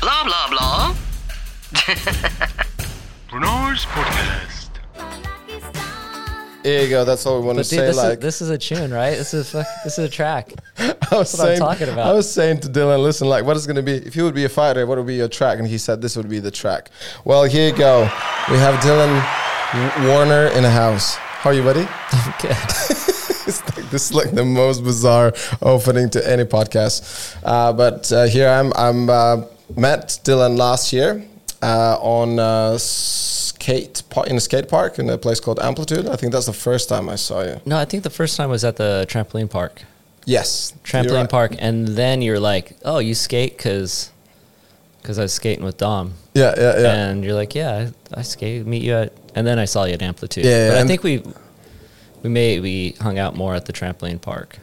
Blah, blah, blah. Renars podcast. Here you go. That's all we want But to dude, say. this, like is, this is a tune, right? This is fuck, this is a track. I was what I'm saying, talking about. I was saying to Dylan, listen, like, what is going to be if you would be a fighter? What would be your track? And he said this would be the track. Well, here you go. We have Dylan Werner in the house. How are you, buddy? Okay. it's like, this is like the most bizarre opening to any podcast. Uh, but uh, here I'm. I'm uh, met Dylan last year uh, on uh, skate in a skate park in a place called Amplitude. I think that's the first time I saw you. No, I think the first time was at the trampoline park. Yes, Trampoline right. park, and then you're like, "Oh, you skate?" Because because I was skating with Dom, Yeah, yeah, yeah. and you're like, "Yeah, I, I skate." Meet you at, and then I saw you at Amplitude. Yeah, yeah, but I think we we may we hung out more at the trampoline park.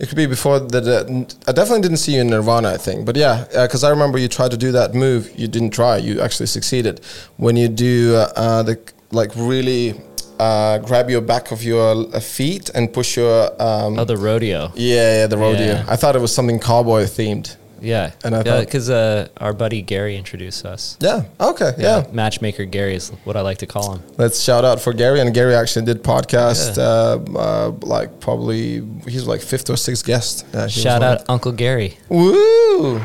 It could be before that. Uh, I definitely didn't see you in Nirvana, I think. But yeah, because I remember you tried to do that move. You didn't try. You actually succeeded. When you do uh, uh, the like really uh, grab your back of your uh, feet and push your um, Oh, the rodeo. yeah, yeah, the rodeo. Yeah. I thought it was something cowboy themed. Yeah, And I thought- because uh, our buddy Gary introduced us. Yeah. Okay. Yeah. matchmaker Gary is what I like to call him. Let's shout out for Gary. And Gary actually did podcast. Uh, uh, like probably he's like fifth or sixth guest. Yeah, Shout out Uncle Gary. Woo!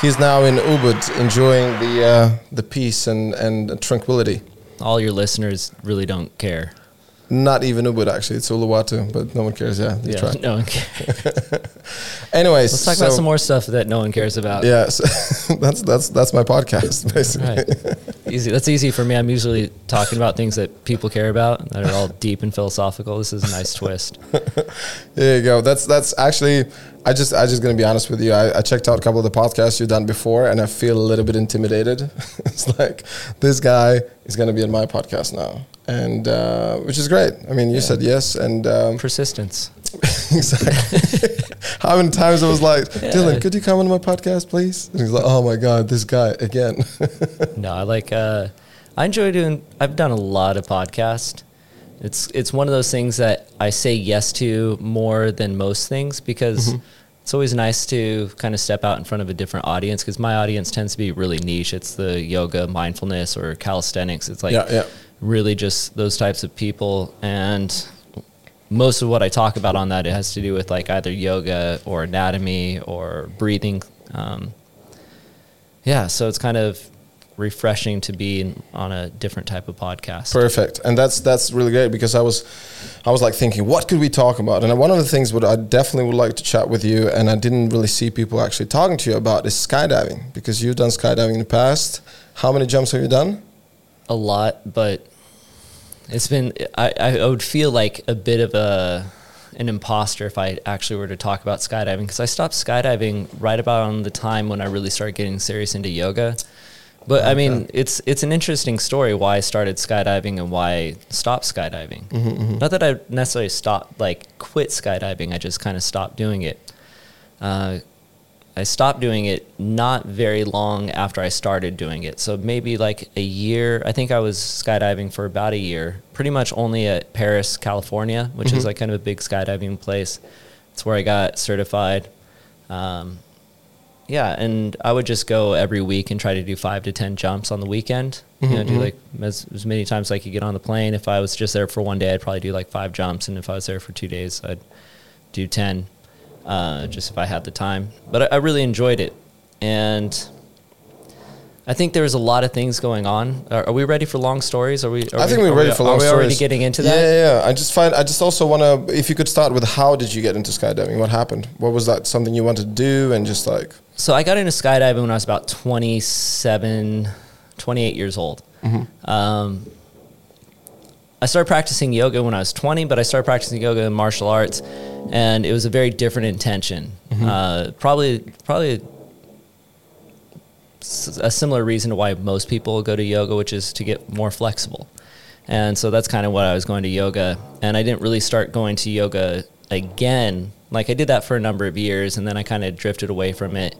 He's now in Ubud enjoying the uh, the peace and, and tranquility. All your listeners really don't care. Not even Ubud actually, it's Uluwatu, but no one cares. Yeah, you Yeah, try. no one cares. Anyways, Let's talk so- about some more stuff that no one cares about. Yeah, so that's that's that's my podcast basically. Right. Easy. That's easy for me. I'm usually talking about things that people care about that are all deep and philosophical. This is a nice twist. There you go. That's that's actually. I just I just gonna be honest with you. I, I checked out a couple of the podcasts you've done before, and I feel a little bit intimidated. it's like this guy is gonna be in my podcast now, and uh, which is great. I mean, you said yes, and um, Persistence. exactly. How many times I was like, Dylan, could you come on my podcast, please? And he's like, Oh my god, this guy again. No, I like. Uh, I enjoy doing. I've done a lot of podcasts. It's it's one of those things that I say yes to more than most things because Mm-hmm. it's always nice to kind of step out in front of a different audience because my audience tends to be really niche. It's the yoga, mindfulness, or calisthenics. It's like Yeah, yeah. Really just those types of people and most of what I talk about on that it has to do with like either yoga or anatomy or breathing. Um, yeah, so it's kind of refreshing to be on a different type of podcast. Perfect, and that's that's really great because I was, I was like thinking, what could we talk about? And one of the things what I definitely would like to chat with you, and I didn't really see people actually talking to you about is skydiving because you've done skydiving in the past. How many jumps have you done? a lot, but it's been I, I would feel like a bit of a an imposter if I actually were to talk about skydiving because I stopped skydiving right about on the time when I really started getting serious into yoga. But I mean, it's it's an interesting story why I started skydiving and why I stopped skydiving. Not that I necessarily stopped like quit skydiving. I just kind of stopped doing it. Uh, I stopped doing it not very long after I started doing it. So maybe like a year. I think I was skydiving for about a year, pretty much only at Perris, California, which is mm-hmm. like kind of a big skydiving place. It's where I got certified. Um, yeah, and I would just go every week and try to do five to ten jumps on the weekend. You mm-hmm, know, do mm-hmm. like as, as many times as I could get on the plane. If I was just there for one day, I'd probably do like five jumps, and if I was there for two days, I'd do ten, uh, just if I had the time. But I, I really enjoyed it, and I think there was a lot of things going on. Are, are we ready for long stories? Are we? Are I think we, we're ready we, for long stories. Are we stories. already getting into that? Yeah, yeah, yeah. I just find I just also want to. If you could start with how did you get into skydiving? What happened? What was that something you wanted to do? And just like So I got into skydiving when I was about 27, 28 years old. Um, I started practicing yoga when I was 20, but I started practicing yoga and martial arts, and it was a very different intention. Uh, probably, probably a similar reason to why most people go to yoga, which is to get more flexible. And so that's kind of what I was going to yoga. And I didn't really start going to yoga again. Like I did that for a number of years, and then I kind of drifted away from it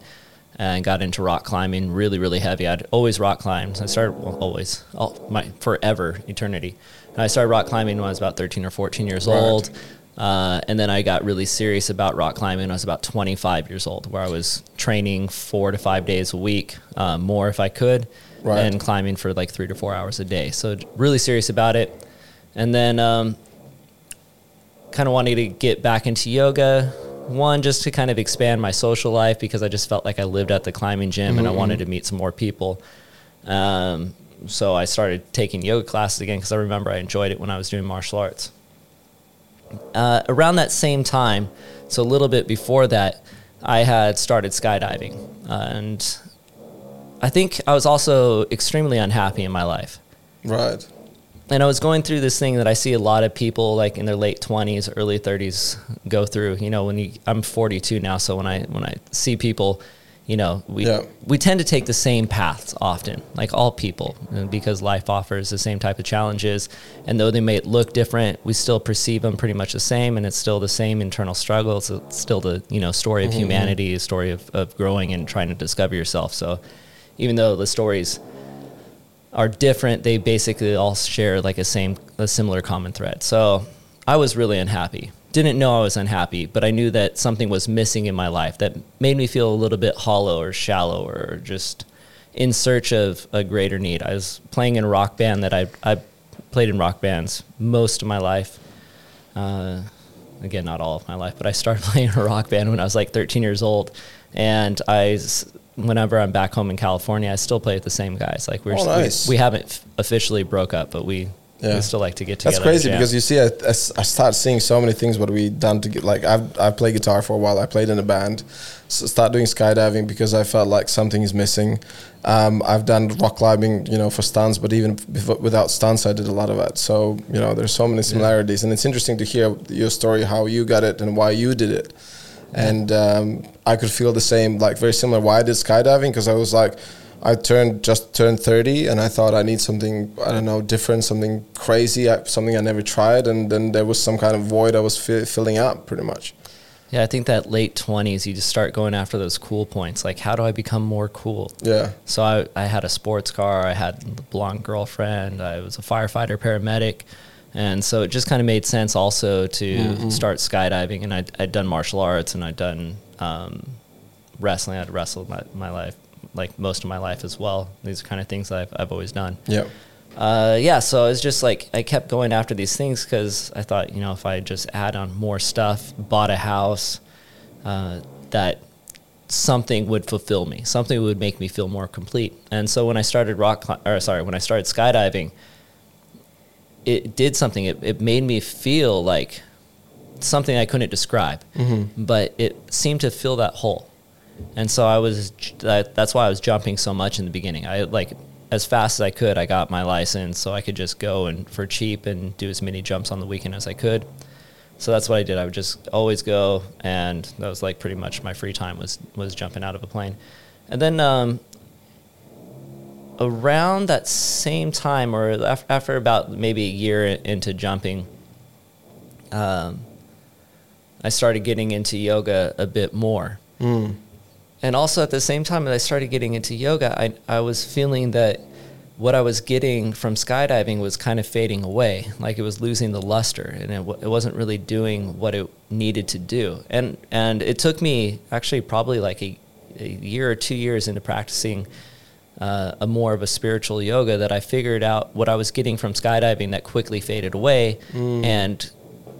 and got into rock climbing really, really heavy. I'd always rock climbed. I started, well, always, all, my forever, eternity. And I started rock climbing when I was about 13 or 14 years Right. old. Uh, and then I got really serious about rock climbing when I was about 25 years old, where I was training four to five days a week, uh, more if I could, Right. and climbing for like three to four hours a day. So really serious about it. And then um, kind of wanted to get back into yoga. One, just to kind of expand my social life because I just felt like I lived at the climbing gym and I wanted to meet some more people. Um, so I started taking yoga classes again because I remember I enjoyed it when I was doing martial arts. Uh, around that same time, so a little bit before that, I had started skydiving. and I think I was also extremely unhappy in my life Right. and I was going through this thing that I see a lot of people like in their late twenties, early thirties go through. You know, when you, I'm 42 now, so when I when I see people, you know, we Yeah. we tend to take the same paths often, like all people, and because life offers the same type of challenges, and though they may look different, we still perceive them pretty much the same, and it's still the same internal struggle. It's still the you know story of mm-hmm. humanity, a story of, of growing and trying to discover yourself. So, even though the stories are different, they basically all share like a same a similar common thread. So I was really unhappy. Didn't know I was unhappy, but I knew that something was missing in my life that made me feel a little bit hollow or shallow or just in search of a greater need. I was playing in a rock band that I I played in rock bands most of my life. Uh, again, not all of my life, but I started playing in a rock band when I was like 13 years old, and I. Whenever I'm back home in California, I still play with the same guys. Like we're Oh, we- nice. we, haven't f- officially broke up, but we Yeah. we still like to get together. That's crazy because you see, I start seeing so many things what we done to get like I've I played guitar for a while. I played in a band, so start doing skydiving because I felt like something is missing. Um, I've done rock climbing, you know, for stunts, but even without stunts, I did a lot of that. So you know, there's so many similarities, and it's interesting to hear your story, how you got it, and why you did it. And um, I could feel the same, like very similar. Why I did skydiving because I was like, I turned just turned thirty, and I thought I need something I don't know different, something crazy, something I never tried, and then there was some kind of void I was fi- filling up, pretty much. yeah, I think that late 20s, you just start going after those cool points. Like, how do I become more cool? Yeah, So I, I had a sports car, I had a blonde girlfriend, I was a firefighter, paramedic. And so it just kind of made sense also to start skydiving. And I'd, I'd done martial arts and I'd done um, wrestling. I'd wrestled my, my life, like most of my life as well. These are kind of things that I've, I've always done. yeah, Uh, yeah, so it's just like I kept going after these things because I thought, you know, if I just add on more stuff, bought a house, uh, that something would fulfill me, something would make me feel more complete. And so when I started rock, or sorry, when I started skydiving, it did something. It, it made me feel like something I couldn't describe, but it seemed to fill that hole. And so I was, that's why I was jumping so much in the beginning. I like, as fast as I could, I got my license so I could just go and for cheap and do as many jumps on the weekend as I could. So that's what I did. I would just always go, and that was like pretty much my free time was was jumping out of a plane. And then um, around that same time, or after about maybe a year into jumping, um, I started getting into yoga a bit more. And also at the same time that I started getting into yoga, I, I was feeling that what I was getting from skydiving was kind of fading away, like it was losing the luster, and it, w- it wasn't really doing what it needed to do. And and it took me actually probably like a, a year or two years into practicing uh, a more of a spiritual yoga that I figured out what I was getting from skydiving that quickly faded away, and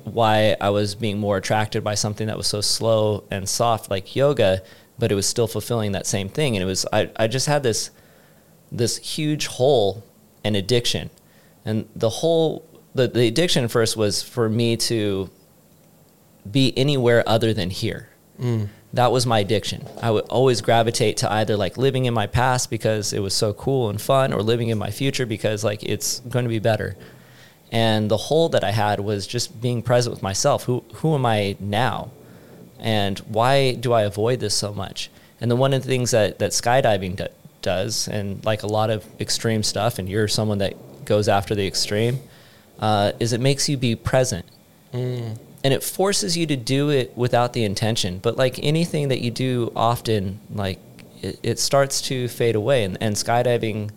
why I was being more attracted by something that was so slow and soft like yoga, but it was still fulfilling that same thing. And it was I, I just had this this huge hole and addiction. And the whole the, the addiction first was for me to be anywhere other than here. Mm. That was my addiction. I would always gravitate to either like living in my past because it was so cool and fun or living in my future because like it's going to be better. And the hole that I had was just being present with myself. Who who am I now? And why do I avoid this so much? And then one of the things that, that skydiving do, does, and like a lot of extreme stuff, and you're someone that goes after the extreme, uh, is it makes you be present. And it forces you to do it without the intention. But like anything that you do often, like it, it starts to fade away. And, and skydiving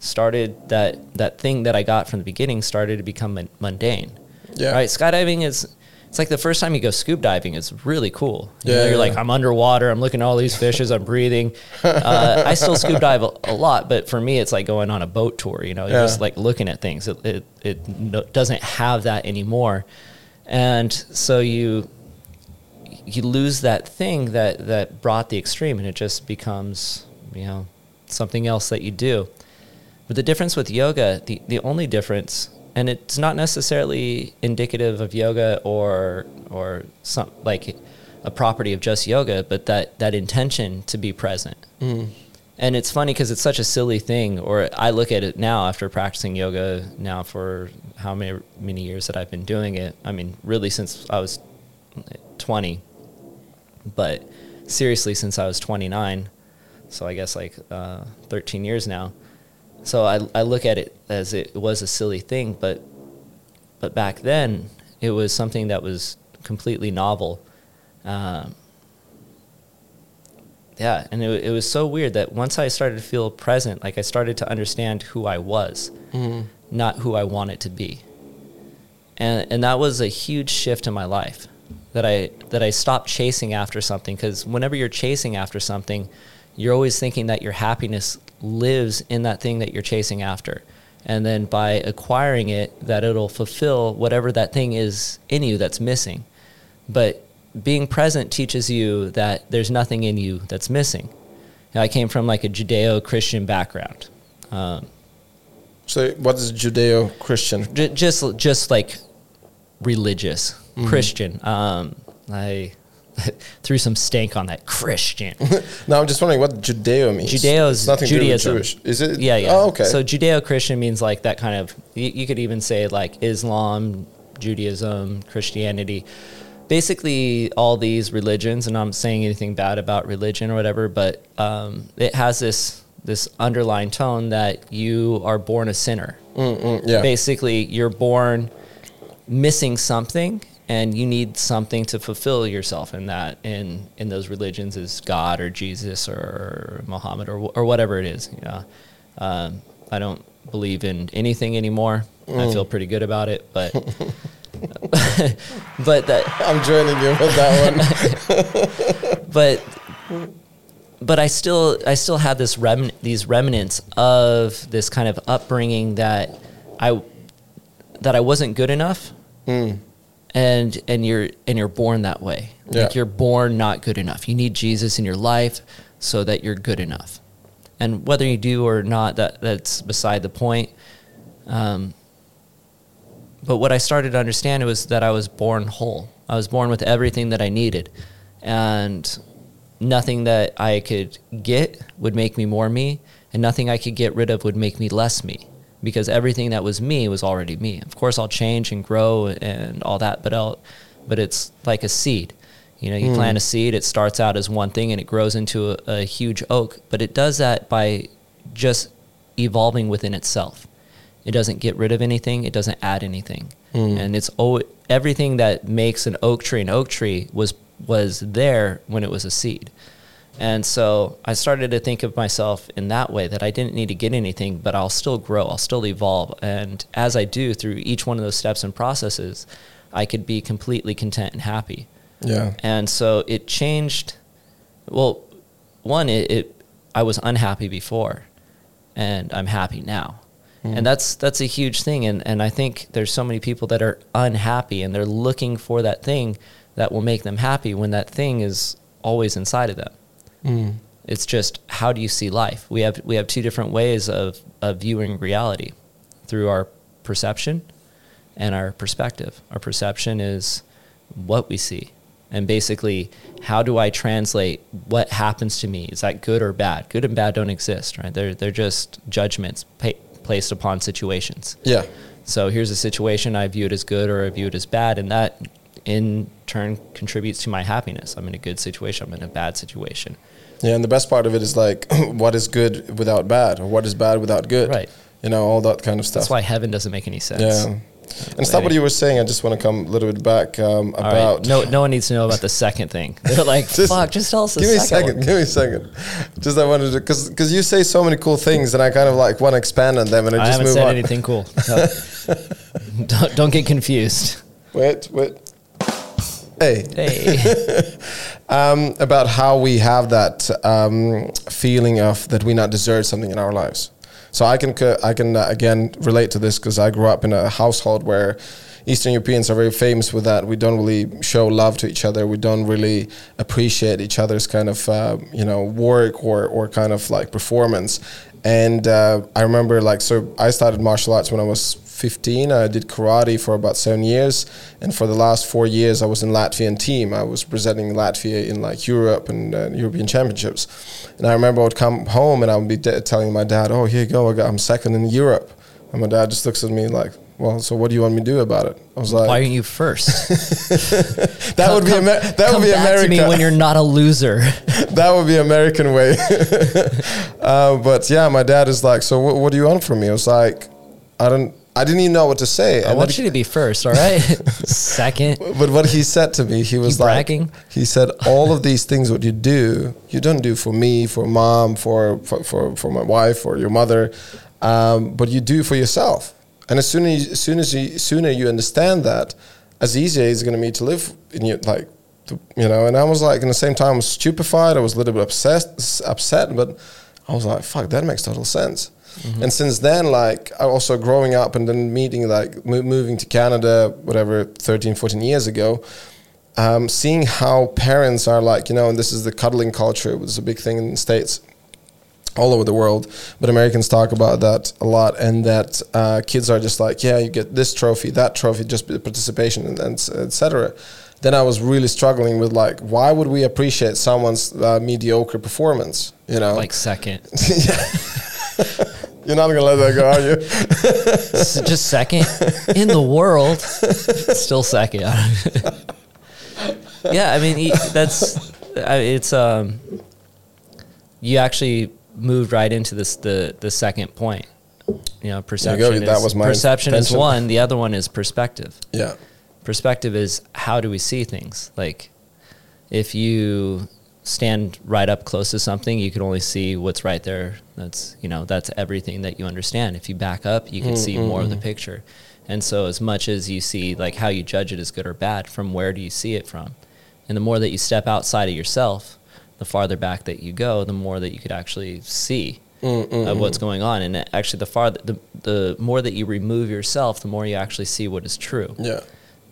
started that, that thing that I got from the beginning started to become mundane Yeah. right skydiving is it's like the first time you go scuba diving it's really cool. You know, Yeah, you're yeah. like, I'm underwater, I'm looking at all these fishes, I'm breathing. Uh, I still scuba dive a, a lot, but for me, it's like going on a boat tour. You know, you're Yeah. just like looking at things. It it, it no, doesn't have that anymore, and so you you lose that thing that that brought the extreme, and it just becomes you know something else that you do. But the difference with yoga, the, the only difference, and it's not necessarily indicative of yoga or or some like a property of just yoga, but that that intention to be present. And it's funny because it's such a silly thing. Or I look at it now after practicing yoga now for how many many years that I've been doing it. I mean, really since I was twenty, but seriously since I was twenty nine. So I guess like uh, thirteen years now. So I I look at it as it was a silly thing, but but back then it was something that was completely novel. Um, yeah, and it, it was so weird that once I started to feel present, like I started to understand who I was, not who I wanted to be, and and that was a huge shift in my life. That I that I stopped chasing after something because whenever you're chasing after something, you're always thinking that your happiness lives in that thing that you're chasing after, and then by acquiring it, that it'll fulfill whatever that thing is in you that's missing. But being present teaches you that there's nothing in you that's missing. I came from like a Judeo-Christian background, um, So, what is Judeo-Christian? J- just just like religious Christian. Um, I threw some stank on that Christian. No, I'm just wondering what Judeo means. Judeo is nothing to do with Judaism. Jewish. Is it? Yeah, yeah. Oh, okay. So Judeo-Christian means like that kind of. You, you could even say like Islam, Judaism, Christianity. Basically, all these religions, and I'm not saying anything bad about religion or whatever, but um, it has this this underlying tone that you are born a sinner. Mm, yeah. Basically, you're born missing something, and you need something to fulfill yourself in that. In in those religions, is God or Jesus or Muhammad or or whatever it is. You know, um, I don't believe in anything anymore. I feel pretty good about it, but but that I'm joining you with that one. but but I still I still had this remin- these remnants of this kind of upbringing that I that I wasn't good enough, Mm. And and you're and you're born that way. Yeah. Like you're born not good enough. You need Jesus in your life so that you're good enough, and whether you do or not, that that's beside the point. Um, but what I started to understand was that I was born whole. I was born with everything that I needed, and nothing that I could get would make me more me, and nothing I could get rid of would make me less me. Because everything that was me was already me. Of course, I'll change and grow and all that, but I'll, but it's like a seed. You know, you hmm. plant a seed, it starts out as one thing and it grows into a, a huge oak, but it does that by just evolving within itself. It doesn't get rid of anything. It doesn't add anything. Hmm. And it's everything that makes an oak tree an oak tree was was there when it was a seed. And so I started to think of myself in that way that I didn't need to get anything, but I'll still grow, I'll still evolve. And as I do through each one of those steps and processes, I could be completely content and happy. Yeah. And so it changed. Well, one, it, it I was unhappy before, and I'm happy now, hmm. and that's that's a huge thing. And and I think there's so many people that are unhappy and they're looking for that thing that will make them happy when that thing is always inside of them. Mm. It's just how do you see life? We have we have two different ways of, of viewing reality through our perception and our perspective. Our perception is what we see. And basically, how do I translate what happens to me? Is that good or bad? Good and bad don't exist, right? They're, they're just judgments pa- placed upon situations. Yeah. So here's a situation I view it as good or I view it as bad, and that in turn contributes to my happiness. I'm in a good situation, I'm in a bad situation. Yeah, and the best part of it is like, what is good without bad, or what is bad without good? Right. You know, all that kind of stuff. That's why heaven doesn't make any sense. Yeah. And stop what you were saying. I just want to come a little bit back um, All right. about. No, no one needs to know about the second thing. They're like, Just- fuck, just tell us the Give me a second one. Give me a second. Just I wanted to, because because you say so many cool things, and I kind of like want to expand on them, and I I just haven't said on. anything cool. No. don't, don't get confused. Wait, wait. Hey. Hey. um, about how we have that um, feeling of that we not deserve something in our lives. So I can I can uh, again relate to this because I grew up in a household where Eastern Europeans are very famous with that. We don't really show love to each other. We don't really appreciate each other's kind of uh, you know work or or kind of like performance. And uh, I remember like so I started martial arts when I was 15. I did karate for about seven years, and for the last four years, I was in Latvian team. I was presenting Latvia in like Europe and uh, European championships. And I remember I would come home and I would be de- telling my dad, "Oh, here you go. I got, I'm second in Europe." And my dad just looks at me like, "Well, so what do you want me to do about it?" I was like, Why aren't you first? "That would be Amer- that Come would be back America." to me when you're not a loser. that would be American way. uh, but yeah, my dad is like, "So what, what do you want from me?" I was like, "I don't." I didn't even know what to say. I want you to be first, all right? Second. But what he said to me, he was You like, bragging? he said, all of these things, what you do, you don't do for me, for mom, for for for, for my wife, or your mother, um, but you do for yourself. And as soon as, as soon as you sooner you understand that, as easier it's going to be to live in your like, to, you know. And I was like, in the same time, I was stupefied. I was a little bit obsessed, upset, but I was like, fuck, that makes total sense. And since then, like I also growing up and then meeting, like mo- moving to Canada, whatever, 13, 14 years ago, um, seeing how parents are like, you know, and this is the cuddling culture, which is a big thing in the States, all over the world. But Americans talk about that a lot, and that uh, kids are just like, yeah, you get this trophy, that trophy, just the participation, and, and etc. Then I was really struggling with like, why would we appreciate someone's uh, mediocre performance? You know, Like second. you're not gonna let that go, are you? Just second in the world. Still second. yeah, I mean that's it's um you actually moved right into this the the second point. You know, perception. that is, was my perception is one. The other one is perspective. yeah. perspective is how do we see things like if you stand right up close to something you can only see what's right there. That's you know that's everything that you understand. If you back up you can mm, see mm, more of the mm. picture. And so as much as you see like how you judge it as good or bad from where do you see it from? And the more that you step outside of yourself the farther back that you go the more that you could actually see of what's going on. And actually the farther the, the more that you remove yourself the more you actually see what is true. Yeah.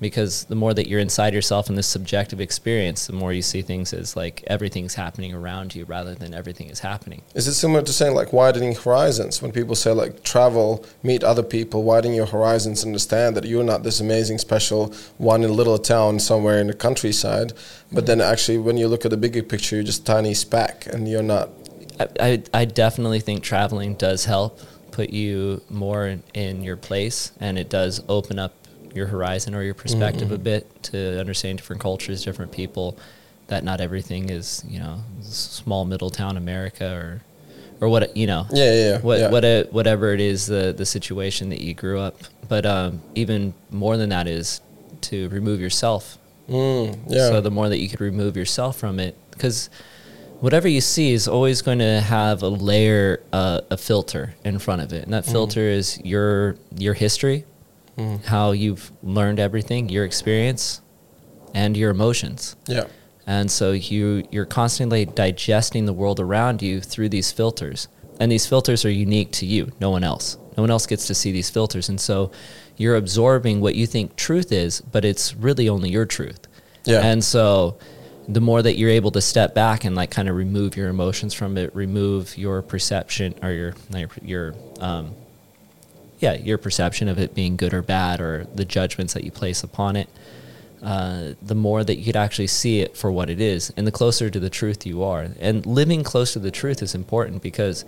Because the more that you're inside yourself in this subjective experience, the more you see things as like everything's happening around you rather than everything is happening. Is it similar to saying like widening horizons? When people say like travel, meet other people, widen your horizons, understand that you're not this amazing, special one in a little town somewhere in the countryside, but then actually when you look at the bigger picture, you're just a tiny speck, and you're not. I, I, I definitely think traveling does help put you more in, in your place and it does open up your horizon or your perspective a bit to understand different cultures, different people, that not everything is, you know, small middle town America or or what you know Yeah, yeah, yeah. what yeah. what a, whatever it is the the situation that you grew up but um, even more than that is to remove yourself Mm, yeah. so the more that you could remove yourself from it because whatever you see is always going to have a layer uh, a filter in front of it and that Mm-hmm. filter is your your history how you've learned everything your experience and your emotions yeah. and so you you're constantly digesting the world around you through these filters. And these filters are unique to you, no one else. No one else gets to see these filters. And so you're absorbing what you think truth is, but it's really only your truth. Yeah. And so the more that you're able to step back and like kind of remove your emotions from it, remove your perception or your your, your um, yeah, your perception of it being good or bad or the judgments that you place upon it, uh, the more that you could actually see it for what it is, and the closer to the truth you are. And living close to the truth is important because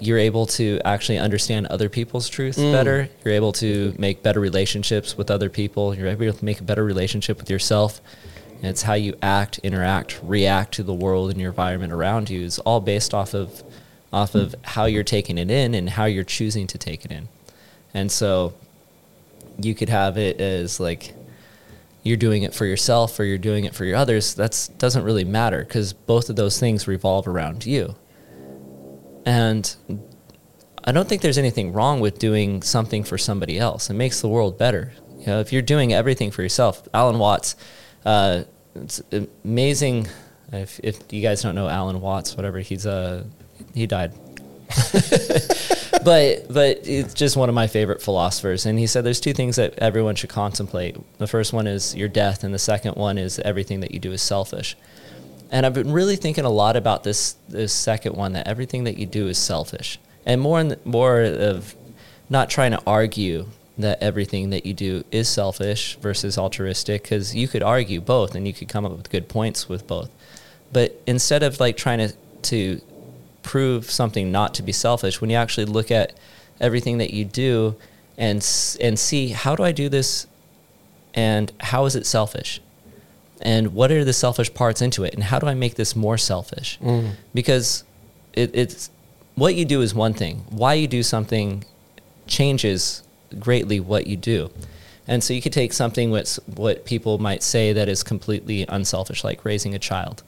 you're able to actually understand other people's truth better. You're able to make better relationships with other people. You're able to make a better relationship with yourself. And it's how you act, interact, react to the world and your environment around you is all based off of off of how you're taking it in and how you're choosing to take it in. And so you could have it as like you're doing it for yourself or you're doing it for your others. That doesn't really matter because both of those things revolve around you. And I don't think there's anything wrong with doing something for somebody else. It makes the world better. You know, if you're doing everything for yourself, Alan Watts uh, it's amazing. If, if you guys don't know Alan Watts, whatever, he's uh, he died. but but it's just one of my favorite philosophers, and he said there's two things that everyone should contemplate. The first one is your death, and the second one is everything that you do is selfish. And I've been really thinking a lot about this this second one that everything that you do is selfish, and more and more of not trying to argue that everything that you do is selfish versus altruistic because you could argue both and you could come up with good points with both. But instead of like trying to to prove something not to be selfish, when you actually look at everything that you do and and see how do I do this and how is it selfish? And what are the selfish parts into it and how do I make this more selfish? Mm. Because it, it's what you do is one thing. Why you do something changes greatly what you do. And so you could take something what's what people might say that is completely unselfish, like raising a child,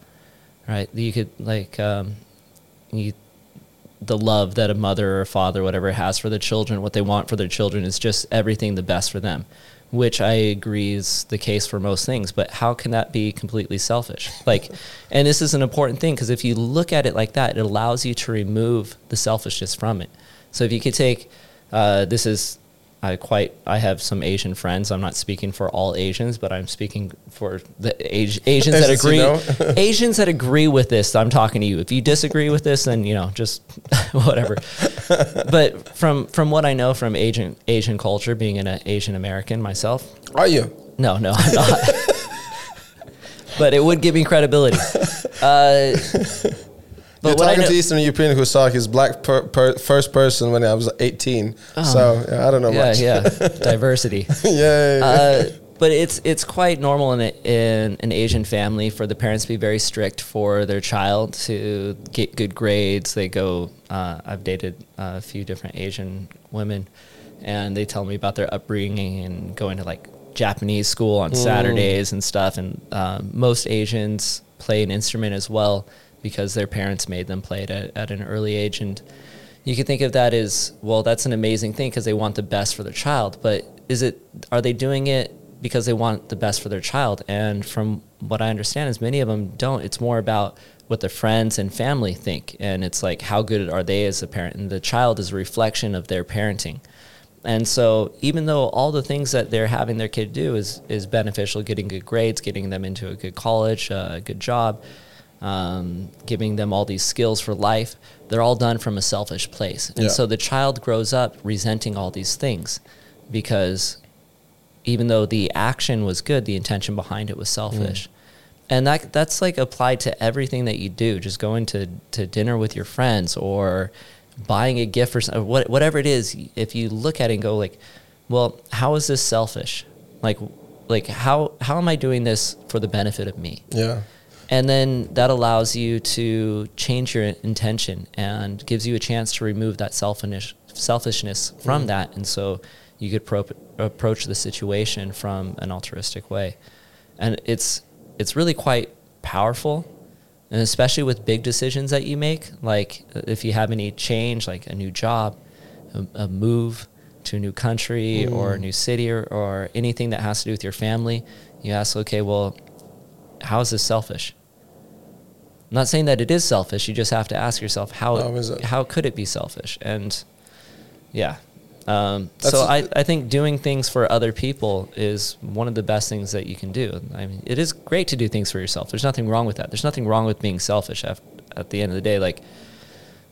right? You could like um, you, the love that a mother or a father, or whatever, has for their children. What they want for their children is just everything the best for them, which I agree is the case for most things. But how can that be completely selfish? Like, and this is an important thing because if you look at it like that, it allows you to remove the selfishness from it. So if you could take, uh, this is I quite I have some Asian friends. I'm not speaking for all Asians, but I'm speaking for the Asians that Asians you agree. know. Asians that agree with this. I'm talking to you. If you disagree with this, then you know just whatever. but from from what I know from Asian Asian culture, being an Asian American myself, Are you? no, no, I'm not. but it would give me credibility. Uh, but I talking know, to Eastern European who saw his black per, per, first person when I was 18. so yeah, I don't know Oh. yeah, much. yeah, diversity. yeah, yeah, yeah. uh, but it's it's quite normal in, a, in an Asian family for the parents to be very strict for their child to get good grades. They go. Uh, I've dated a few different Asian women, and they tell me about their upbringing and going to like Japanese school on Saturdays and stuff. And um, most Asians play an instrument as well because their parents made them play it at, at an early age. And you could think of that as well that's an amazing thing because they want the best for their child. But is it are they doing it because they want the best for their child? And from what i understand is many of them don't. It's more about what their friends and family think. And it's like how good are they as a parent? And the child is a reflection of their parenting. And so even though all the things that they're having their kid do is is beneficial getting good grades getting them into a good college uh, a good job um, giving them all these skills for life, they're all done from a selfish place. And Yeah. so the child grows up resenting all these things because even though the action was good, the intention behind it was selfish. And that that's like applied to everything that you do. Just going to, to dinner with your friends or buying a gift or some- what, whatever it is. If you look at it and go like, well, how is this selfish? Like, like how how am I doing this for the benefit of me? yeah. And then that allows you to change your intention and gives you a chance to remove that selfish, selfishness from that. And so you could pro- approach the situation from an altruistic way. And it's, it's really quite powerful. And especially with big decisions that you make, like uh, if you have any change, like a new job, a, a move to a new country or a new city or, or anything that has to do with your family, you ask, okay, well, how is this selfish? I'm not saying that it is selfish. You just have to ask yourself how How is it? how could it be selfish? And yeah, um, so a- I I think doing things for other people is one of the best things that you can do. I mean, it is great to do things for yourself. There's nothing wrong with that. There's nothing wrong with being selfish. At, at the end of the day, like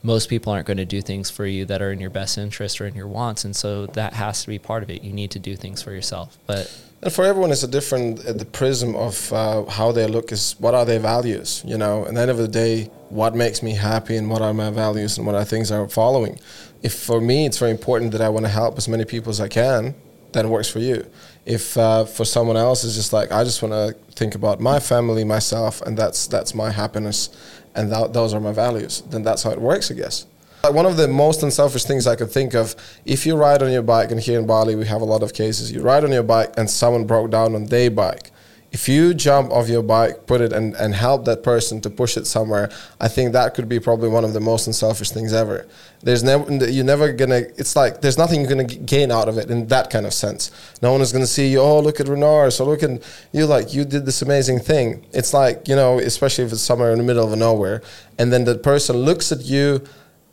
most people aren't going to do things for you that are in your best interest or in your wants, and so that has to be part of it. You need to do things for yourself, but And for everyone, it's a different. Uh, the prism of uh, how they look is what are their values. You know, and at the end of the day, what makes me happy and what are my values and what are things I'm following. If for me, it's very important that I want to help as many people as I can, then it works for you. If uh, for someone else, it's just like I just want to think about my family, myself, and that's that's my happiness, and tho- those are my values. Then that's how it works, I guess. Like one of the most unselfish things I could think of, if you ride on your bike, and here in Bali we have a lot of cases, you ride on your bike and someone broke down on their bike. if you jump off your bike, put it and, and help that person to push it somewhere, I think that could be probably one of the most unselfish things ever. There's never you're never gonna. It's like there's nothing you're gonna gain out of it in that kind of sense. No one is gonna see you. Oh, look at Renars. So look at you. Like you did this amazing thing. It's like you know, especially if it's somewhere in the middle of nowhere, and then the person looks at you,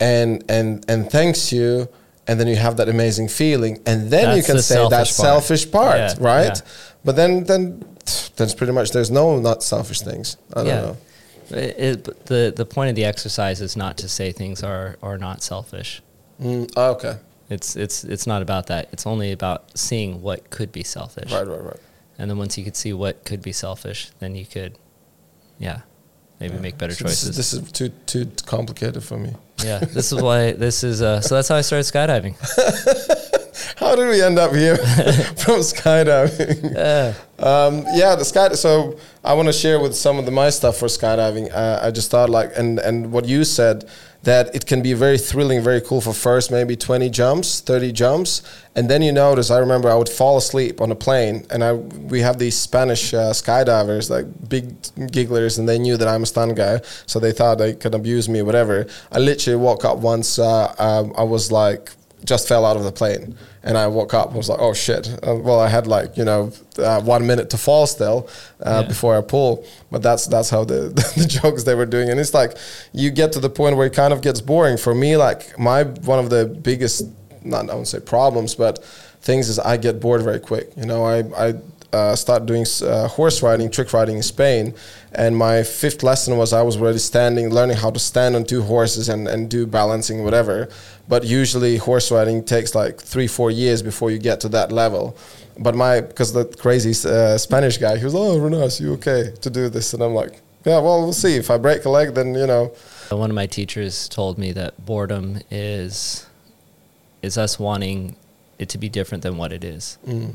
and and and thanks you. And then you have that amazing feeling, and then That's you can the say that selfish part. selfish part, Yeah, right? yeah. But then, then that's pretty much. There's no not selfish things. I don't yeah. know. It, it- the the point of the exercise is not to say things are are not selfish. Mm, oh, okay. It's it's it's not about that. It's only about seeing what could be selfish. Right, right, right. And then once you could see what could be selfish, then you could, yeah, maybe make better So this, choices. is, this is too too complicated for me. yeah, this is why this is. Uh, so that's how I started skydiving. How did we end up here from skydiving? Yeah. Um, yeah, the sky. So I want to share with some of the my stuff for skydiving. Uh, I just thought like, and and what you said that it can be very thrilling, very cool for first maybe twenty jumps, thirty jumps, and then you notice. I remember I would fall asleep on a plane, and I we have these Spanish uh, skydivers like big gigglers, and they knew that I'm a stunt guy, so they thought they could abuse me, whatever. I literally woke up once. Uh, um, I was like just fell out of the plane and I woke up and was like, oh shit. Uh, well, I had like, you know, uh, one minute to fall still uh, Yeah. before I pull. But that's that's how the, the jokes they were doing. And it's like, you get to the point where it kind of gets boring. For me, like my, one of the biggest, not, I won't say problems, but things is I get bored very quick. You know, I, I uh, started doing uh, horse riding, trick riding in Spain. And my fifth lesson was I was already standing, learning how to stand on two horses and, and do balancing, whatever. But usually horse riding takes like three, four years before you get to that level. But my, because the crazy uh, Spanish guy, he was, oh, Renars, you okay to do this? And I'm like, yeah, well, we'll see. If I break a leg, then, you know, One of my teachers told me that boredom is is us wanting it to be different than what it is. mm,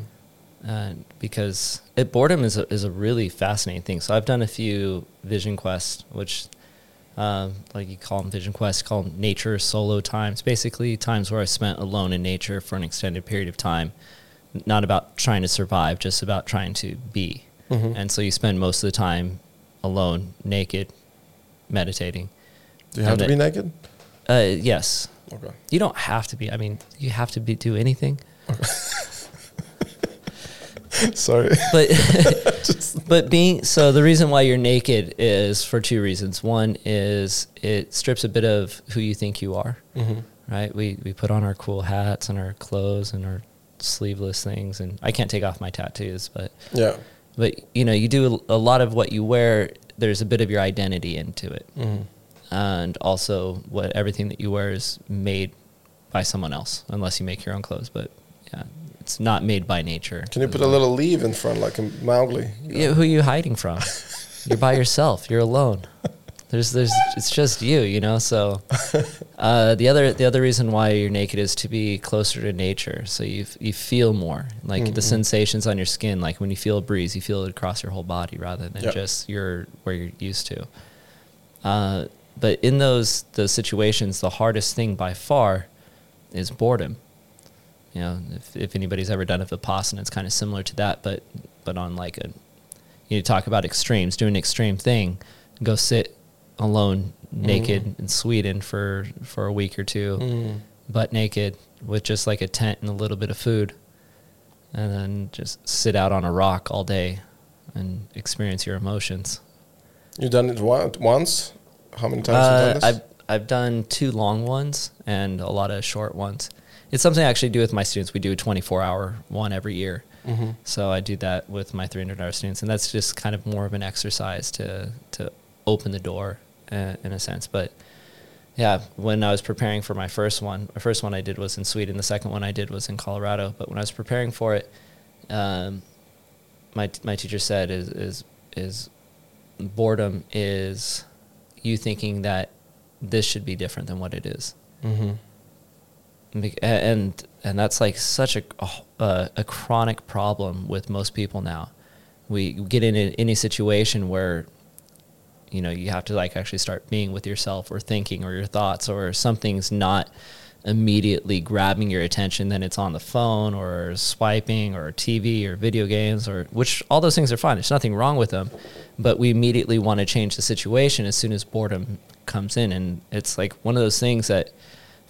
uh, because it, boredom is a, is a really fascinating thing. So I've done a few Vision quests, which um, like you call them Vision quests, call them nature solo times. Basically, times where I spent alone in nature for an extended period of time, not about trying to survive, just about trying to be. Mhm. And so you spend most of the time alone, naked, meditating. do you have And to it- be naked? Uh, yes, Okay. you don't have to be. I mean, you have to be do anything. Sorry. but but being so the reason why you're naked is for two reasons. One is it strips a bit of who you think you are. Mhm. Right? We we put on our cool hats and our clothes and our sleeveless things, and I can't take off my tattoos, but Yeah. but you know you do a, a lot of what you wear. There's a bit of your identity into it, Mhm. and also what everything that you wear is made by someone else, unless you make your own clothes. But yeah, it's not made by nature. Can you put a little leaf in front like a Mowgli? Yeah, who are you hiding from? You're by yourself. You're alone. There's, there's, it's just you, you know. So, uh, the other, the other reason why you're naked is to be closer to nature. So you, you feel more like the Mhm. sensations on your skin. Like when you feel a breeze, you feel it across your whole body rather than Yep. just your where you're used to. Uh, but in those those situations, the hardest thing by far is boredom. You know, if, if anybody's ever done a vipassana, it's kind of similar to that, but but on like a you talk about extremes, do an extreme thing, go sit alone, naked Mm. in Sweden for for a week or two, Mm. butt naked with just like a tent and a little bit of food, and then just sit out on a rock all day and experience your emotions. You've done it one, once? How many times have you Uh, done this? I've I've done two long ones and a lot of short ones. It's something I actually do with my students. We do a 24 hour one every year. Mhm. So I do that with my 300 hour students, and that's just kind of more of an exercise to to open the door uh, in a sense. But yeah, when I was preparing for my first one, the first one I did was in Sweden. The second one I did was in Colorado. But when I was preparing for it, um, my my teacher said is is is boredom is you thinking that this should be different than what it is. Mhm. And and that's like such a a, a chronic problem with most people now. We get in any situation where you know you have to like actually start being with yourself or thinking or your thoughts or something's not immediately grabbing your attention, then it's on the phone or swiping or TV or video games or which all those things are fine. There's nothing wrong with them, but we immediately want to change the situation as soon as boredom comes in, and it's like one of those things that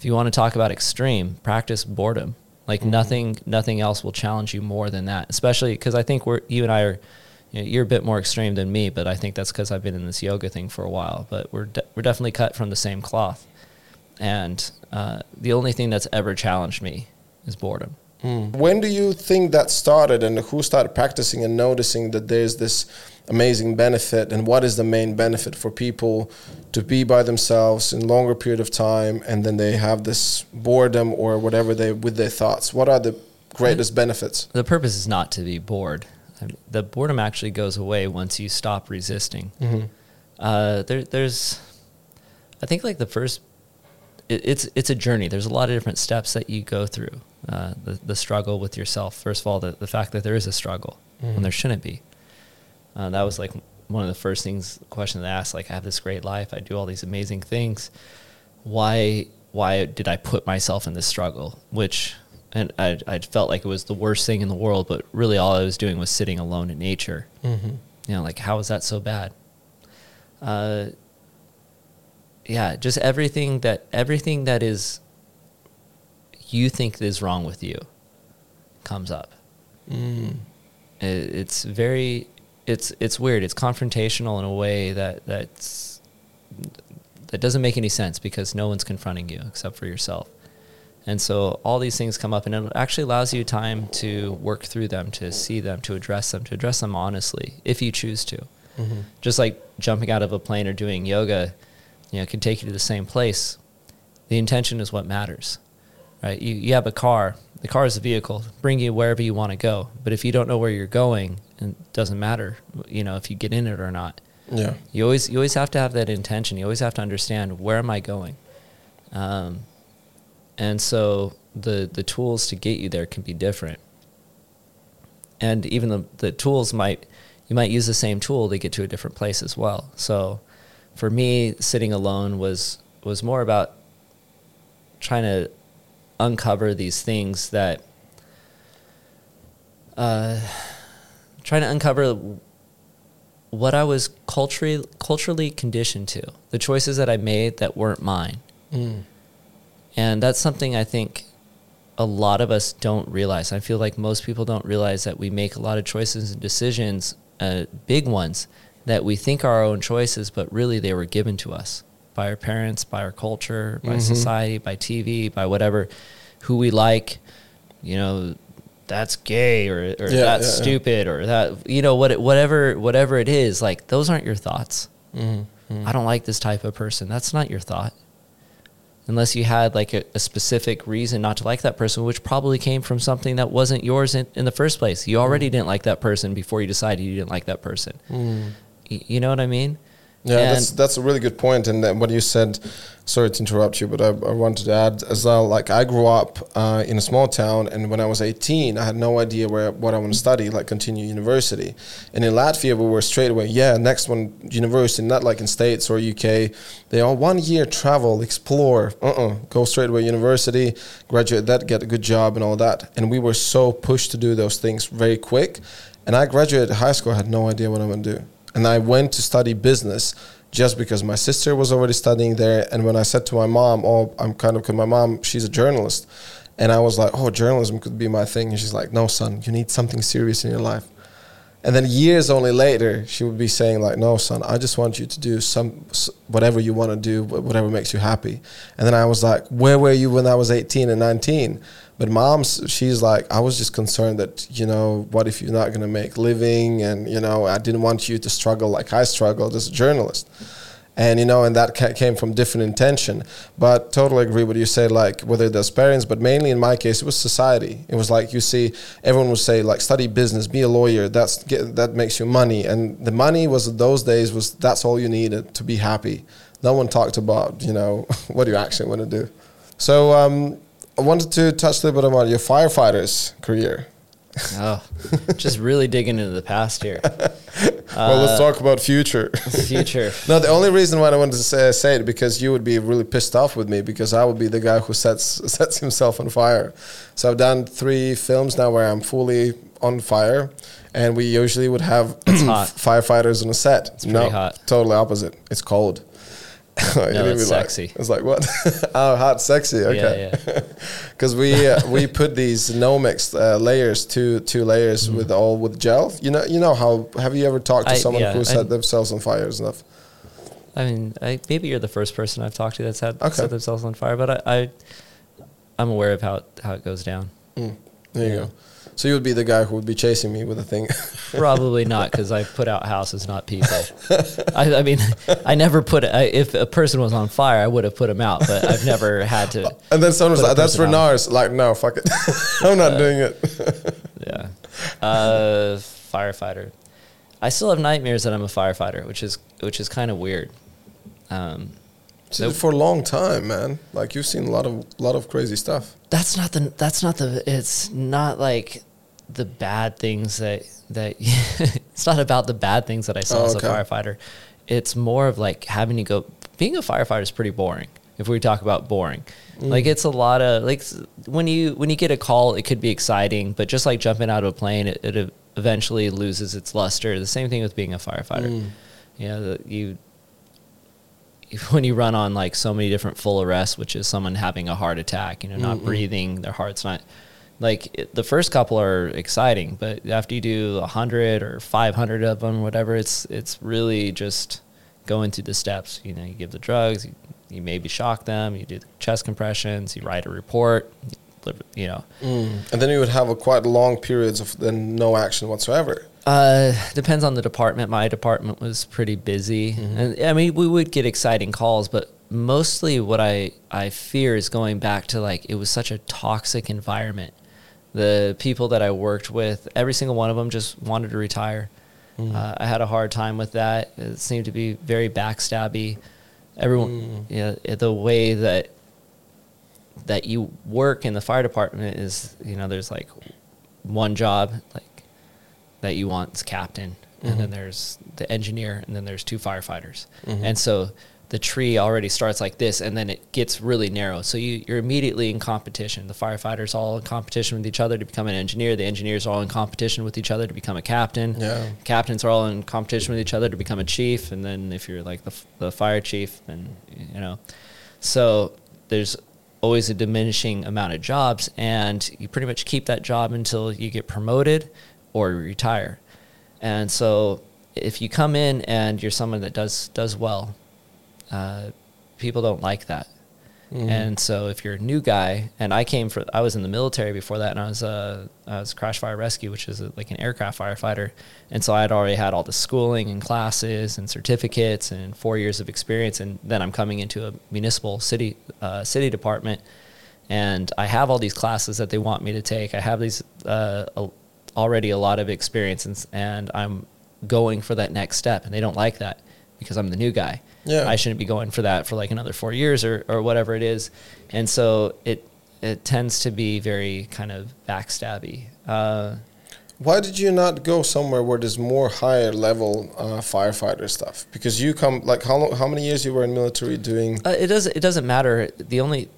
you want to talk about extreme, practice boredom. Like Mm-hmm. nothing, nothing else will challenge you more than that. Especially because I think we're you and I are, you know, you're a bit more extreme than me, but I think that's because I've been in this yoga thing for a while. But we're de- we're definitely cut from the same cloth, and uh, the only thing that's ever challenged me is boredom. When do you think that started, and who started practicing and noticing that there's this amazing benefit, and what is the main benefit for people to be by themselves in longer period of time, and then they have this boredom or whatever they with their thoughts? What are the greatest benefits? The purpose is not to be bored. The boredom actually goes away once you stop resisting. Uh, there, there's, I think like the first, it, it's it's a journey. There's a lot of different steps that you go through. Uh, the the struggle with yourself. First of all, the the fact that there is a struggle when there shouldn't be. Uh, that was like one of the first things question that I asked. Like, I have this great life. I do all these amazing things. Why why did I put myself in this struggle? Which and I I felt like it was the worst thing in the world, but really all I was doing was sitting alone in nature. Mm-hmm. You know, like how is that so bad? Uh, yeah, just everything that everything that is you think is wrong with you comes up. Mm. It, it's very it's it's weird. It's confrontational in a way that that's that doesn't make any sense because no one's confronting you except for yourself. And so all these things come up and it actually allows you time to work through them, to see them, to address them, to address them honestly if you choose to. Mm-hmm. Just like jumping out of a plane or doing yoga, you know, can take you to the same place. The intention is what matters. Right? You you have a car. The car is a vehicle, bring you wherever you want to go. But if you don't know where you're going, it doesn't matter, you know, if you get in it or not. Yeah. You always you always have to have that intention. You always have to understand where am I going, um, and so the the tools to get you there can be different. And even the the tools might you might use the same tool to get to a different place as well. So, for me, sitting alone was was more about trying to uncover these things that uh, trying to uncover what I was culturally culturally conditioned to, the choices that I made that weren't mine. Mm. And that's something I think a lot of us don't realize. I feel like most people don't realize that we make a lot of choices and decisions, uh, big ones, that we think are our own choices, but really they were given to us by our parents, by our culture, by Mhm. society, by TV, by whatever, who we like. You know, that's gay or, or Yeah, that's yeah, yeah. stupid or that you know what whatever whatever it is. Like those aren't your thoughts. Mm-hmm. I don't like this type of person. That's not your thought. Unless you had like a, a specific reason not to like that person, which probably came from something that wasn't yours in, in the first place. You already didn't like that person before you decided you didn't like that person. Mm. Y- you know what I mean? Yeah, And- that's that's a really good point. And then what you said, sorry to interrupt you, but I, I wanted to add as well. Like I grew up uh, in a small town, and when I was 18, I had no idea where what I want to study, like continue university. And in Latvia, we were straight away, yeah, next one university, not like in States or UK. They all one year travel, explore, uh, uh go straight away university, graduate that, get a good job, and all that. And we were so pushed to do those things very quick. And I graduated high school, I had no idea what I'm gonna do and I went to study business just because my sister was already studying there. And when I said to my mom, "Oh, I'm kind of," because my mom she's a journalist, and I was like, "Oh, journalism could be my thing," and she's like, "No, son, you need something serious in your life." And then years only later, she would be saying like, "No, son, I just want you to do some whatever you want to do, whatever makes you happy." And then I was like, "Where were you when I was 18 and 19?" But mom's, she's like, I was just concerned that you know, what if you're not gonna make living, and you know, I didn't want you to struggle like I struggled as a journalist. And you know, and that ca- came from different intention. But totally agree with what you say, like whether there's parents, but mainly in my case, it was society. It was like you see, everyone would say like study business, be a lawyer. That's get, that makes you money, and the money was those days was that's all you needed to be happy. No one talked about you know what do you actually want to do. So um, I wanted to touch a little bit about your firefighters career. Oh, just really digging into the past here. well, let's uh, talk about future. Future. no, the only reason why I wanted to say, say it because you would be really pissed off with me because I would be the guy who sets sets himself on fire. So I've done three films now where I'm fully on fire, and we usually would have firefighters on a set. It's pretty hot. Totally opposite. It's cold. no, it's sexy. It's like what? oh, hot, sexy. Okay. Yeah, Because we uh, we put these Nomex uh, layers, two two layers with all with gel. You know, you know how? Have you ever talked to. I- someone yeah, who I- set themselves on fire and stuff? I mean, I, maybe you're the first person I've talked to that's had Okay. set themselves on fire, but I, I I'm aware of how it, how it goes down. Mm, there you Yeah. go. So you would be the guy who would be chasing me with a thing. Probably not because I put out houses, not people. I, I mean, I never put. I, if a person was on fire, I would have put him out, but I've never had to. and then someone was like, "That's. Renars." Like, no, fuck it. I'm not doing it. Yeah. Uh, firefighter. I still have nightmares that I'm a firefighter, which is which is kind of weird. Um, So For a long time, man. Like you've seen a lot of lot of crazy stuff. that's not the that's not the it's not like the bad things that that it's not about the bad things that I saw Oh, as okay. a firefighter. It's more of like having to go being a firefighter is pretty boring. If we talk about boring. Mm. Like it's a lot of like when you when you get a call it could be exciting, but just like jumping out of a plane it, it eventually loses its luster. The same thing with being a firefighter. Mm. You know, the, you when you run on like so many different full arrests, which is someone having a heart attack, you know, not breathing, their heart's not like it, the first couple are exciting, but after you do a hundred or five hundred of them, whatever, it's it's really just going through the steps. You know, you give the drugs, you, you maybe shock them, you do the chest compressions, you write a report, you, know. Mm. And then you would have a quite long periods of then no action whatsoever. Uh, depends on the department. My department was pretty busy, and I mean, we would get exciting calls, but mostly what I I fear is going back to like it was such a toxic environment. The people that I worked with, every single one of them just wanted to retire. Mm. Uh, I had a hard time with that. It seemed to be very backstabby. Everyone, mm. you know, the way that that you work in the fire department is, you know, there's like one job like that you want is captain, and then mm-hmm. there's the engineer, and then there's two firefighters, mm-hmm. and so the tree already starts like this, and then it gets really narrow. So you, you're immediately in competition. The firefighters all in competition with each other to become an engineer. The engineers are all in competition with each other to become a captain. Yeah. Captains are all in competition with each other to become a chief, and then if you're like the the fire chief, then you know. So there's always a diminishing amount of jobs, and you pretty much keep that job until you get promoted or retire. And so if you come in and you're someone that does does well, uh, people don't like that. And so if you're a new guy, and I came for, I was in the military before that, and I was uh, I was crash fire rescue, which is a, like an aircraft firefighter, and so I had already had all the schooling and classes and certificates and four years of experience, and then I'm coming into a municipal city uh, city department, and I have all these classes that they want me to take. I have these uh, a- already a lot of experience, and, and I'm going for that next step, and they don't like that because I'm the new guy. Yeah. I shouldn't be going for that for like another four years or, or whatever it is. And so it it tends to be very kind of backstabby. Uh, Why did you not go somewhere where there's more higher level uh, firefighter stuff? Because you come like how long, how many years you were in military doing? uh, it doesn't it doesn't matter. The only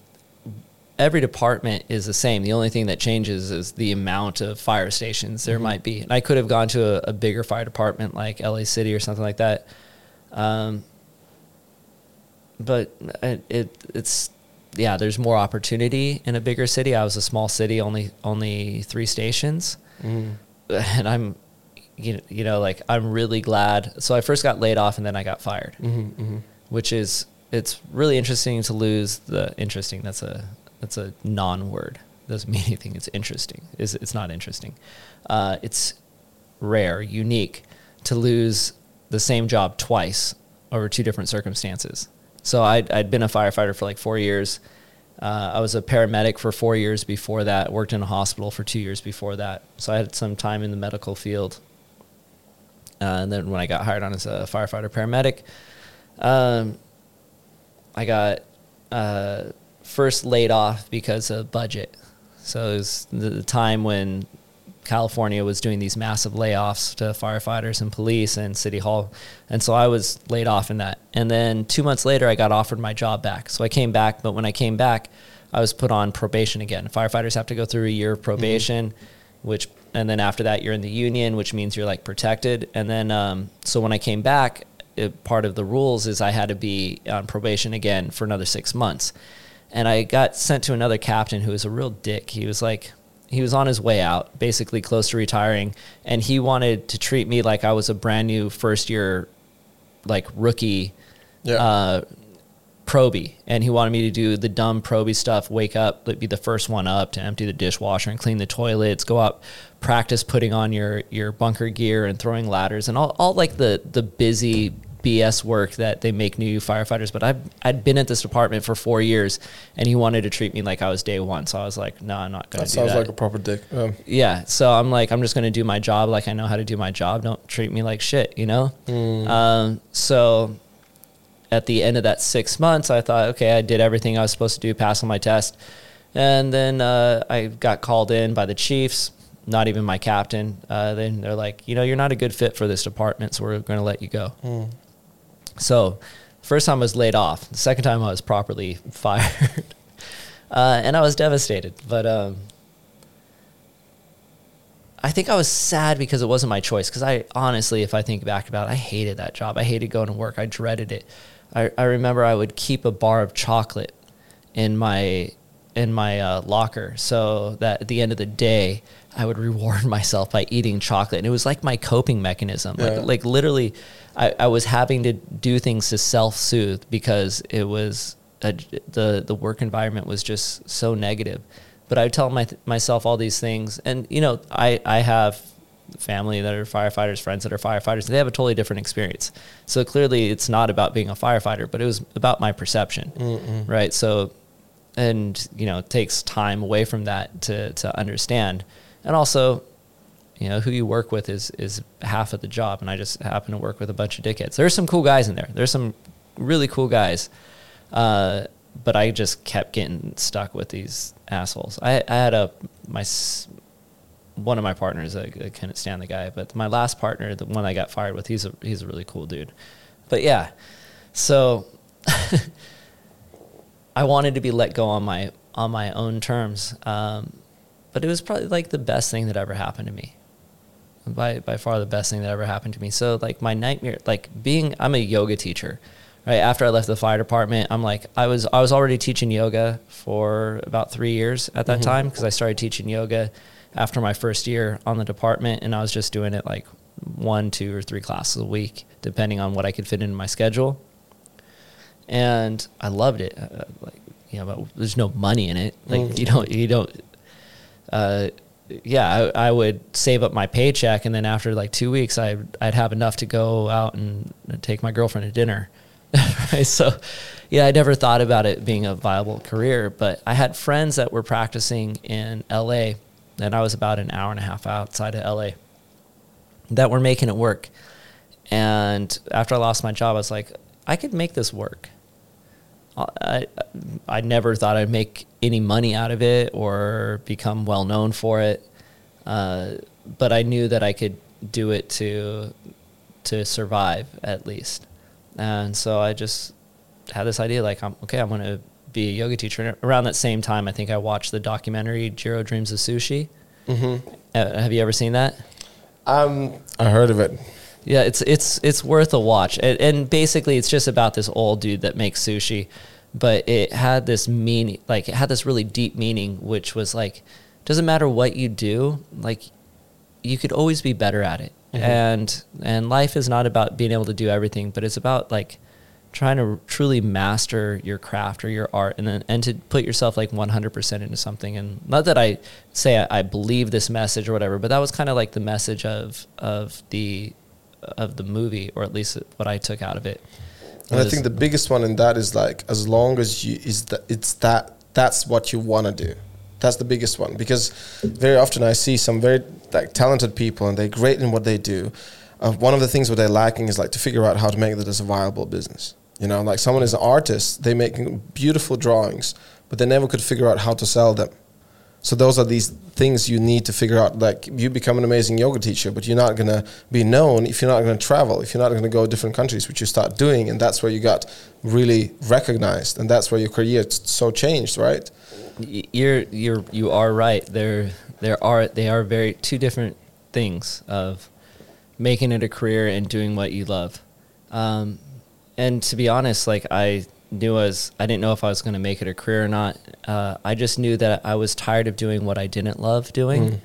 every department is the same. The only thing that changes is the amount of fire stations there might be. And I could have gone to a, a bigger fire department like LA City or something like that. Um, but it, it it's yeah, there's more opportunity in a bigger city. I was a small city, only only three stations, mm-hmm. and I'm you know, you know like I'm really glad. So I first got laid off and then I got fired, mm-hmm, mm-hmm. which is it's really interesting to lose the interesting. That's a that's a non-word. Doesn't mean anything. It's interesting. It's, it's not interesting. Uh, it's rare, unique to lose the same job twice over two different circumstances. So I'd, I'd been a firefighter for like four years. Uh, I was a paramedic for four years before that, worked in a hospital for two years before that. So I had some time in the medical field. Uh, and then when I got hired on as a firefighter paramedic, um, I got uh, first laid off because of budget. So it was the, the time when California was doing these massive layoffs to firefighters and police and city hall, and so I was laid off in that. And then two months later, I got offered my job back. So I came back, but when I came back, I was put on probation again. Firefighters have to go through a year of probation, which and then after that you're in the union, which means you're like protected. And then um, so when I came back, it, part of the rules is I had to be on probation again for another six months. And I got sent to another captain who was a real dick. He was like, he was on his way out, basically close to retiring, and he wanted to treat me like I was a brand new first year, like rookie, Yeah. uh, proby. And he wanted me to do the dumb proby stuff, wake up, be the first one up to empty the dishwasher and clean the toilets, go up, practice putting on your your bunker gear and throwing ladders and all, all like the the busy BS work that they make new firefighters. But I've I'd been at this department for four years, and he wanted to treat me like I was day one. So I was like, no, I'm not gonna do that do sounds that. like a proper dick. Um, yeah. So I'm like, I'm just gonna do my job like I know how to do my job. Don't treat me like shit, you know. Um, so at the end of that six months, I thought, okay, I did everything I was supposed to do, pass on my test, and then uh, I got called in by the Chiefs. Not even my captain. Uh, then they're like, you know, you're not a good fit for this department, so we're going to let you go. So, first time I was laid off. The second time I was properly fired, uh, and I was devastated. But um, I think I was sad because it wasn't my choice. Because I honestly, if I think back about it, I hated that job. I hated going to work. I dreaded it. I, I remember I would keep a bar of chocolate in my in my uh, locker so that at the end of the day I would reward myself by eating chocolate. And it was like my coping mechanism. Yeah. Like like literally, I, I was having to do things to self soothe because it was a, the the work environment was just so negative. But I would tell my, myself all these things, and you know, I I have family that are firefighters, friends that are firefighters, and they have a totally different experience. So clearly, it's not about being a firefighter, but it was about my perception, right? So, and you know, it takes time away from that to to understand, and also, you know, who you work with is is half of the job. And I just happen to work with a bunch of dickheads. There's some cool guys in there. There's some really cool guys, uh, but I just kept getting stuck with these assholes. I, I had a my one of my partners. I, I couldn't stand the guy, but my last partner, the one I got fired with, he's a he's a really cool dude. But yeah, so I wanted to be let go on my on my own terms. Um, but it was probably like the best thing that ever happened to me. By by far the best thing that ever happened to me. So like my nightmare, like being, I'm a yoga teacher. Right after I left the fire department, I'm like I was I was already teaching yoga for about three years at that time because I started teaching yoga after my first year on the department, and I was just doing it like one, two, or three classes a week, depending on what I could fit into my schedule and I loved it. Uh, like, you know, but there's no money in it. Like, you don't, you don't. Uh, yeah, I, I would save up my paycheck, and then after like two weeks, I I'd have enough to go out and take my girlfriend to dinner. right? So, yeah, I never thought about it being a viable career, but I had friends that were practicing in L.A. and I was about an hour and a half outside of L.A. that were making it work. And after I lost my job, I was like, I could make this work. I, I never thought I'd make any money out of it or become well known for it, uh, but I knew that I could do it to to survive at least, and so I just had this idea like, I'm okay. I'm going to be a yoga teacher. And around that same time, I think I watched the documentary Jiro Dreams of Sushi. Mm-hmm. Uh, have you ever seen that? Um, I heard of it. Yeah, it's it's it's worth a watch. And, and basically, it's just about this old dude that makes sushi, but it had this meaning, like it had this really deep meaning, which was like, doesn't matter what you do, like you could always be better at it. Mm-hmm. And and life is not about being able to do everything, but it's about like trying to truly master your craft or your art and then and to put yourself like 100% into something and not that i say I, I believe this message or whatever but that was kind of like the message of of the of the movie or at least what i took out of it And I think the biggest one in that is like as long as you is that it's that that's what you want to do. That's the biggest one because very often I see some very like talented people and they're great in what they do. Uh, one of the things what they're lacking is like to figure out how to make that as a viable business. You know, like someone is an artist, they make beautiful drawings, but they never could figure out how to sell them. So those are these things you need to figure out. Like you become an amazing yoga teacher, but you're not gonna be known if you're not gonna travel, if you're not gonna go to different countries, which you start doing, and that's where you got really recognized, and that's where your career t- so changed, right? You're you're you are right. There there are they are very two different things of making it a career and doing what you love. Um, and to be honest, like I knew I was I didn't know if I was going to make it a career or not. Uh, I just knew that I was tired of doing what I didn't love doing, Mm.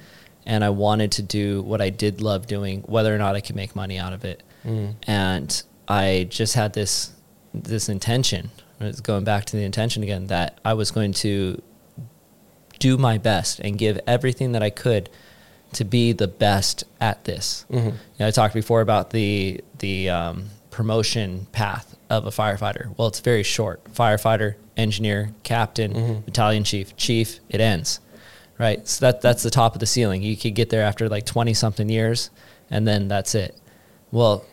and I wanted to do what I did love doing, whether or not I could make money out of it. Mm. And I just had this this intention. It's going back to the intention again that I was going to do my best and give everything that I could to be the best at this. Mhm. You know, I talked before about the the um, promotion path of a firefighter. Well, it's very short: firefighter, engineer, captain, Mhm. battalion chief, chief. It ends, right? So that that's the top of the ceiling. You could get there after like twenty something years, and then that's it. Well,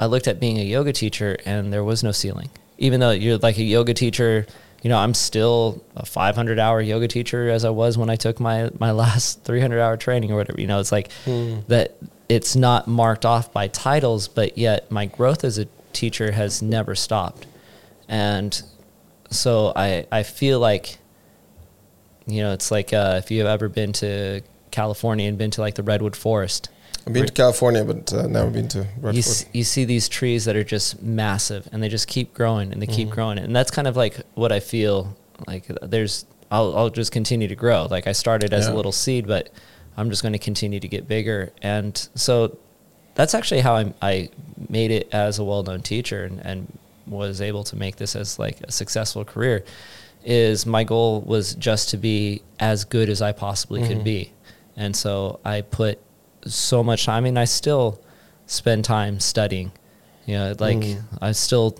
I looked at being a yoga teacher, and there was no ceiling. Even though you're like a yoga teacher, you know, I'm still a 500 hour yoga teacher as I was when I took my my last 300 hour training or whatever. You know, it's like Hmm. that. It's not marked off by titles, but yet my growth as a teacher has never stopped, and so I I feel like you know it's like uh, if you've ever been to California and been to like the redwood forest, I've been to California, but uh, never been to you, Redford. s- you see these trees that are just massive and they just keep growing and they keep Mhm. growing and that's kind of like what i feel like there's i'll, I'll just continue to grow like i started as Yeah. a little seed but i'm just going to continue to get bigger and so that's actually how I, I made it as a well-known teacher and, and was able to make this as like a successful career is my goal was just to be as good as i possibly Mhm. could be and so i put so much time I mean I still spend time studying you know like Mm. I still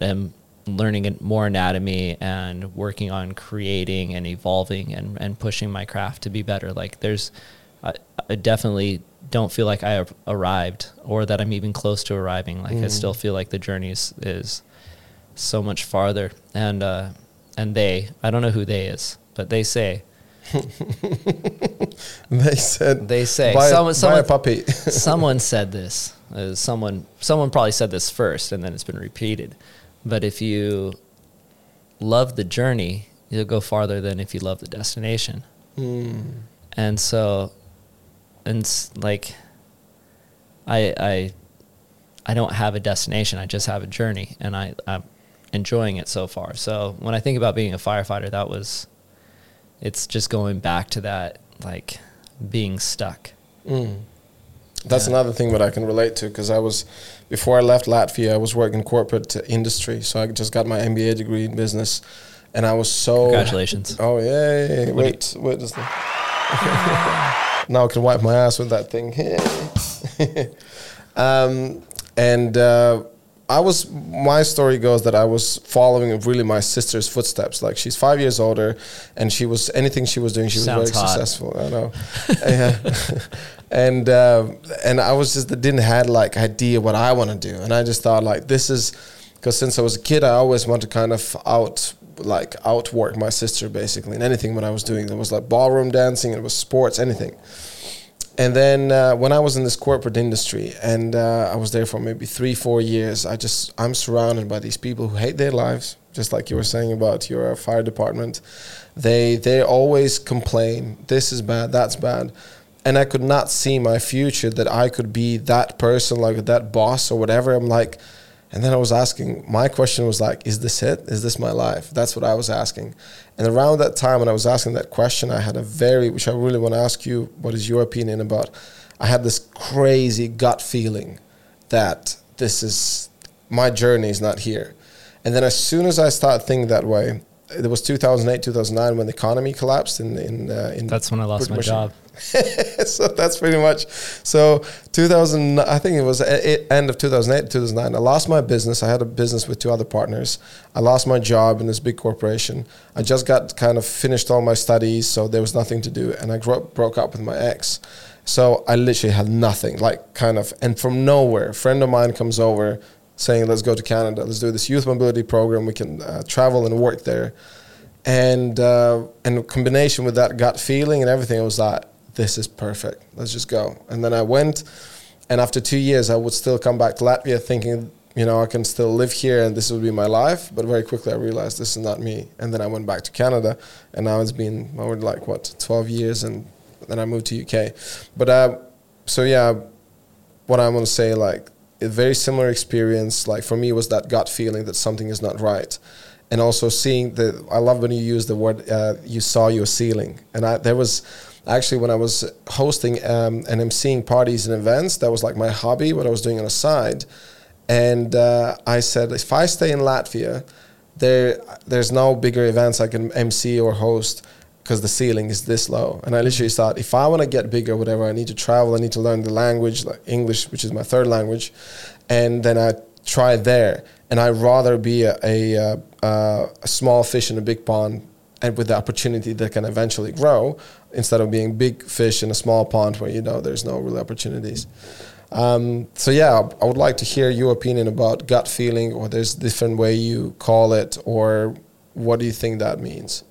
am learning more anatomy and working on creating and evolving and, and pushing my craft to be better like there's I, I definitely don't feel like I have arrived or that I'm even close to arriving like I Mm. still feel like the journey is, is so much farther and uh and they I don't know who they is but they say they said they say buy, someone, a, buy a puppy. someone said this. Uh, someone someone probably said this first, and then it's been repeated. But if you love the journey, you'll go farther than if you love the destination. Hmm. And so, and like, I I I don't have a destination. I just have a journey, and I I'm enjoying it so far. So when I think about being a firefighter, that was it's just going back to that like being stuck. Mm. That's Yeah. another thing that I can relate to because I was before I left Latvia, I was working corporate industry, so I just got my MBA degree in business, and I was so Congratulations. Oh yay! What do Wait, wait, just now I can wipe my ass with that thing. um, and uh, I was my story goes that I was following really my sister's footsteps. Like she's five years older, and she was anything she was doing, she was very hot. successful. I know, yeah. and uh, and I was just didn't had like idea what I want to do, and I just thought like this is because since I was a kid, I always wanted to kind of out like outwork my sister basically in anything when I was doing. There was like ballroom dancing, it was sports, anything. And then uh, when I was in this corporate industry, and uh, I was there for maybe three, four years, I just I'm surrounded by these people who hate their lives, just like you were saying about your fire department. They they always complain. This is bad. That's bad. And I could not see my future that I could be that person, like that boss or whatever. I'm like, and then I was asking, my question was like, is this it? Is this my life? That's what I was asking. And around that time when I was asking that question, I had a very, which I really want to ask you, what is your opinion about? I had this crazy gut feeling that this is, my journey is not here. And then as soon as I started thinking that way, it was 2008, 2009 when the economy collapsed in, in, uh, in That's when I lost my job. so that's pretty much so 2000 i think it was end of 2008 2009 i lost my business. I had a business with two other partners. I lost my job in this big corporation. I just got kind of finished all my studies so there was nothing to do and i broke up with my ex. So i literally had nothing like kind of and from nowhere a friend of mine comes over saying let's go to canada. Let's do this youth mobility program. We can uh, travel and work there. And uh, in combination with that gut feeling and everything, it was like, this is perfect. Let's just go. And then I went, and after two years, I would still come back to Latvia thinking, you know, I can still live here and this would be my life. But very quickly, I realized this is not me. And then I went back to Canada, and now it's been over like what 12 years, and then I moved to UK. But uh, so yeah, what I want to say, like a very similar experience. Like for me, was that gut feeling that something is not right, and also seeing the. I love when you use the word uh, you saw your ceiling, and I there was actually when I was hosting um, and emceeing parties and events, that was like my hobby, what I was doing on the side, and uh, I said if I stay in Latvia, there there's no bigger events I can MC or host because the ceiling is this low. And I literally thought, if I want to get bigger, whatever, I need to travel, I need to learn the language, like English, which is my third language, and then I try there. And I'd rather be a, a, a, a small fish in a big pond and with the opportunity that can eventually grow instead of being big fish in a small pond where you know there's no real opportunities. Um, so yeah, I would like to hear your opinion about gut feeling, or there's different way you call it, or what do you think that means?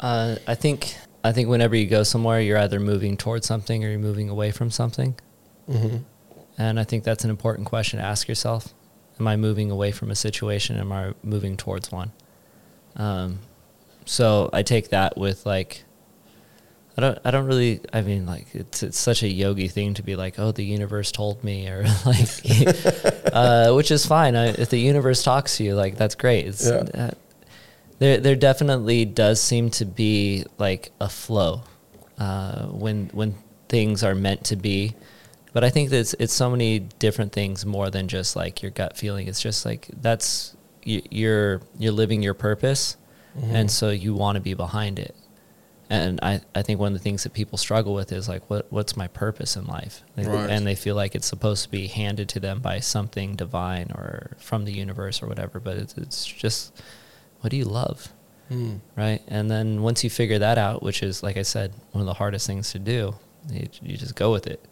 Uh, I think I think whenever you go somewhere, you're either moving towards something or you're moving away from something. Mm-hmm. And I think that's an important question to ask yourself. Am I moving away from a situation? Am I moving towards one? Um, so I take that with like, I don't, I don't really, I mean, like, it's, it's such a yogi thing to be like, oh, the universe told me, or like, uh, which is fine. I, if the universe talks to you, like, that's great. It's, Yeah. uh, there, there definitely does seem to be like a flow uh, when when things are meant to be. But I think that it's, it's so many different things more than just like your gut feeling. It's just like that's you, you're you're living your purpose, Mm-hmm. and so you want to be behind it. And I, I think one of the things that people struggle with is like what what's my purpose in life, Right. and they feel like it's supposed to be handed to them by something divine or from the universe or whatever. But it's, it's just what do you love? Mm. right? And then once you figure that out, which is like I said, one of the hardest things to do, you, you just go with it.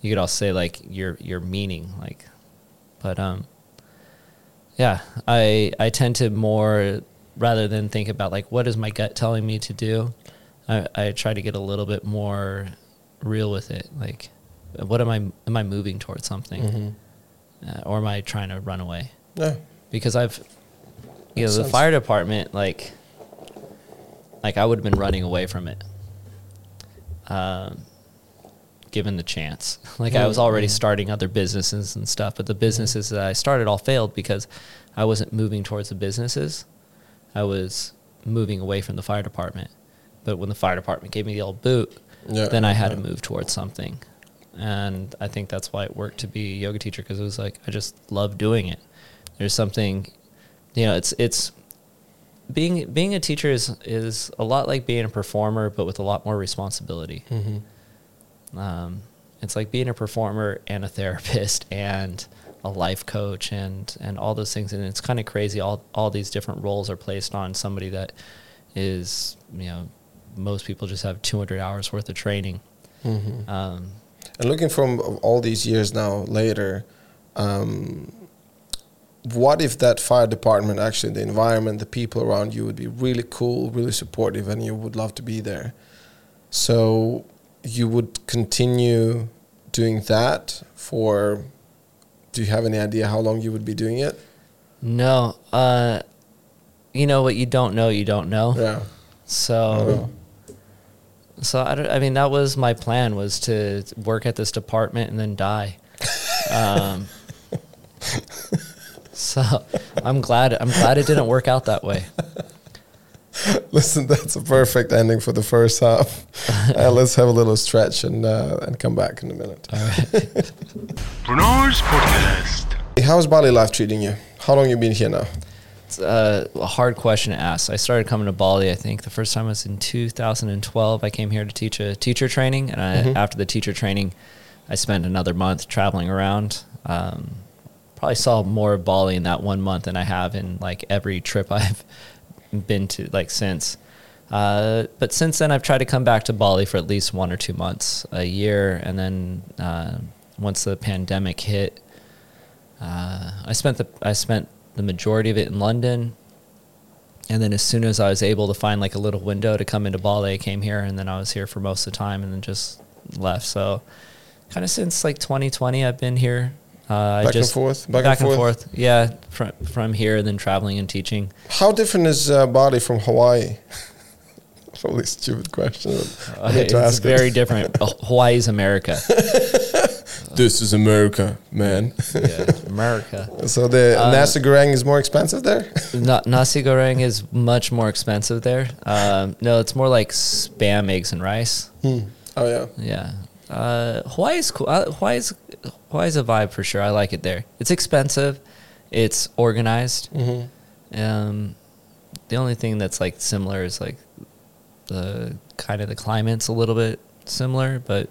You could also say like your your meaning, like, but um, yeah, I I tend to more rather than think about like what is my gut telling me to do, I I try to get a little bit more real with it, like, what am I am I moving towards something, Mhm. uh, or am I trying to run away? Yeah. because I've, you know, the sense. fire department, like, like I would have been running away from it, um, given the chance. Like I was already Mhm. starting other businesses and stuff, but the businesses that I started all failed because I wasn't moving towards the businesses. I was moving away from the fire department. But when the fire department gave me the old boot, Yeah. then I had to move towards something. And I think that's why it worked to be a yoga teacher because it was like I just love doing it. There's something, you know, it's it's being being a teacher is is a lot like being a performer, but with a lot more responsibility. Mm-hmm. Um, it's like being a performer and a therapist and a life coach and and all those things. And it's kind of crazy. All all these different roles are placed on somebody that is you know most people just have 200 hours worth of training. Mm-hmm. Um, And looking from all these years now later, um, what if that fire department, actually the environment, the people around you would be really cool, really supportive, and you would love to be there? So you would continue doing that for. Do you have any idea how long you would be doing it? no, uh, you know what you don't know, you don't know. Yeah. So. Oh. So I, don't, I mean, that was my plan was to work at this department and then die. Um, so I'm glad I'm glad it didn't work out that way. Listen, that's a perfect ending for the first half. uh, let's have a little stretch and uh, and come back in a minute. Renars Podcast. How's Bali life treating you? How long you been here now? It's uh, a hard question to ask. I started coming to Bali. I think the first time was in 2012. I came here to teach a teacher training, and I, Mhm. after the teacher training, I spent another month traveling around. Um, probably saw more of Bali in that one month than I have in like every trip I've been to like since. Uh, but since then, I've tried to come back to Bali for at least one or two months a year, and then uh, once the pandemic hit, uh, I spent the I spent the majority of it in London, and then as soon as I was able to find like a little window to come into Bali, I came here, and then I was here for most of the time, and then just left. So, kind of since like 2020, I've been here. Uh, Back and just forth, back back, and and forth? forth. Yeah, from from here, and then traveling and teaching. How different is uh, Bali from Hawaii? Probably a stupid question. I Uh, to it's ask it. very different. Uh, is America. This is America, man. Yeah, America. so the Uh, nasi goreng is more expensive there. Na- nasi goreng is much more expensive there. Um, no, it's more like spam, eggs, and rice. Oh yeah. Yeah. Uh, Hawaii's cool. Uh, Hawaii's Hawaii's a vibe for sure. I like it there. It's expensive. It's organized. hmm Um, the only thing that's like similar is like the kind of the climate's a little bit similar, but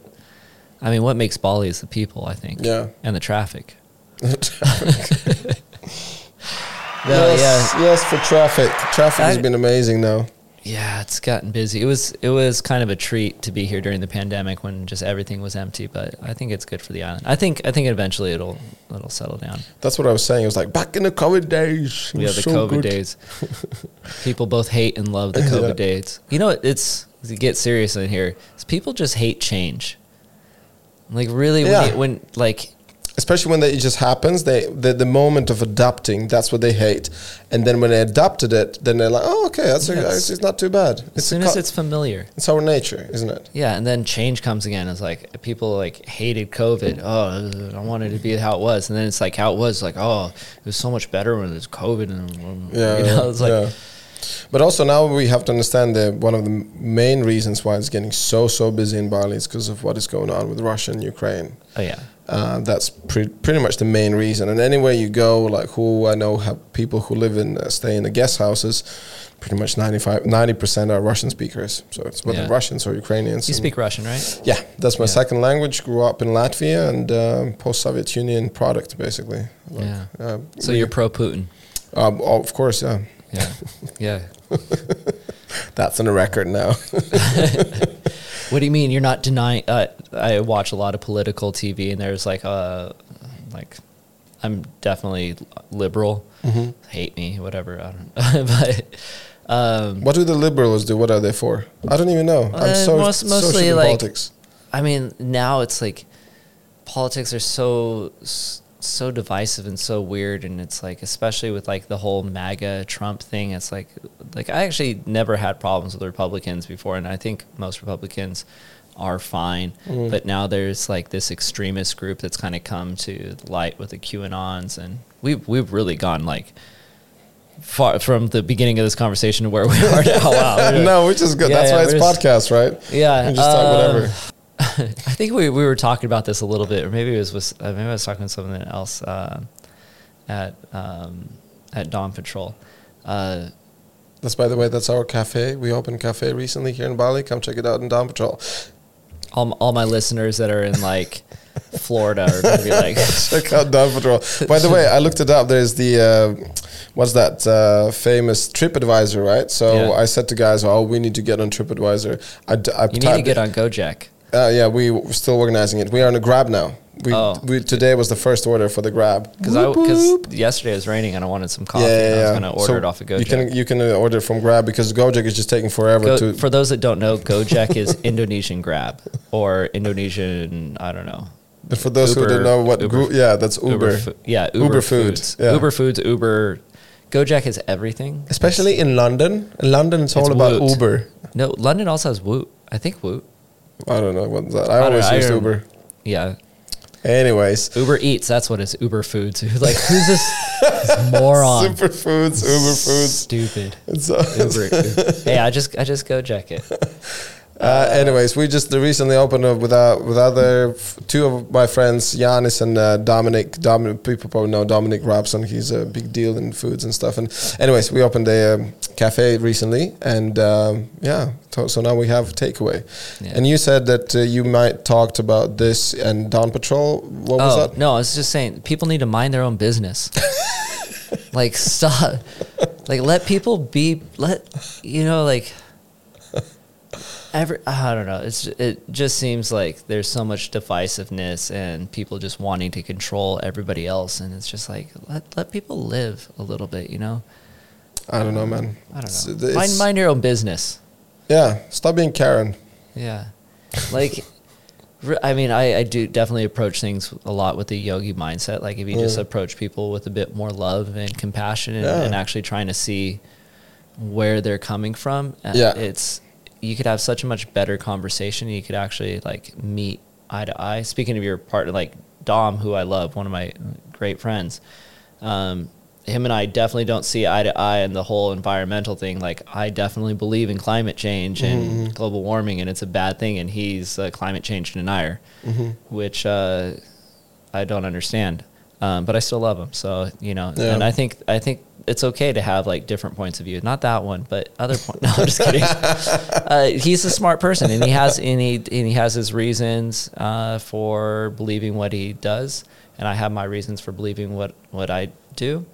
I mean, what makes Bali is the people, I think. Yeah. And the traffic. yes, yeah. yes, for traffic. Traffic has been amazing now. Yeah, it's gotten busy. It was it was kind of a treat to be here during the pandemic when just everything was empty, but I think it's good for the island. I think I think eventually it'll it'll settle down. That's what I was saying. It was like back in the COVID days. Yeah, the so COVID good. days. People both hate and love the COVID Yeah. days. You know, it's to get serious in here. people just hate change. Like really, Yeah. when, when like Especially when they, it just happens, they the, the moment of adapting, that's what they hate. And then when they adapted it, then they're like, oh, okay, that's a, it's, it's not too bad. as It's soon as it's familiar, it's our nature, isn't it? yeah, and then change comes again. It's like people like hated COVID. Oh, I wanted it to be how it was, and then it's like how it was. Like oh, it was so much better when it was COVID, and Yeah, you know, it's like yeah. But also now we have to understand that one of the main reasons why it's getting so so busy in Bali is because of what is going on with Russia and Ukraine. oh yeah, Uh, that's pre- pretty much the main reason. And anywhere you go, like who I know have people who live in uh, stay in the guest houses, pretty much 95, 90 percent are Russian speakers. So it's whether Yeah. Russians or Ukrainians. you speak Russian, right? Yeah, that's my Yeah. second language. Grew up in Latvia and um, post-Soviet Union product, basically. Like, Yeah. Uh, So you're pro Putin. um, oh, of course, yeah. Yeah, yeah. That's on the record now. What do you mean you're not denying? Uh, I watch a lot of political TV, and there's like, uh, like, I'm definitely liberal. Mm-hmm. Hate me, whatever. I don't. but um, what do the liberals do? What are they for? I don't even know. I'm Uh, so most- mostly like- politics. I mean, now it's like politics are so s- so divisive and so weird, and it's like, especially with like the whole MAGA Trump thing. It's like, like I actually never had problems with Republicans before, and I think most Republicans are fine. Mm. But now there's like this extremist group that's kind of come to light with the QAnons, and we've we've really gone like. Far from the beginning of this conversation to where we are now. Wow. we're- no, which is good. Yeah, That's yeah, why it's just- podcast, right? yeah, You just talk uh, whatever. I think we, we were talking about this a little bit, or maybe it was with, uh, maybe I was talking with something else uh, at um, at Dawn Patrol. Uh, That's by the way, that's our cafe. We opened cafe recently here in Bali. Come check it out in Down Patrol. all, all my listeners that are in like Florida are going to be like, check out Down Patrol. By the way, I looked it up. There's the uh, what's that uh, famous TripAdvisor, right? So Yeah. I said to guys, "Oh, we need to get on TripAdvisor." I, d- I you need to get on Gojek. Uh, yeah, we we're still organizing it. We are on a Grab now. We, Oh. we today was the first order for the Grab Because I because yesterday it was raining and I wanted some coffee. and I was going to order So it off of Gojek. You can you can order from Grab because Gojek is just taking forever Go, to. for those that don't know, Gojek is Indonesian Grab or Indonesian, I don't know, for those who don't know what, Uber- yeah, that's Uber. Fu- yeah, Uber, Uber Foods. Foods, yeah. Uber Foods, Uber. Gojek is everything. Especially in London. In London, it's all It's about Woot. Uber. No, London also has Woot. I think Woot. I don't know what's that. I, I always know, I Uber. Yeah, Anyways, Uber Eats. That's what it's. Uber Foods. Like who's this, this moron? Superfoods, Uber Foods. Stupid. It's, uh, Uber. Uber. Hey, I just I just go check it. Uh, anyways, we just recently opened up with uh, with other f- two of my friends, Yanis and uh, Dominic. Dominic, people probably know Dominic Robson. He's a big deal in foods and stuff. And anyways, we opened a um, cafe recently, and um, yeah, so now we have takeaway. Yeah. And you said that uh, you might talked about this and Dawn Patrol. What was oh that? no, I was just saying people need to mind their own business. like stop. Like let people be. Let you know like. Every, I don't know. It's it just seems like there's so much divisiveness and people just wanting to control everybody else, and it's just like let let people live a little bit, you know. I don't know, man. I don't know. it's- Mind, mind your own business. Yeah, stop being Karen. Yeah. Like, I mean, I, I do definitely approach things a lot with the yogi mindset. Like, if you just Mm. approach people with a bit more love and compassion and, Yeah. and actually trying to see where they're coming from, uh, Yeah. it's, you could have such a much better conversation. You could actually, like, meet eye to eye. Speaking of your partner, like Dom, who I love, one of my great friends, um, him and I definitely don't see eye to eye in the whole environmental thing. Like, I definitely believe in climate change and global warming, and it's a bad thing. And he's a climate change denier, which uh, I don't understand. Um, but I still love him. So you know, Yeah. and I think I think it's okay to have like different points of view. Not that one, but other point. No, I'm just kidding. uh, he's a smart person, and he has and he and he has his reasons uh, for believing what he does, and I have my reasons for believing what what I do.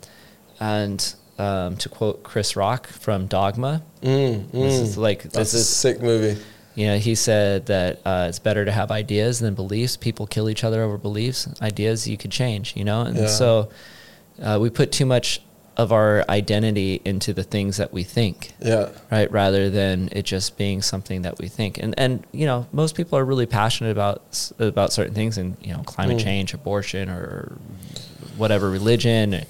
And um, to quote Chris Rock from Dogma, Mm, this mm. is like this a is sick movie. you know, he said that uh, it's better to have ideas than beliefs. People kill each other over beliefs. Ideas you could change, you know? And Yeah. so uh, we put too much of our identity into the things that we think, Yeah. right? Rather than it just being something that we think. And, and you know, most people are really passionate about, about certain things and, you know, climate Mm. change, abortion, or whatever, religion,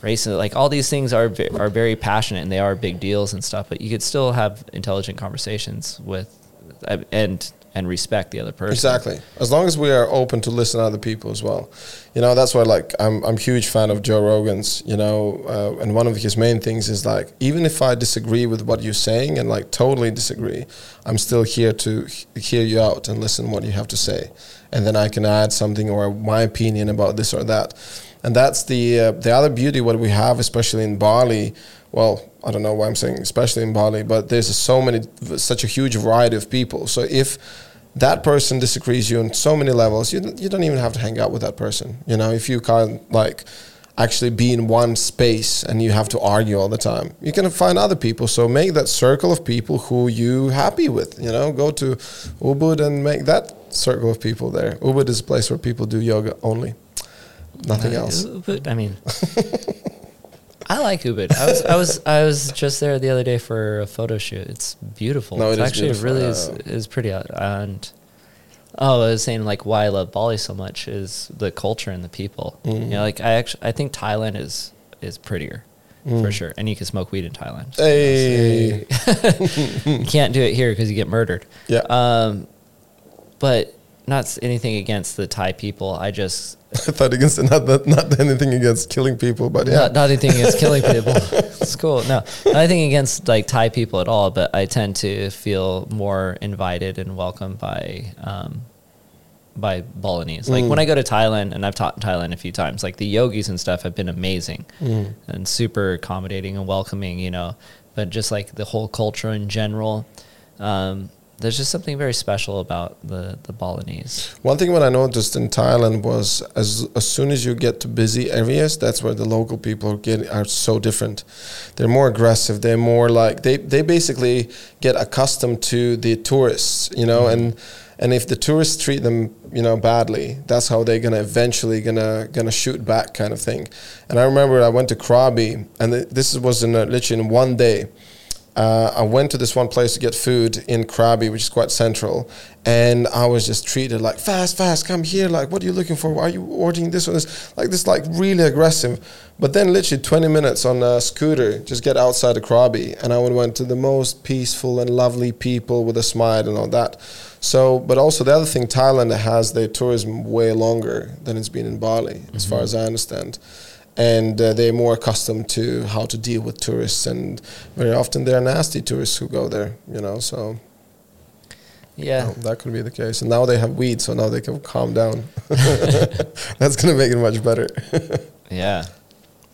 race, like all these things are, are very passionate and they are big deals and stuff, but you could still have intelligent conversations with, and, and respect the other person. Exactly. As long as we are open to listen to other people as well, you know. That's why, like, I'm I'm huge fan of Joe Rogan's. You know, uh, and one of his main things is like, even if I disagree with what you're saying and like totally disagree, I'm still here to hear you out and listen what you have to say, and then I can add something or my opinion about this or that. And that's the uh, the other beauty what we have, especially in Bali. Well, I don't know why I'm saying especially in Bali, but there's so many, such a huge variety of people. So if that person disagrees you on so many levels, you you don't even have to hang out with that person. You know, if you can't like actually be in one space and you have to argue all the time, you can find other people. So make that circle of people who you happy with. You know, go to Ubud and make that circle of people there. Ubud is a place where people do yoga only, nothing Uh, else. Ubud, I mean, I like Ubud. I was, I was, I was just there the other day for a photo shoot. It's beautiful. No, it's it is actually beautiful. really is, Uh, is pretty. out- And oh, I was saying like why I love Bali so much is the culture and the people. You Mm. know, like I actually, I think Thailand is is prettier for sure, and you can smoke weed in Thailand. So, Mm. Hey. you can't do it here because you get murdered. Yeah. Um, but not anything against the Thai people. I just I thought against not that, not anything against killing people, but yeah. not, not anything against killing people. It's cool. No, not anything against like Thai people at all. But I tend to feel more invited and welcomed by um, by Balinese. Like when I go to Thailand, and I've taught in Thailand a few times. Like the yogis and stuff have been amazing and super accommodating and welcoming. You know, but just like the whole culture in general. Um, there's just something very special about the the Balinese. One thing what I noticed in Thailand was as as soon as you get to busy areas, that's where the local people are are so different. They're more aggressive. They're more like they they basically get accustomed to the tourists, you know, and and if the tourists treat them, you know, badly, that's how they're gonna eventually gonna gonna shoot back, kind of thing. And I remember I went to Krabi, and th- this was in a, literally in one day uh, I went to this one place to get food in Krabi, which is quite central, and I was just treated like fast, fast, come here. Like, what are you looking for? Why are you ordering this or this? Like this, like really aggressive. But then, literally 20 minutes on a scooter, just get outside of Krabi, and I would went to the most peaceful and lovely people with a smile and all that. So, but also the other thing, Thailand has their tourism way longer than it's been in Bali, as far as I understand and uh, they're more accustomed to how to deal with tourists and very often they're nasty tourists who go there you know so Yeah, that could be the case and now they have weed so now they can calm down that's going to make it much better yeah.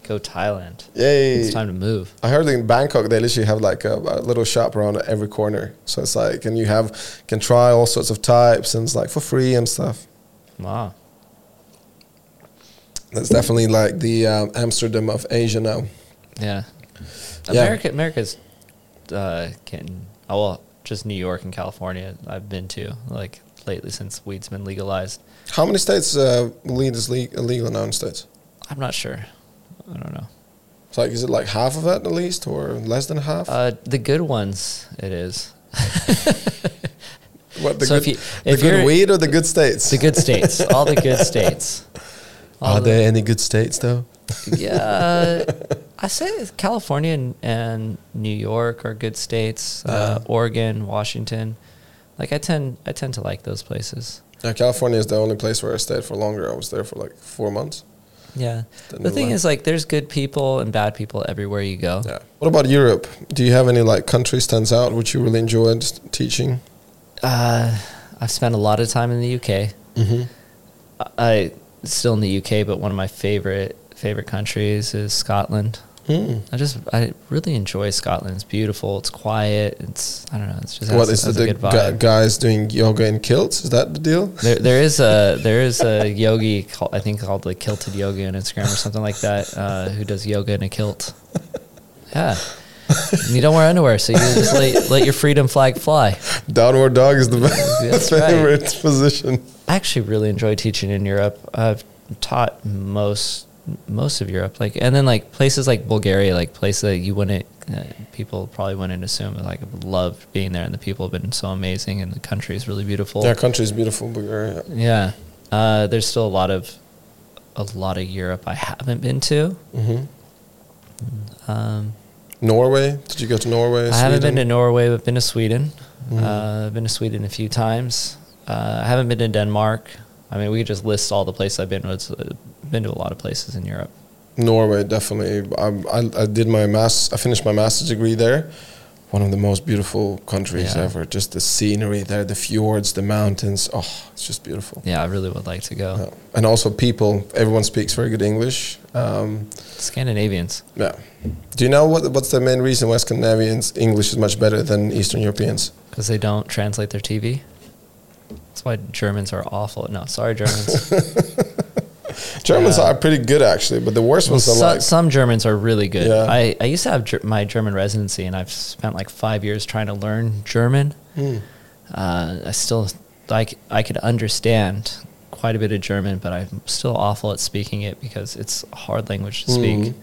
Go Thailand. yay It's time to move. I heard in Bangkok they literally have like a, a little shop around every corner. So it's like, and you have can try all sorts of types, and it's like for free and stuff. Wow. That's definitely like the um, Amsterdam of Asia now. Yeah. Yeah. America, America's uh, getting. Oh well, just New York and California. I've been to like lately since weed's been legalized. How many states uh, weed is le- illegal now in states? I'm not sure. I don't know. It's like, is it like half of that at least, or less than half? Uh, the good ones, it is. what the so good, if you- the good weed or the good states? The good states, all the good states. All Are the- there any good states though? yeah, I say California and, and New York are good states. Uh, Yeah. Oregon, Washington, like I tend I tend to like those places. Yeah, California is the only place where I stayed for longer. I was there for like four months. Yeah, Didn't the thing lie. is like there's good people and bad people everywhere you go. Yeah. What about Europe? Do you have any like country stands out which you really enjoyed teaching? Uh, I've spent a lot of time in the UK. Mm-hmm. I still in the UK, but one of my favorite favorite countries is Scotland. Mm. I just I really enjoy Scotland. It's beautiful. It's quiet. It's I don't know. It's just What has, is the, a the good gu- guys doing yoga in kilts? Is that the deal? There, there is a there is a yogi called, I think called like kilted yoga on Instagram or something like that uh, who does yoga in a kilt. Yeah, you don't wear underwear, so you just let, let your freedom flag fly. Downward dog is the best. That's right. favorite position. I actually really enjoy teaching in Europe. I've taught most most of Europe, like and then like places like Bulgaria, like places that you wouldn't uh, people probably wouldn't assume. Like love being there, and the people have been so amazing, and the country is really beautiful. Yeah, country is beautiful, Bulgaria. Yeah. Uh, there's still a lot of a lot of Europe I haven't been to. hmm Um, Norway? Did you go to Norway? I haven't been to Norway, but been to Sweden. Mhm. Uh, I've been to Sweden a few times. Uh, I haven't been to Denmark. I mean, we could just list all the places I've been. It's uh, been to a lot of places in Europe. Norway, definitely. I, I, I did my mass. I finished my master's degree there. One of the most beautiful countries Yeah. ever. Just the scenery there, the fjords, the mountains. Oh, it's just beautiful. Yeah, I really would like to go. Yeah. And also people. Everyone speaks very good English. Um, Scandinavians. yeah. Do you know what what's the main reason why Scandinavians English is much better than Eastern Europeans? Because they don't translate their TV. That's why Germans are awful. No, sorry, Germans. Germans Yeah. are pretty good actually, but the worst Well, ones are so- like some Germans are really good. Yeah. I, I used to have ger- my German residency, and I've spent like five years trying to learn German. Hmm. Uh, I still like I could understand quite a bit of German, but I'm still awful at speaking it because it's a hard language to speak. Mhm.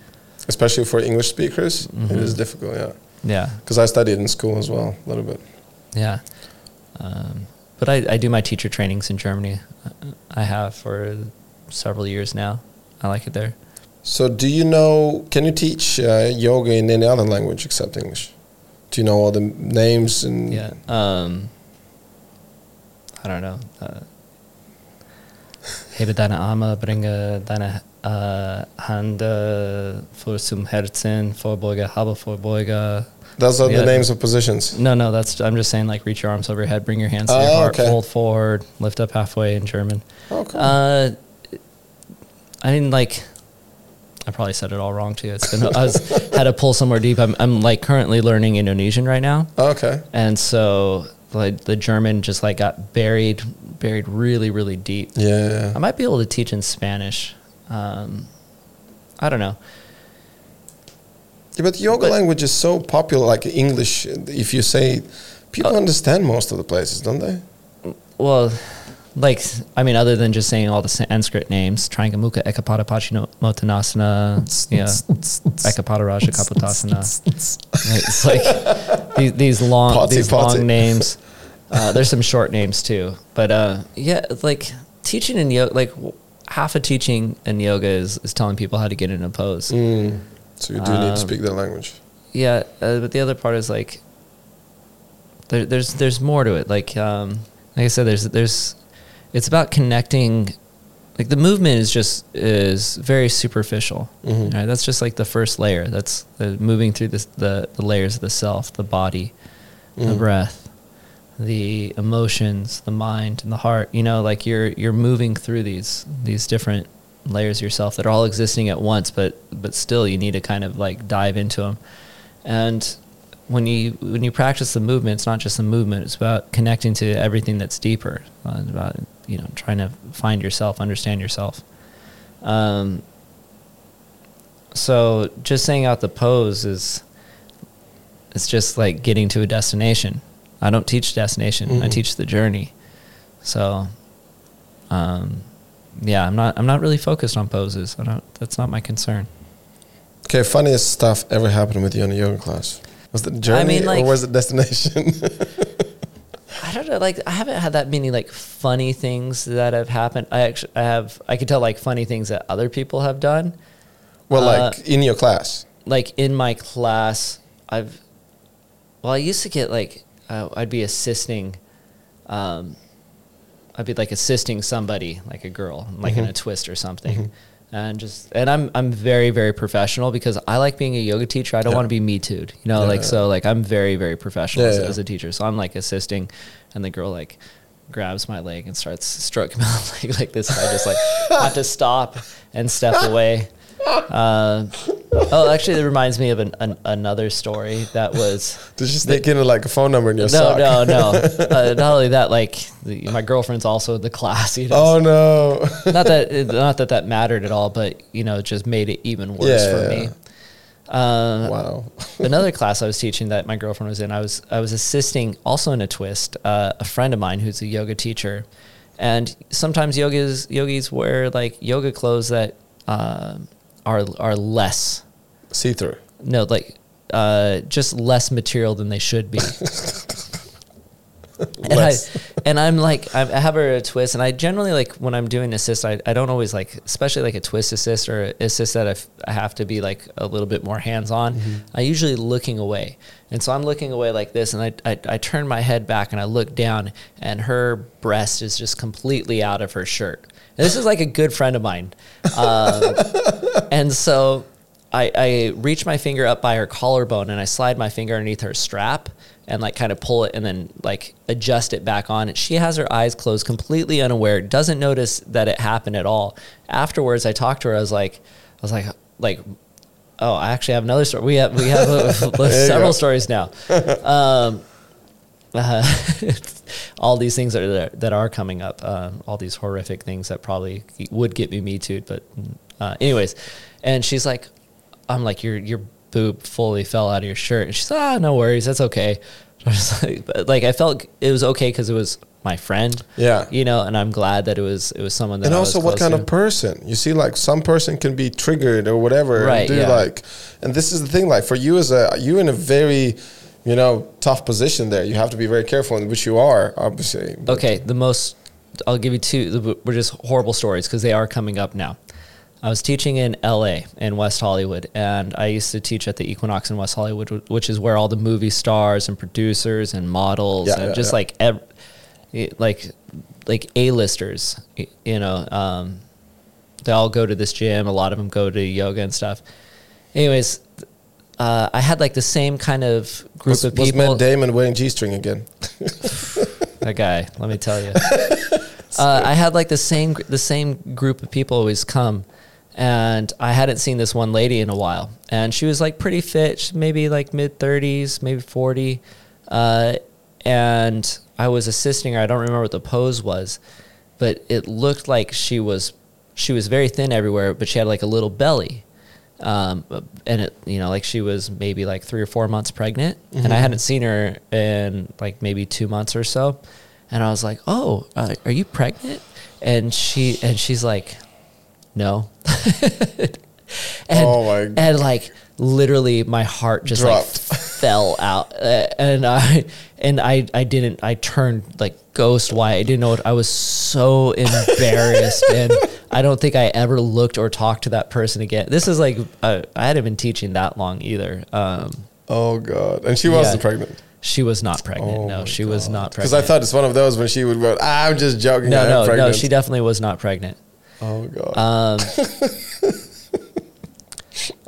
especially for English speakers, it Mhm. is difficult. Yeah, Yeah, because I studied in school as well a little bit. yeah. Um, but I, I do my teacher trainings in Germany. I have for several years now. I like it there. So, do you know? Can you teach uh, yoga in any other language except English? Do you know all the names and? Yeah. Um, I don't know. Uh, Hebe deine Arme, bringe deine äh, Hände vor zum Herzen, Vorbeuge, habe Vorbeuge. Those are Yeah. the names of positions. No, no, that's I'm just saying like reach your arms over your head, bring your hands to Oh, your heart, okay. fold forward, lift up halfway in German. Okay. Uh, I didn't like. I probably said it all wrong too. It's been I was had to pull somewhere deep. I'm I'm like currently learning Indonesian right now. okay. and so like the German just like got buried, buried really, really deep. Yeah. I might be able to teach in Spanish. Um, I don't know. Yeah, but yoga But- language is so popular, like English. If you say, people Uh, understand most of the places, don't they? Well, like I mean, other than just saying all the Sanskrit names, Triangamuka, Ekapada Pachino Motanasana, yeah, Ekapada Raja Kapotasana. Right, It's like these, these long, Potty, these potty. long names. Uh, there's some short names too, but uh, yeah, like teaching in yoga, like half of teaching in yoga is, is telling people how to get in a pose. Mm. So you do need to Um, speak their language. Yeah, uh, but the other part is like there, there's there's more to it. Like um, like I said, there's there's it's about connecting. Like the movement is just is very superficial. Mhm. Right? That's just like the first layer. That's the moving through this, the the layers of the self, the body, the Mhm. breath, the emotions, the mind, and the heart. You know, like you're you're moving through these these different layers of yourself that are all existing at once, but but still you need to kind of like dive into them. And when you when you practice the movement, it's not just the movement; it's about connecting to everything that's deeper. Uh, it's about you know trying to find yourself, understand yourself. Um, so just saying out the pose is it's just like getting to a destination. I don't teach destination. I Mhm. teach the journey. So um, yeah, I'm not I'm not really focused on poses. I don't that's not my concern. Okay, funniest stuff ever happened with you in a yoga class? Was it journey mean, like- or was it destination? I don't know. Like I haven't had that many like funny things that have happened. I actually I have. I could tell like funny things that other people have done. well, Uh, like in your class. Like in my class, I've. Well, I used to get like uh, I'd be assisting. Um, I'd be like assisting somebody, like a girl, like in a twist or something, and just and I'm I'm very very professional because I like being a yoga teacher. I don't want to be me too'd, you know, Yeah, like so like I'm very very professional Yeah, as, yeah. as a teacher. So I'm like assisting, and the girl like grabs my leg and starts stroking my leg like this. I just like have to stop and step away. Uh, oh, actually, it reminds me of an, an, another story that was Did you sneak in like a phone number in your no, sock? no, no. Uh, not only that, like the, my girlfriend's also in the class. You know, Oh no. not that it- not that that mattered at all, but you know, it just made it even worse Yeah, for yeah. me. Uh, wow. another class I was teaching that my girlfriend was in, I was I was assisting also in a twist. Uh, a friend of mine who's a yoga teacher, and sometimes yogas yogis wear like yoga clothes that uh, are are less See through. no like uh, just less material than they should be. and I and I'm like I I have her a twist, and I generally like when I'm doing assist, I, I don't always like especially like a twist assist or assist that I, f- I have to be like a little bit more hands on. Mm-hmm. I usually looking away, and so I'm looking away like this, and I, I I turn my head back and I look down, and her breast is just completely out of her shirt. This is like a good friend of mine, um, and so I, I reach my finger up by her collarbone and I slide my finger underneath her strap and like kind of pull it and then like adjust it back on. And She has her eyes closed, completely unaware, doesn't notice that it happened at all. Afterwards, I talked to her. I was like, I was like, like, oh, I actually have another story. We have we have several stories now. Um, uh, all these things that are that are coming up, uh, all these horrific things that probably would get me me too. But uh, anyways, and she's like, I'm like, your your boob fully fell out of your shirt, and she's ah, no worries, that's okay. I was like, but like I felt it was okay because it was my friend, Yeah. you know, and I'm glad that it was it was someone that and I also what kind to. of person you see like some person can be triggered or whatever Right, and do yeah. like and this is the thing like for you as a you in a very you know tough position there you have to be very careful in which you are obviously Okay, the most I'll give you two. Were just horrible stories because they are coming up now. I was teaching in L.A. in West Hollywood, and I used to teach at the Equinox in West Hollywood, which is where all the movie stars and producers and models Yeah, and yeah, just yeah. like ev- like like A-listers, you know, um, they all go to this gym. A lot of them go to yoga and stuff. Anyways, uh, I had like the same kind of group was, of was people. Matt Damon wearing G-string again That guy, let me tell you. uh, I had like the same the same group of people always come, and I hadn't seen this one lady in a while, and she was like pretty fit, maybe like mid thirties, maybe forty, uh, and I was assisting her. I don't remember what the pose was, but it looked like she was she was very thin everywhere, but she had like a little belly. Um, and it, you know, like she was maybe like three or four months pregnant, and I hadn't seen her in like maybe two months or so, and I was like, "Oh, uh, are you pregnant?" And she and she's like, "No," and Oh and like literally my heart just like fell out, uh, and I and I I didn't I turned like ghost white. I didn't know what I was so embarrassed, and I don't think I ever looked or talked to that person again. This is like uh, I hadn't been teaching that long either. Um, oh god and she wasn't Yeah. pregnant she was not pregnant. Oh no, she was not pregnant. because. I thought it's one of those when she would go I'm just joking no, no, no. She definitely was not pregnant. oh god Um,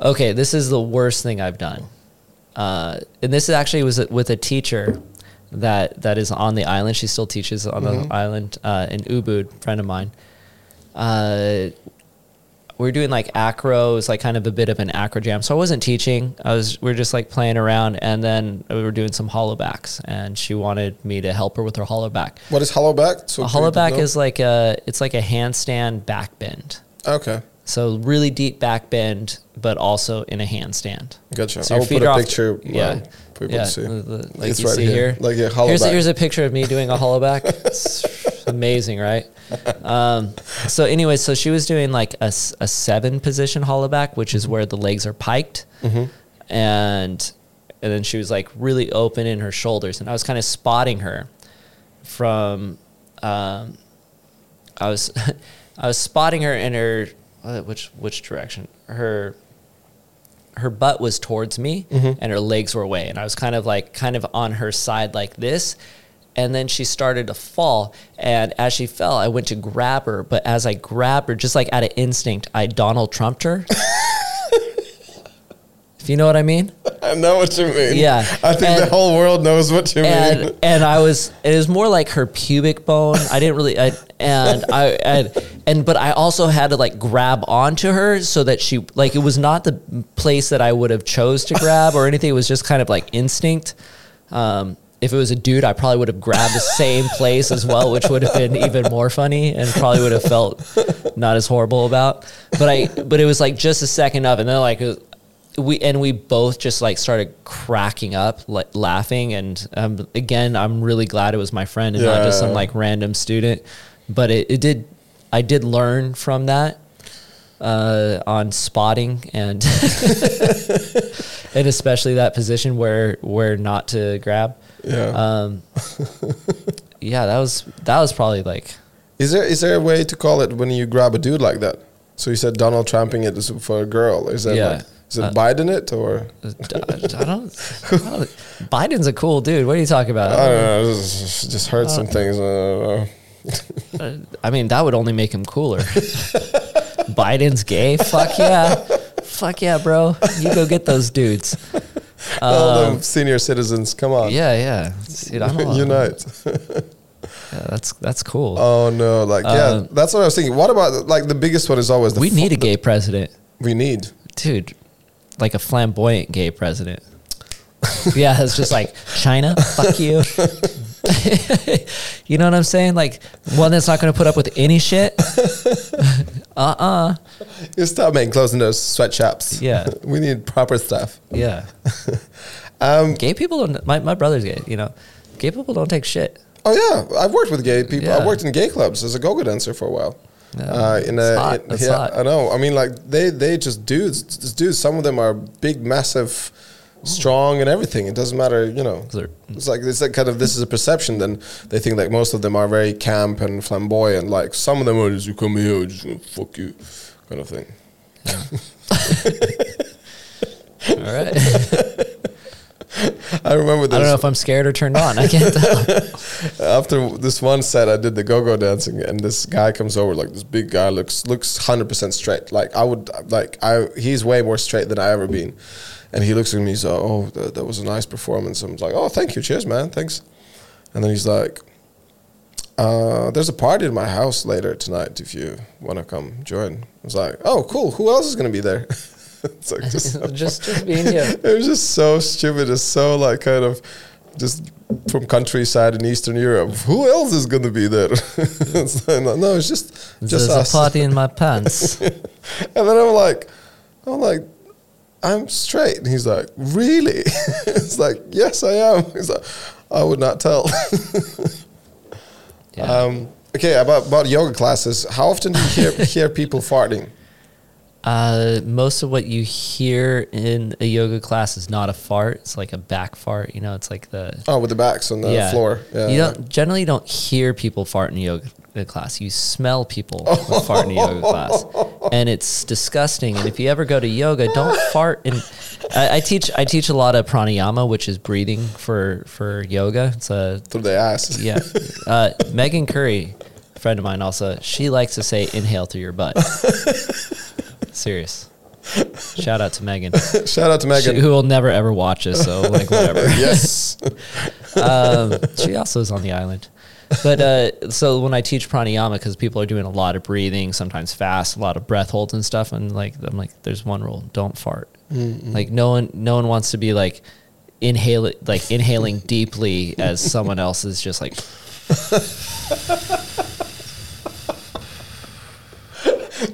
okay, this is the worst thing I've done, uh, and this actually was with a teacher that that is on the island. She still teaches on Mm-hmm. the island uh, in Ubud, friend of mine. Uh, we are doing like acro, it was like kind of a bit of an acro jam. So I wasn't teaching. I was we are just like playing around, and then we were doing some hollowbacks, and she wanted me to help her with her hollowback. what is hollow back so A hollowback is like a it's like a handstand back bend. okay So really deep back bend, but also in a handstand. Gotcha. So I will put a picture Yeah. uh, people yeah, to see. the- the- like It's you right see here. here. Like a hollow here's, back. here's a picture of me doing a hollow back. Amazing, right? Um, so anyway, so she was doing like a, a seven position hollowback, which is where the legs are piked, and and then she was like really open in her shoulders, and I was kind of spotting her from. Um, I was I was spotting her in her uh, which which direction? Her her butt was towards me and her legs were away and I was kind of like kind of on her side like this and then she started to fall and as she fell I went to grab her but as I grabbed her just like out of instinct I Donald Trumped her if you know what I mean I know what you mean. Yeah. I think the whole world knows what you mean. and and I was it was more like her pubic bone. I didn't really I, and I and, and but I also had to like grab onto her so that she like it was not the place that I would have chose to grab or anything. It was just kind of like instinct. Um, if it was a dude, I probably would have grabbed the same place as well, which would have been even more funny and probably would have felt not as horrible about. But I, but it was like just a second of, and then like we and we both just like started cracking up, like laughing. And um, again, I'm really glad it was my friend and not just some like random student. But it, it did, I did learn from that uh, on spotting and and especially that position where where not to grab. Yeah. Um, yeah, that was that was probably like is there is there a way to call it when you grab a dude like that? So you said Donald Trumping it for a girl. Is that Yeah. like, is it Uh, Biden it or I don't, I don't. Biden's a cool dude. What are you talking about? I don't know? Just, just heard some things. I. Uh, I mean, that would only make him cooler. Biden's gay? Fuck yeah. Fuck yeah, bro. You go get those dudes. All them senior citizens, come on, Um, Yeah, yeah. Dude, I'm unite. Yeah, that's that's cool. Oh no, like yeah, Um, that's what I was thinking. What about like the biggest one is always the we fu- need a gay president. we need. Dude, like a flamboyant gay president. yeah, it's just like China, fuck you. you know what I'm saying? Like one that's not going to put up with any shit. Uh-uh. You stop making clothes in those sweatshops. Yeah. we need proper stuff. Yeah. Um, Gay people don't. My my brother's gay. You know, gay people don't take shit. oh yeah, I've worked with gay people. I Yeah. worked in gay clubs as a go-go dancer for a while. Yeah. Uh, in That's a, hot. in- That's yeah, hot. I know. I mean, like they they just dudes, just dudes. Some of them are big, massive, Mm. strong, and everything. It doesn't matter, you know. Mm. It's like it's like kind of this is a perception. Then they think like most of them are very camp and flamboyant. Like some of them are just you come here, just gonna fuck you, kind of thing. All right. I remember I don't know if I'm scared or turned on. I can't tell. after this one set, I did the go-go dancing, and this guy comes over, like this big guy, looks looks hundred percent straight. Like I would, like I, he's way more straight than I ever been. And he looks at me, he's like, "Oh, that, that was a nice performance." I'm like, "Oh, thank you, cheers, man, thanks." And then he's like, uh, "There's a party at my house later tonight. If you want to come join." I was like, "Oh, cool. Who else is gonna be there?" it's like just just just being here. it was just so stupid. It's so like kind of just from countryside in Eastern Europe. Who else is going to be there? it's like, no, it's just just There's us. a party in my pants. and then I'm like, I'm like, I'm straight. And he's like, really? it's like, yes, I am. He's like, I would not tell. Yeah. um, okay, about about yoga classes. How often do you hear hear people farting? Uh, most of what you hear in a yoga class is not a fart. It's like a back fart. You know, it's like the Oh, with the backs on the yeah. floor. Yeah. You don't generally don't hear people fart in a class. You smell people fart in a yoga class, and it's disgusting. And if you ever go to yoga, don't fart. And I, I teach I teach a lot of pranayama, which is breathing for for yoga. It's a Through the ass. yeah. Uh, Megan Curry, a friend of mine, also she likes to say "inhale through your butt." Serious. Shout out to Megan, Shout out to Megan. she, who will never ever watch us. So like whatever. yes. um, she also is on the island. But uh, so when I teach pranayama, because people are doing a lot of breathing, sometimes fast, a lot of breath holds and stuff, and like I'm like, there's one rule: don't fart. Like no one, no one wants to be like inhale, like inhaling deeply as someone else is just like.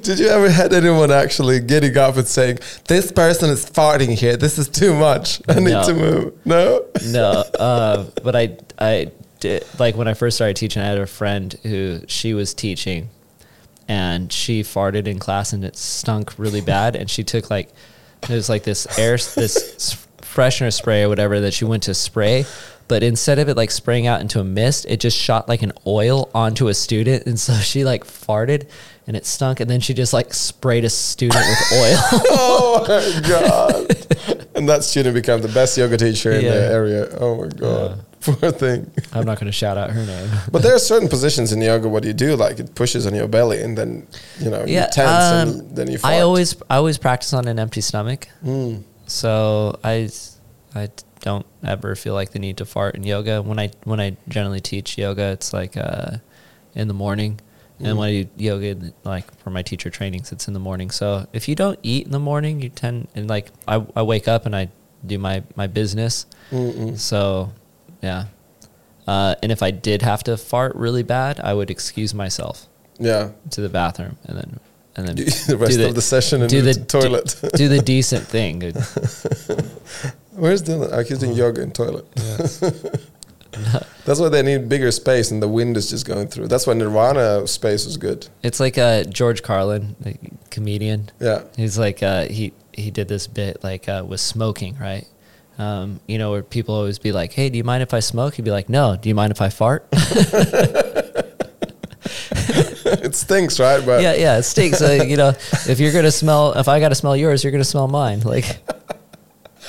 Did you ever had anyone actually getting up and saying, "This person is farting here. This is too much. I need No. to move." No. No, uh, but I I did, like when I first started teaching, I had a friend who she was teaching, and she farted in class, and it stunk really bad. And she took like it was like this air this freshener spray or whatever that she went to spray. But instead of it like spraying out into a mist, it just shot like an oil onto a student, and so she like farted, and it stunk, and then she just like sprayed a student with oil. oh my god! and that student became the best yoga teacher in Yeah. the area. Oh my god, poor thing. I'm not going to shout out her name. But there are certain positions in yoga. What do you do? Like it pushes on your belly, and then you know you tense, um, and then you. I always I always practice on an empty stomach, Mm. so I I don't ever feel like the need to fart in yoga. When I when I generally teach yoga, it's like uh, in the morning, and Mm. when I do yoga, like for my teacher trainings, it's in the morning. So if you don't eat in the morning, you tend and like I I wake up and I do my my business. Mm-mm. So yeah, uh, and if I did have to fart really bad, I would excuse myself Yeah. to the bathroom and then and then Do the rest of the session in do the, the toilet. Do, do the decent thing. Where's Dylan? Oh, he's doing yoga in toilet. That's why they need bigger space, and the wind is just going through. That's why Nirvana space was good. It's like uh, George Carlin, the comedian. Yeah. He's like uh, he he did this bit like uh, with smoking, right? Um, you know, where people always be like, "Hey, do you mind if I smoke?" He'd be like, "No." Do you mind if I fart? it stinks, right? But yeah, yeah, it stinks. Uh, you know, if you're gonna smell, if I got to smell yours, you're gonna smell mine. Like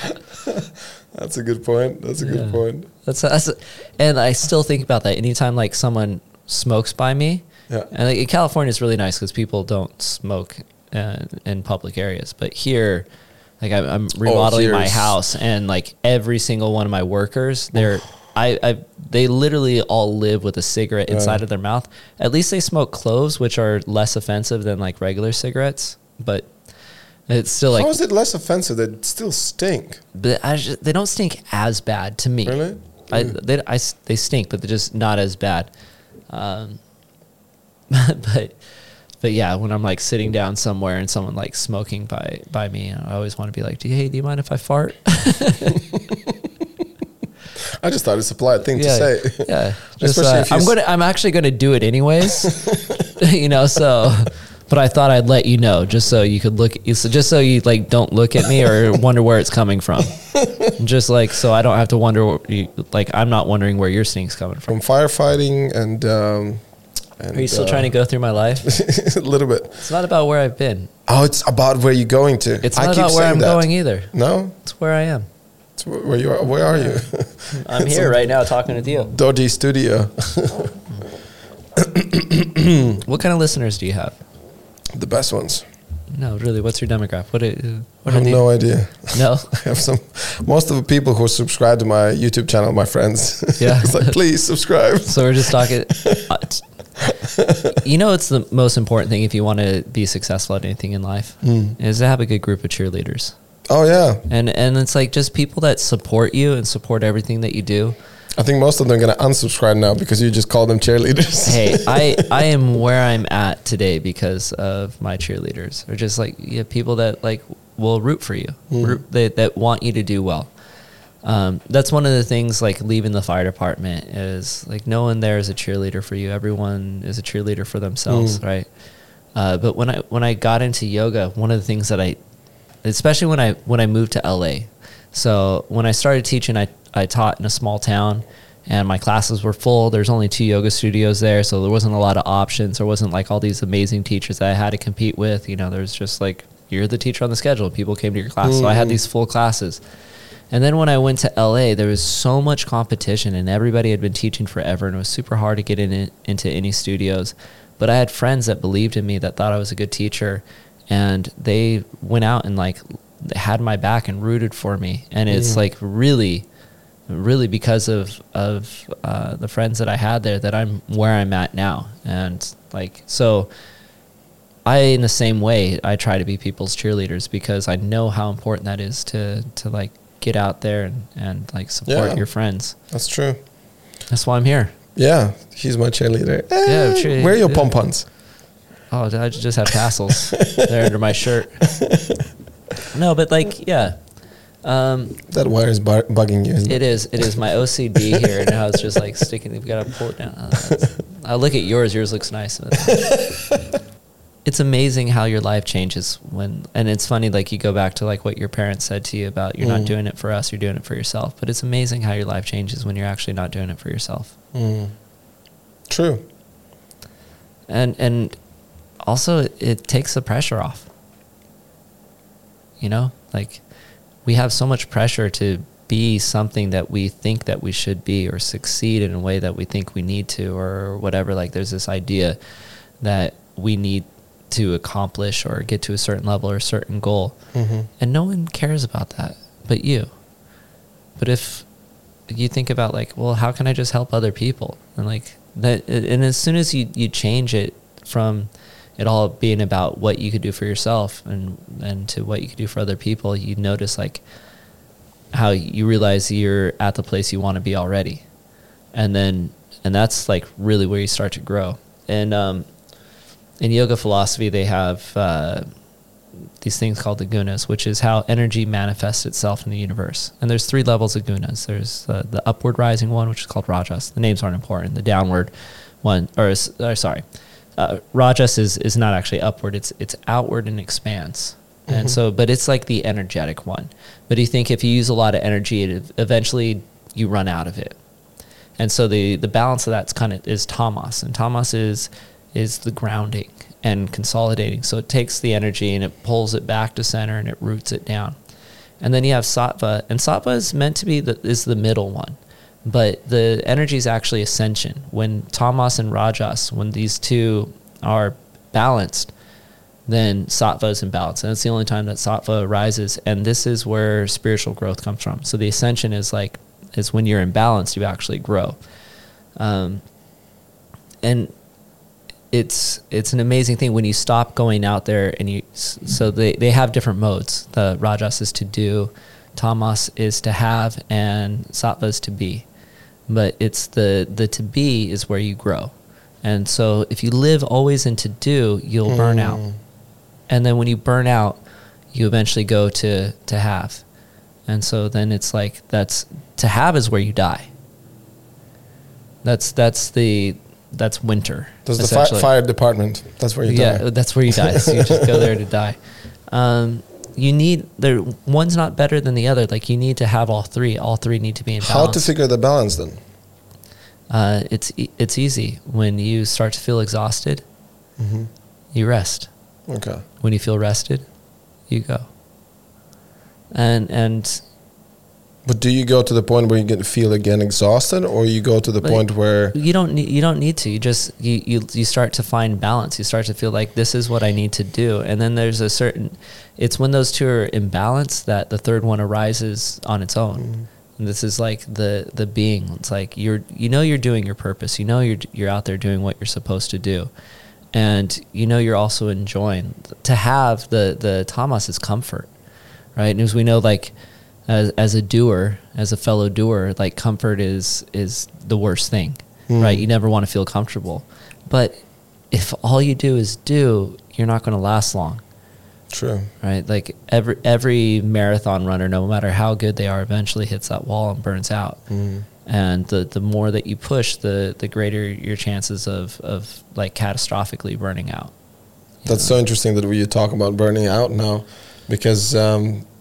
that's a good point. That's a good point. that's that's, and I still think about that anytime like someone smokes by me. Yeah. And like, in California, it's really nice because people don't smoke uh, in public areas. But here, like I'm, I'm remodeling my house, and like every single one of my workers, they're I, I they literally all live with a cigarette inside of their mouth. At least they smoke cloves, which are less offensive than like regular cigarettes. But it's still like How is it less offensive? They still stink. but I just, they don't stink as bad to me. Really? I, Mm. they, I they stink, but they're just not as bad. Um, but but yeah, when I'm like sitting down somewhere and someone like smoking by by me, I always want to be like, "Do you- "Hey, do you mind if I fart?" I just thought it's a polite thing yeah, to say. yeah. Just, uh, I'm s- gonna I'm actually gonna do it anyways, you know. So, but I thought I'd let you know just so you could look, just so you like don't look at me or wonder where it's coming from. Just like so, I don't have to wonder. you- Like I'm not wondering where your stink's coming from. From firefighting and. Um, and Are you still uh, trying to go through my life? a little bit. It's not about where I've been. Oh, it's about where you're going to. It's I not keep about where I'm that. going either. No, It's where I am. it's where you are. Where are you? I'm here right now talking with you. Dodgy studio. What kind of listeners do you have? The best ones. No, really. What's your demographic? What? Are, I have no idea. no. I have some. Most of the people who subscribe to my YouTube channel, my friends. Yeah. it's like please subscribe. So we're just talking. uh, you know, it's the most important thing if you want to be successful at anything in life is to have a good group of cheerleaders, Oh yeah, and and it's like just people that support you and support everything that you do. I think most of them are gonna unsubscribe now because you just call them cheerleaders. hey, I I am where I'm at today because of my cheerleaders. Or just like you have people that like will root for you, root, they, that want you to do well. Um, that's one of the things like leaving the fire department is like no one there is a cheerleader for you. Everyone is a cheerleader for themselves, right? Uh, but when I when I got into yoga, one of the things that I, especially when I when I moved to LA, so when I started teaching, I I taught in a small town, and my classes were full. There's only two yoga studios there, so there wasn't a lot of options. There wasn't like all these amazing teachers that I had to compete with. You know, there's just like you're the teacher on the schedule. People came to your class, so I had mm. these full classes. And then when I went to LA, there was so much competition, and everybody had been teaching forever, and it was super hard to get in into any studios. But I had friends that believed in me, that thought I was a good teacher, and they went out and like had my back and rooted for me. And it's mm. like really, really because of of uh, the friends that I had there that I'm where I'm at now. And like so, I in the same way I try to be people's cheerleaders because I know how important that is to to like get out there and, and like support Yeah. your friends. That's true. That's why I'm here. Yeah, he's my cheerleader. Yeah, cheer- where are your pom poms? Oh, I just have tassels. They're under my shirt. No, but like, yeah, Um, That wire is bu- bugging you. Isn't it? it is. It is my OCD here. Now it's just like sticking. We've got to pull it down. Uh, I look at yours. Yours looks nice. it's amazing how your life changes when, and it's funny. Like you go back to like what your parents said to you about you're not Mm. doing it for us. You're doing it for yourself. But it's amazing how your life changes when you're actually not doing it for yourself. Mm. True. and and also it, it takes the pressure off you know like we have so much pressure to be something that we think that we should be or succeed in a way that we think we need to or whatever like there's this idea that we need to accomplish or get to a certain level or a certain goal. Hmm and no one cares about that but you. But if you think about like well how can i just help other people? And like that and as soon as you you change it from it all being about what you could do for yourself and and to what you could do for other people you notice like how you realize you're at the place you want to be already and then and that's like really where you start to grow and um in yoga philosophy they have uh these things called the gunas, which is how energy manifests itself in the universe. And there's three levels of gunas. There's uh, the upward rising one, which is called rajas. The names aren't important. The downward one, or, or sorry, uh, rajas is is not actually upward. It's it's outward and expands. And Mhm. so, but it's like the energetic one. But you think if you use a lot of energy, it eventually you run out of it. And so the the balance of that's kind of is tamas, and tamas is is the grounding and consolidating. So it takes the energy and it pulls it back to center and it roots it down. And then you have sattva, and sattva is meant to be the is the middle one, but the energy is actually ascension. When tamas and rajas, when these two are balanced, then sattva is in balance, and it's the only time that sattva arises. And this is where spiritual growth comes from. So the ascension is like is when you're in balance, you actually grow. Um, and it's it's an amazing thing when you stop going out there and you so they, they have different modes the rajas is to do tamas is to have and sattva is to be but it's the the to be is where you grow and so if you live always in to do you'll burn out Mm. and then when you burn out you eventually go to to have and so then it's like that's to have is where you die that's that's the that's winter That's the fi- fire department. That's where you yeah die. that's where you die so you just go there to die um, you need there one's not better than the other. Like you need to have all three. All three need to be in How to figure the balance then? uh, it's e- it's easy. When you start to feel exhausted hmm you rest. Okay. when you feel rested you go. And and But do you go to the point where you get to feel again exhausted, or you go to the Like, point where you don't need you don't need to. You just you, you you start to find balance. You start to feel like this is what i need to do. And then there's a certain it's when those two are in balance that the third one arises on its own. Mm. and this is like the the being. It's like you're you know you're doing your purpose. You know you're you're out there doing what you're supposed to do. And you know you're also enjoying to have the the tamas is comfort right? And as we know like as, as a doer as a fellow doer like comfort is is the worst thing Mm. right you never want to feel comfortable but if all you do is do you're not going to last long true? right like every every marathon runner no matter how good they are eventually hits that wall and burns out Mm. and the the more that you push the the greater your chances of of like catastrophically burning out That's know? so interesting that we talk about burning out now, because um,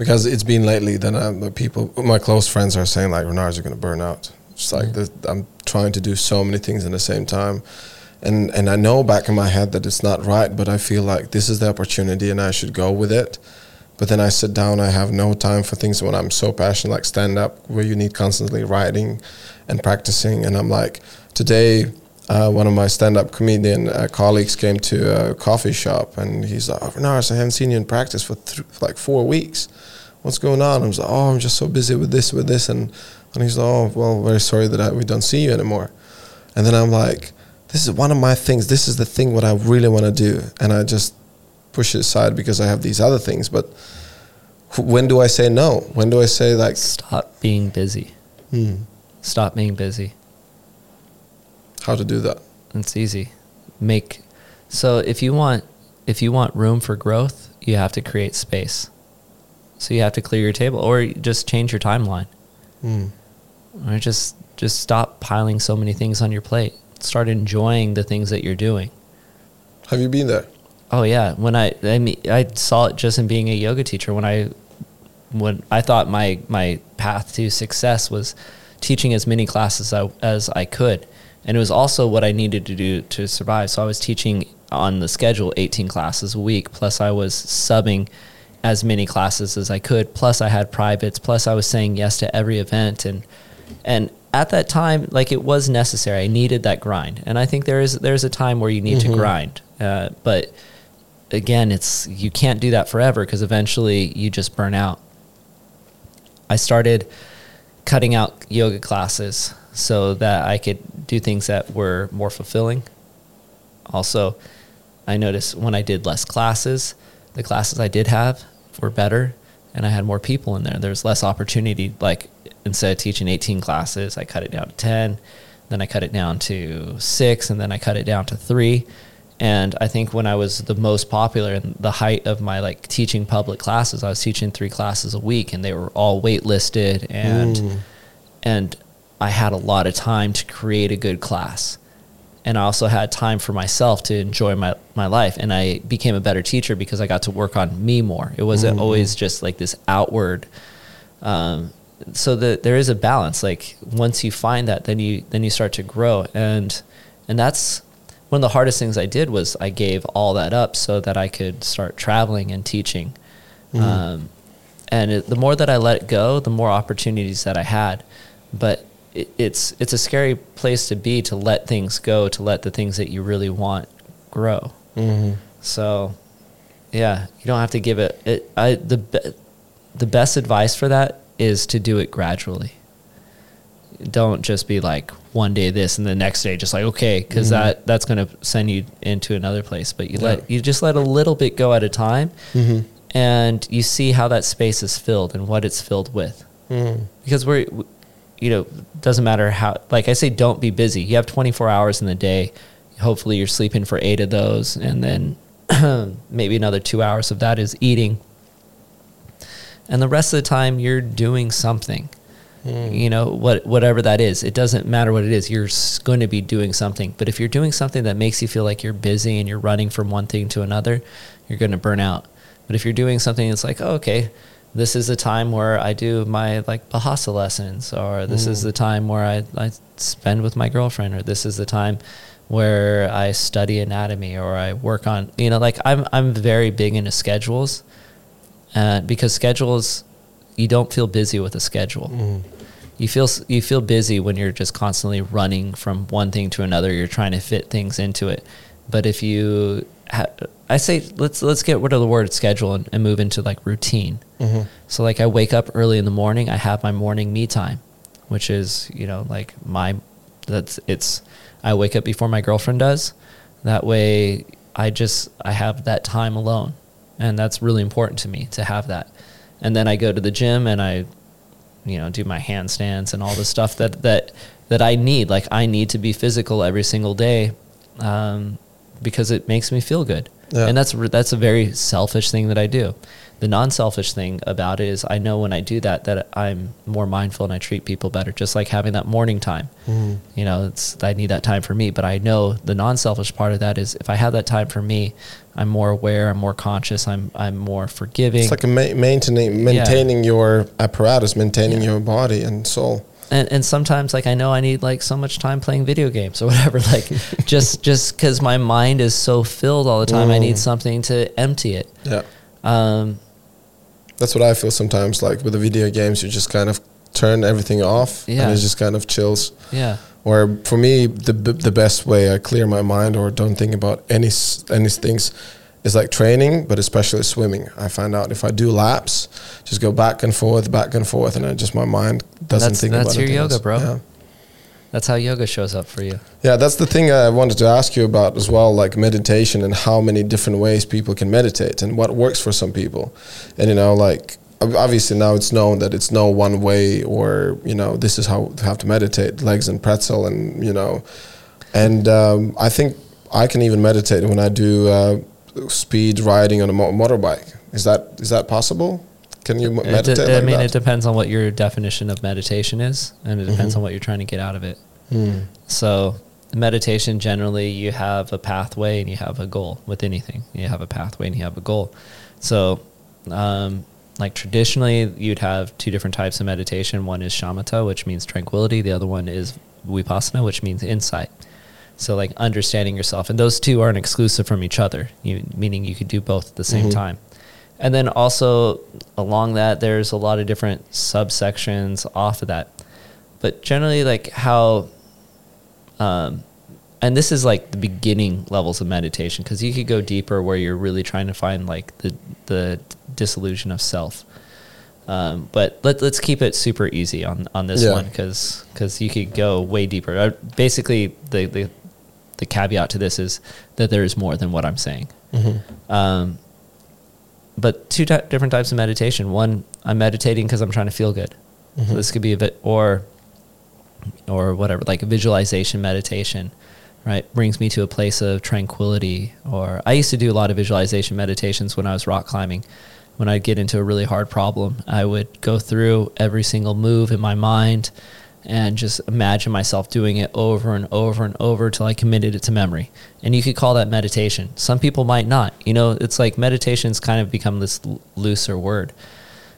because it's been lately that uh, the people, my close friends, are saying like Renars are going to burn out. It's like Yeah. this, I'm trying to do so many things in the same time, and and I know back in my head that it's not right, but I feel like this is the opportunity and I should go with it. But then I sit down, I have no time for things when I'm so passionate, like stand up, where you need constantly writing and practicing. And I'm like, today, uh, one of my stand-up comedian uh, colleagues came to a coffee shop, and he's like, oh, I haven't seen you in practice for, th- for like four weeks. What's going on? I was like, oh, I'm just so busy with this, with this, and and he's like, oh, well, very sorry that I, we don't see you anymore. And then I'm like, this is one of my things. This is the thing what I really want to do, and I just push it aside because I have these other things. But when do I say no? When do I say like, stop being busy hmm, stop being busy how to do that? It's easy. Make so if you want if you want room for growth, you have to create space. So you have to clear your table or just change your timeline. Mm. Or just just stop piling so many things on your plate. Start enjoying the things that you're doing. Have you been there? Oh yeah, when I I mean I saw it just in being a yoga teacher when I when I thought my my path to success was teaching as many classes as I, as I could, and it was also what I needed to do to survive. So I was teaching on the schedule 18 classes a week, plus I was subbing as many classes as I could, plus I had privates, plus I was saying yes to every event, and and at that time, like it was necessary. I needed that grind, and I think there is there's a time where you need to grind, uh, but again, it's you can't do that forever because eventually you just burn out. I started cutting out yoga classes so that I could do things that were more fulfilling. Also, I noticed when I did less classes, the classes I did have were better and I had more people in there. There was less opportunity. Like instead of teaching 18 classes, I cut it down to 10, then I cut it down to six, and then I cut it down to three. And I think when I was the most popular and the height of my like teaching public classes, I was teaching three classes a week and they were all waitlisted and and I had a lot of time to create a good class. And I also had time for myself to enjoy my, my life. And I became a better teacher because I got to work on me more. It wasn't always just like this outward um, so that there is a balance. Like once you find that, then you then you start to grow, and and that's one of the hardest things I did was I gave all that up so that I could start traveling and teaching. Um, and it, the more that I let go, the more opportunities that I had. But it, it's it's a scary place to be to let things go, to let the things that you really want grow. Mm-hmm. So, yeah, you don't have to give it. it I the be, the best advice for that is to do it gradually. Don't just be like one day this and the next day just like okay, because that that's going to send you into another place. But you Yeah. let you just let a little bit go at a time, Mm-hmm. and you see how that space is filled and what it's filled with. Mm-hmm. Because we're, you know, doesn't matter how. Like I say, don't be busy. You have 24 hours in the day. Hopefully, you're sleeping for eight of those, and then maybe another two hours of that is eating. And the rest of the time, you're doing something. Hmm. You know, what whatever that is, it doesn't matter what it is. You're going to be doing something. But if you're doing something that makes you feel like you're busy and you're running from one thing to another, you're going to burn out. But if you're doing something that's like, oh, okay, this is the time where I do my like Bahasa lessons, or this is the time where I, I spend with my girlfriend, or this is the time where I study anatomy, or I work on, you know, like I'm I'm very big into schedules, uh, because schedules, you don't feel busy with a schedule. You feel you feel busy when you're just constantly running from one thing to another. You're trying to fit things into it, but if you, I say let's let's get rid of the word schedule and, and move into like routine. Mm-hmm. So like I wake up early in the morning, I have my morning me time, which is, you know, like my that's it's I wake up before my girlfriend does. That way I just I have that time alone. And that's really important to me to have that. And then I go to the gym and I you know, do my handstands and all the stuff that that that I need. Like I need to be physical every single day um, because it makes me feel good. Yeah. And that's that's a very selfish thing that I do. The non-selfish thing about it is I know when I do that that I'm more mindful and I treat people better. Just like having that morning time. Mm-hmm. You know, it's I need that time for me. But I know the non-selfish part of that is if I have that time for me, I'm more aware. I'm more conscious. I'm I'm more forgiving. It's like a ma- maintaining maintaining your apparatus, maintaining your body and soul. And and sometimes like I know I need like so much time playing video games or whatever like just just cuz my mind is so filled all the time I need Mm. something to empty it Yeah, um that's what I feel sometimes. Like with the video games, you just kind of turn everything off, Yeah. and it just kind of chills. yeah Or for me, the b- the best way I clear my mind or don't think about any s- any things is like training, but especially swimming. I find out if I do laps, just go back and forth, back and forth, and I just my mind doesn't That's- think that's about your anything yoga, else. bro. Yeah. that's how yoga shows up for you Yeah, that's the thing I wanted to ask you about as well, like meditation and how many different ways people can meditate and what works for some people. And you know, like obviously now it's known that it's no one way or you know this is how to have to meditate, legs and pretzel, and you know, and um, I think I can even meditate when I do uh, speed riding on a mo- motorbike. Is that is that possible? Can you It meditate I like mean, that? it depends on what your definition of meditation is, and it depends Mhm. on what you're trying to get out of it. Hmm. So, meditation generally, you have a pathway and you have a goal with anything. You have a pathway and you have a goal. So, um, like traditionally, you'd have two different types of meditation. One is shamatha, which means tranquility. The other one is vipassana, which means insight. So, like understanding yourself, and those two aren't exclusive from each other. You, meaning you could do both at the same Mhm. time. And then also along that, there's a lot of different subsections off of that. But generally, like how um, and this is like the beginning levels of meditation because you could go deeper where you're really trying to find like the the disillusion of self. Um, but let, let's keep it super easy on, on this Yeah. one because because you could go way deeper. Uh, basically, the, the the caveat to this is that there is more than what I'm saying. Mm-hmm. Um, but two ty- different types of meditation. One, I'm meditating because I'm trying to feel good. So Mhm. this could be a bit, or, or whatever, like a visualization meditation, right? Brings me to a place of tranquility. Or I used to do a lot of visualization meditations when I was rock climbing. When I'd get into a really hard problem, I would go through every single move in my mind and just imagine myself doing it over and over and over till I committed it to memory. And you could call that meditation. Some people might not. You know, it's like meditation's kind of become this l- looser word.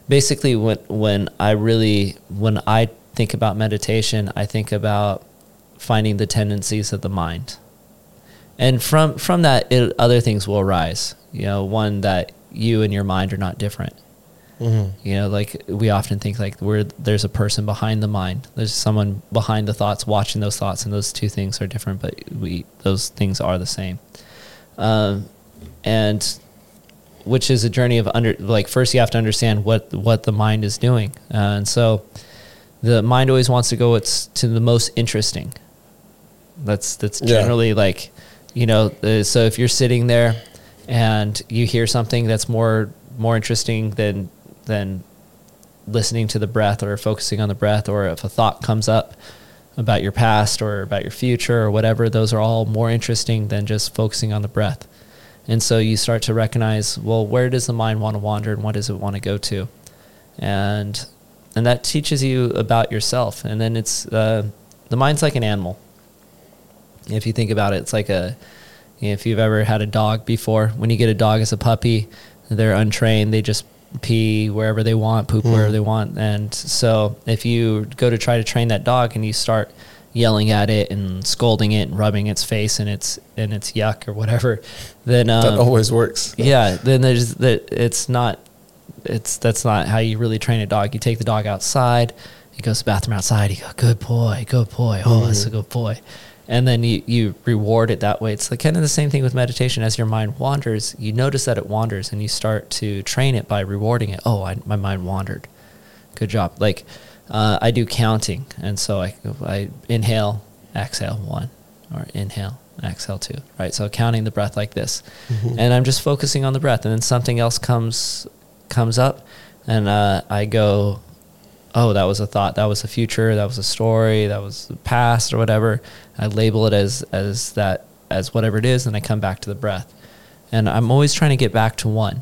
Basically, when when I really when I think about meditation, I think about finding the tendencies of the mind, and from from that, it, other things will arise. You know, one that you and your mind are not different. Mm-hmm. You know, like we often think like we're there's a person behind the mind. There's someone behind the thoughts watching those thoughts, and those two things are different, but we those things are the same. Um, and which is a journey of under like first you have to understand what what the mind is doing, uh, and so the mind always wants to go it's to the most interesting. That's that's Yeah. generally like, you know, uh, so if you're sitting there and you hear something that's more more interesting than than listening to the breath or focusing on the breath or if a thought comes up about your past or about your future or whatever those are all more interesting than just focusing on the breath. And so you start to recognize well where does the mind want to wander and what does it want to go to? And and that teaches you about yourself. And then it's uh, the mind's like an animal. If you think about it it's like a if you've ever had a dog before when you get a dog as a puppy they're untrained they just pee wherever they want poop Mm. wherever they want. And so if you go to try to train that dog and you start yelling at it and scolding it and rubbing its face and its and its yuck or whatever then um, that always works. yeah then there's that it's not it's that's not how you really train a dog. You take the dog outside he goes to the bathroom outside you go good boy good boy. Oh that's a good boy and then you, you reward it that way. It's like kind of the same thing with meditation. As your mind wanders you notice that it wanders and you start to train it by rewarding it. Oh I, my mind wandered. Good job. Like uh, i do counting and so I, I inhale exhale one or inhale exhale two right? So counting the breath like this. And i'm just focusing on the breath and then something else comes comes up and uh, i go oh that was a thought that was a future that was a story that was the past or whatever i label it as as that as whatever it is and i come back to the breath and i'm always trying to get back to one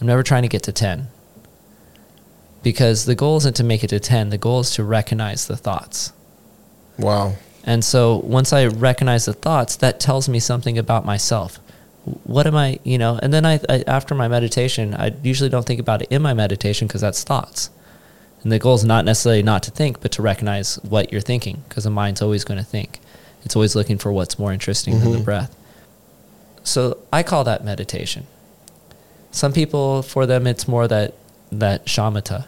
i'm never trying to get to 10 because the goal isn't to make it to 10 the goal is to recognize the thoughts Wow. and so once I recognize the thoughts, that tells me something about myself. What am I, you know? And then I, I after my meditation, I usually don't think about it in my meditation because that's thoughts. And the goal is not necessarily not to think, but to recognize what you're thinking because the mind's always going to think. It's always looking for what's more interesting than the Mhm. breath. So I call that meditation. Some people, for them, it's more that that shamatha.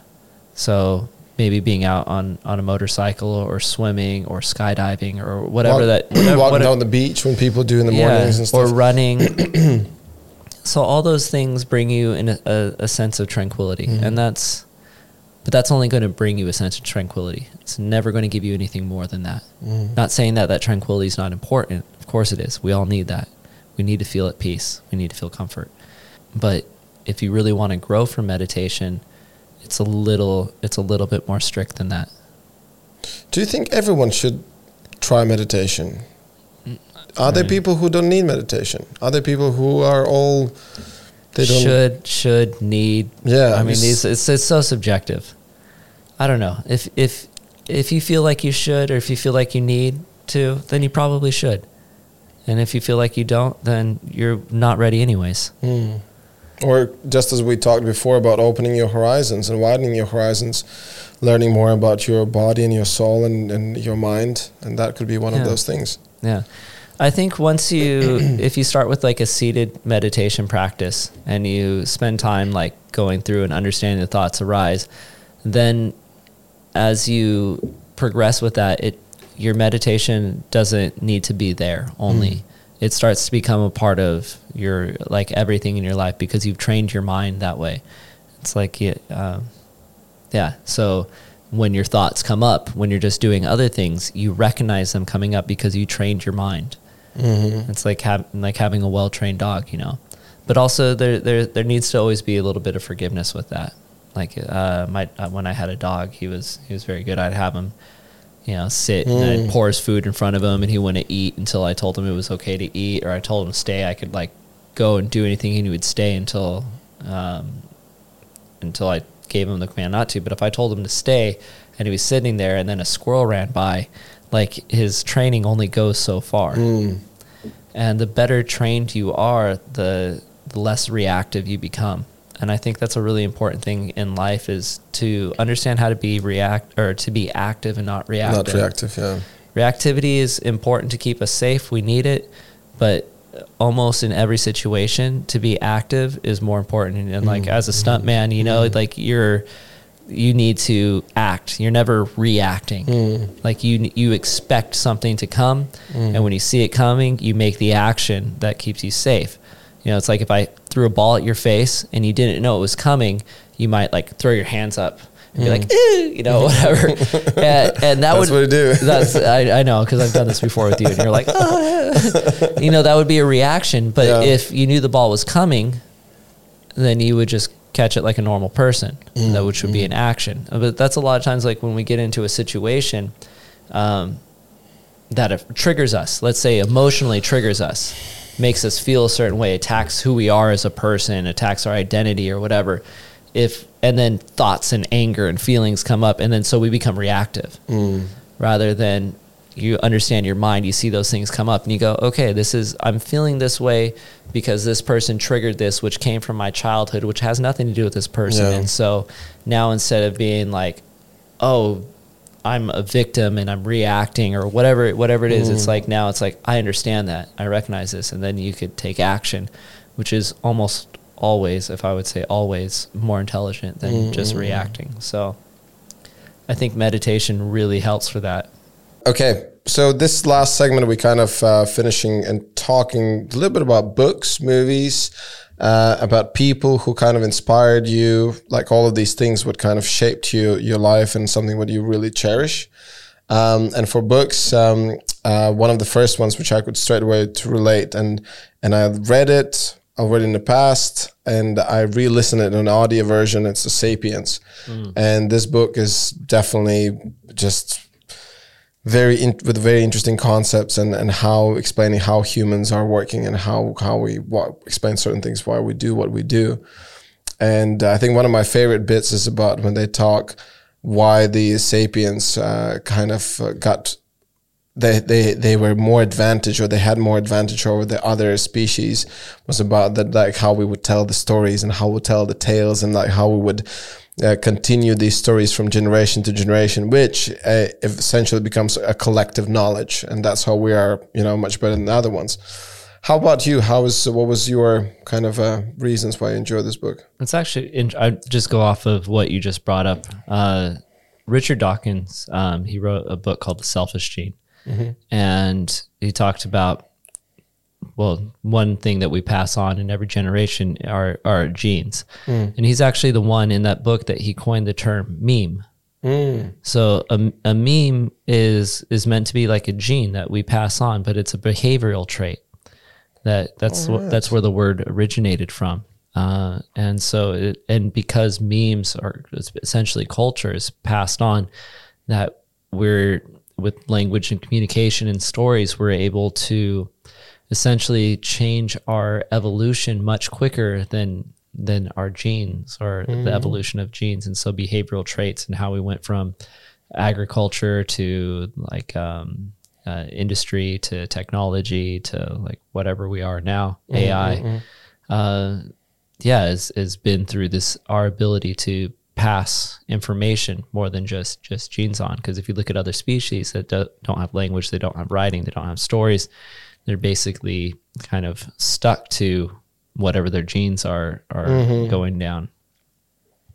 So maybe being out on, on a motorcycle or swimming or skydiving or whatever Walk- that whatever, walking whatever- down the beach when people do in the mornings and stuff or running. so all those things bring you in a, a, a sense of tranquility, Mhm. and that's, but that's only going to bring you a sense of tranquility. It's never going to give you anything more than that. Mhm. Not saying that that tranquility is not important. Of course it is. We all need that. We need to feel at peace. We need to feel comfort. But if you really want to grow from meditation, it's a little it's a little bit more strict than that. Do you think everyone should try meditation? Are there Mm. people who don't need meditation? Are there people who are all They don't- should, should, need. Yeah, I mean, it's- these it's it's so subjective. I don't know if if if you feel like you should or if you feel like you need to, then you probably should. And if you feel like you don't, then you're not ready anyways. Hmm. Or just as we talked before about opening your horizons and widening your horizons, learning more about your body and your soul and, and your mind, and that could be one of those things. Yeah. I think once you, if you start with like a seated meditation practice and you spend time like going through and understanding the thoughts arise, then as you progress with that, it, your meditation doesn't need to be there only. It starts to become a part of your, like everything in your life because you've trained your mind that way. It's like, yeah, um, yeah. So when your thoughts come up, when you're just doing other things, you recognize them coming up because you trained your mind. Mm-hmm. It's like ha- like having a well trained dog, you know. But also there there there needs to always be a little bit of forgiveness with that. Like uh, my uh, when I had a dog, he was he was very good. I'd have him, you know, sit and I'd pour his food in front of him, and he wouldn't eat until I told him it was okay to eat, or I told him to stay. I could like go and do anything, and he would stay until um, until I gave him the command not to. But if I told him to stay and he was sitting there and then a squirrel ran by, like his training only goes so far. Mm. And the better trained you are, the, the less reactive you become. And I think that's a really important thing in life is to understand how to be react or to be active and not reactive. Not reactive, yeah. Reactivity is important to keep us safe. We need it, but almost in every situation, to be active is more important. And, and like as a stuntman you know, like you're you need to act. You're never reacting. Mm. Like you you expect something to come, mm. and when you see it coming, you make the action that keeps you safe. You know, it's like if I threw a ball at your face and you didn't know it was coming, you might like throw your hands up and be mm. like, "Ew," you know, whatever. and, and that That's would what you do. that's I, I know because I've done this before with you, and you're like, oh, you know, that would be a reaction. But Yeah. if you knew the ball was coming, then you would just catch it like a normal person, mm, that which would be mm. an action. Uh, but that's a lot of times like when we get into a situation um, that it triggers us. Let's say emotionally triggers us, makes us feel a certain way, attacks who we are as a person, attacks our identity or whatever. If and then thoughts and anger and feelings come up, and then so we become reactive mm. rather than you understand your mind you see those things come up and you go okay this is i'm feeling this way because this person triggered this which came from my childhood which has nothing to do with this person. Yeah. and so now instead of being like oh i'm a victim and i'm reacting or whatever whatever it is it's mm. like now it's like i understand that. I recognize this. And then you could take action which is almost always if i would say always more intelligent than just mm. reacting. So i think meditation really helps for that Okay, so this last segment we kind of uh, finishing and talking a little bit about books, movies, uh, about people who kind of inspired you, like all of these things, what kind of shaped you, your life, and something what you really cherish. Um, and for books, um, uh, one of the first ones which I could straight away to relate, and and I read it already in the past, and I re-listened it in an audio version. It's the *Sapiens*, and this book is definitely just very in, with very interesting concepts and, and how explaining how humans are working and how how we what, explain certain things why we do what we do. And uh, I think one of my favorite bits is about when they talk why the sapiens uh, kind of uh, got they, they they were more advantage or they had more advantage over the other species was about that like how we would tell the stories and how we tell the tales and like how we would uh, continue these stories from generation to generation which uh, essentially becomes a collective knowledge and that's how we are you know much better than the other ones how about you how was what was your kind of uh, reasons why you enjoy this book It's actually, in, I just go off of what you just brought up. Uh, Richard Dawkins, um, he wrote a book called The Selfish Gene. Mm-hmm. And he talked about, well, one thing that we pass on in every generation are, are genes. Mm. And he's actually the one in that book that he coined the term meme. Mm. So a, a meme is is meant to be like a gene that we pass on, but it's a behavioral trait. That that's oh, what that's where the word originated from. Uh, and so it, and because memes are essentially cultures passed on, that we're with language and communication and stories, we're able to essentially change our evolution much quicker than than our genes or the evolution of genes. And so behavioral traits and how we went from agriculture to like um, uh, industry to technology to like whatever we are now ai uh, yeah has, has been through this our ability to pass information more than just just genes on. Because if you look at other species that do, don't have language they don't have writing they don't have stories they're basically kind of stuck to whatever their genes are are going down.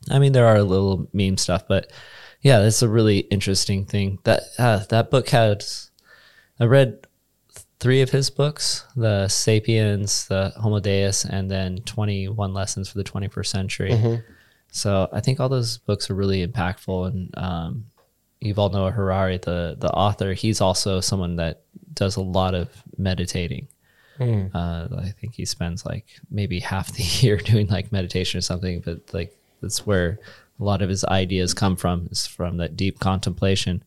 I mean there are little meme stuff but yeah that's a really interesting thing. That uh, that book has i read three of his books the sapiens the homo deus and then 21 lessons for the 21st century so i think all those books are really impactful. And um, yuval noah harari the the author. He's also someone that does a lot of meditating. Uh, i think he spends like maybe half the year doing like meditation or something but like that's where a lot of his ideas come from is from that deep contemplation.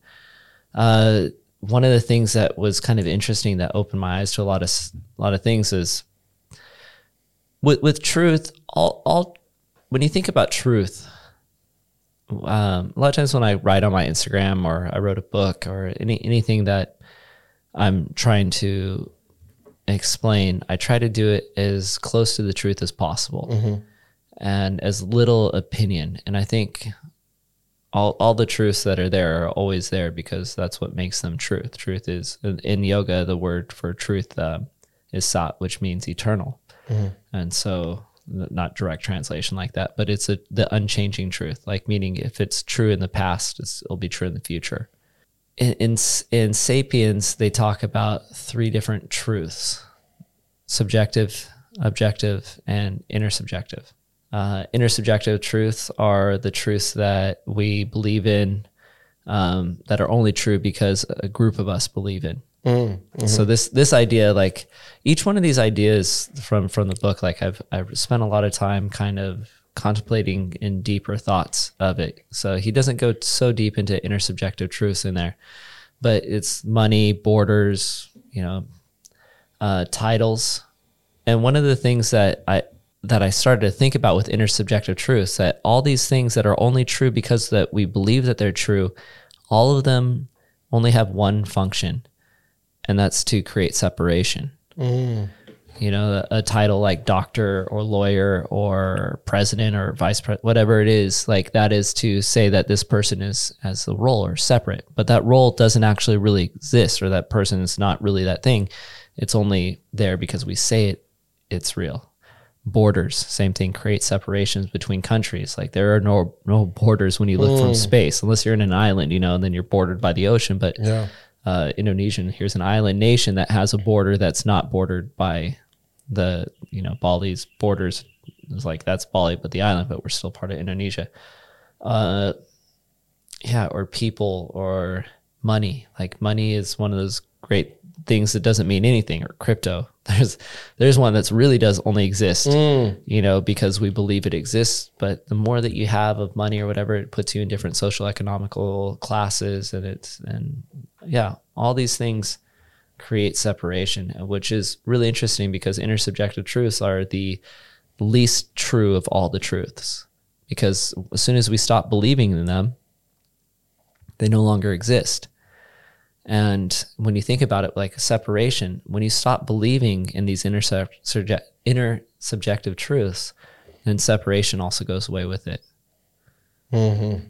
Uh, one of the things that was kind of interesting that opened my eyes to a lot of a lot of things is with with truth all all when you think about truth um, a lot of times when I write on my Instagram or I wrote a book or any anything that I'm trying to explain, I try to do it as close to the truth as possible and as little opinion. And I think all all the truths that are there are always there because that's what makes them truth. Truth is in, in yoga. The word for truth uh, is sat, which means eternal, and so not direct translation like that, but it's a the unchanging truth. Like meaning, if it's true in the past, it'll be true in the future. In, in in Sapiens, they talk about three different truths: subjective, objective, and intersubjective. Uh, intersubjective truths are the truths that we believe in um, that are only true because a group of us believe in. So this this idea, like each one of these ideas from from the book, like I've I've spent a lot of time kind of contemplating in deeper thoughts of it. So he doesn't go so deep into intersubjective truths in there, but it's money, borders, you know, uh, titles, and one of the things that I that I started to think about with intersubjective truths that all these things that are only true because that we believe that they're true, all of them only have one function, and that's to create separation. Mm. You know, a, a title like doctor or lawyer or president or vice president, whatever it is, like that is to say that this person is as a role or separate, but that role doesn't actually really exist, or that person is not really that thing. It's only there because we say it. It's real borders same thing create separations between countries like there are no no borders when you look from mm. space unless you're in an island you know and then you're bordered by the ocean but Yeah. Uh, indonesian here's an island nation that has a border that's not bordered by the you know bali's borders. It's like that's bali but the island but we're still part of indonesia. Uh yeah or people or money. Like money is one of those great things that doesn't mean anything or crypto. There's there's one that's really does only exist you know because we believe it exists but the more that you have of money or whatever it puts you in different social economical classes and it's and yeah all these things create separation which is really interesting because intersubjective truths are the least true of all the truths because as soon as we stop believing in them they no longer exist. And when you think about it like a separation, when you stop believing in these inner subjective truths, then separation also goes away with it. Mm-hmm.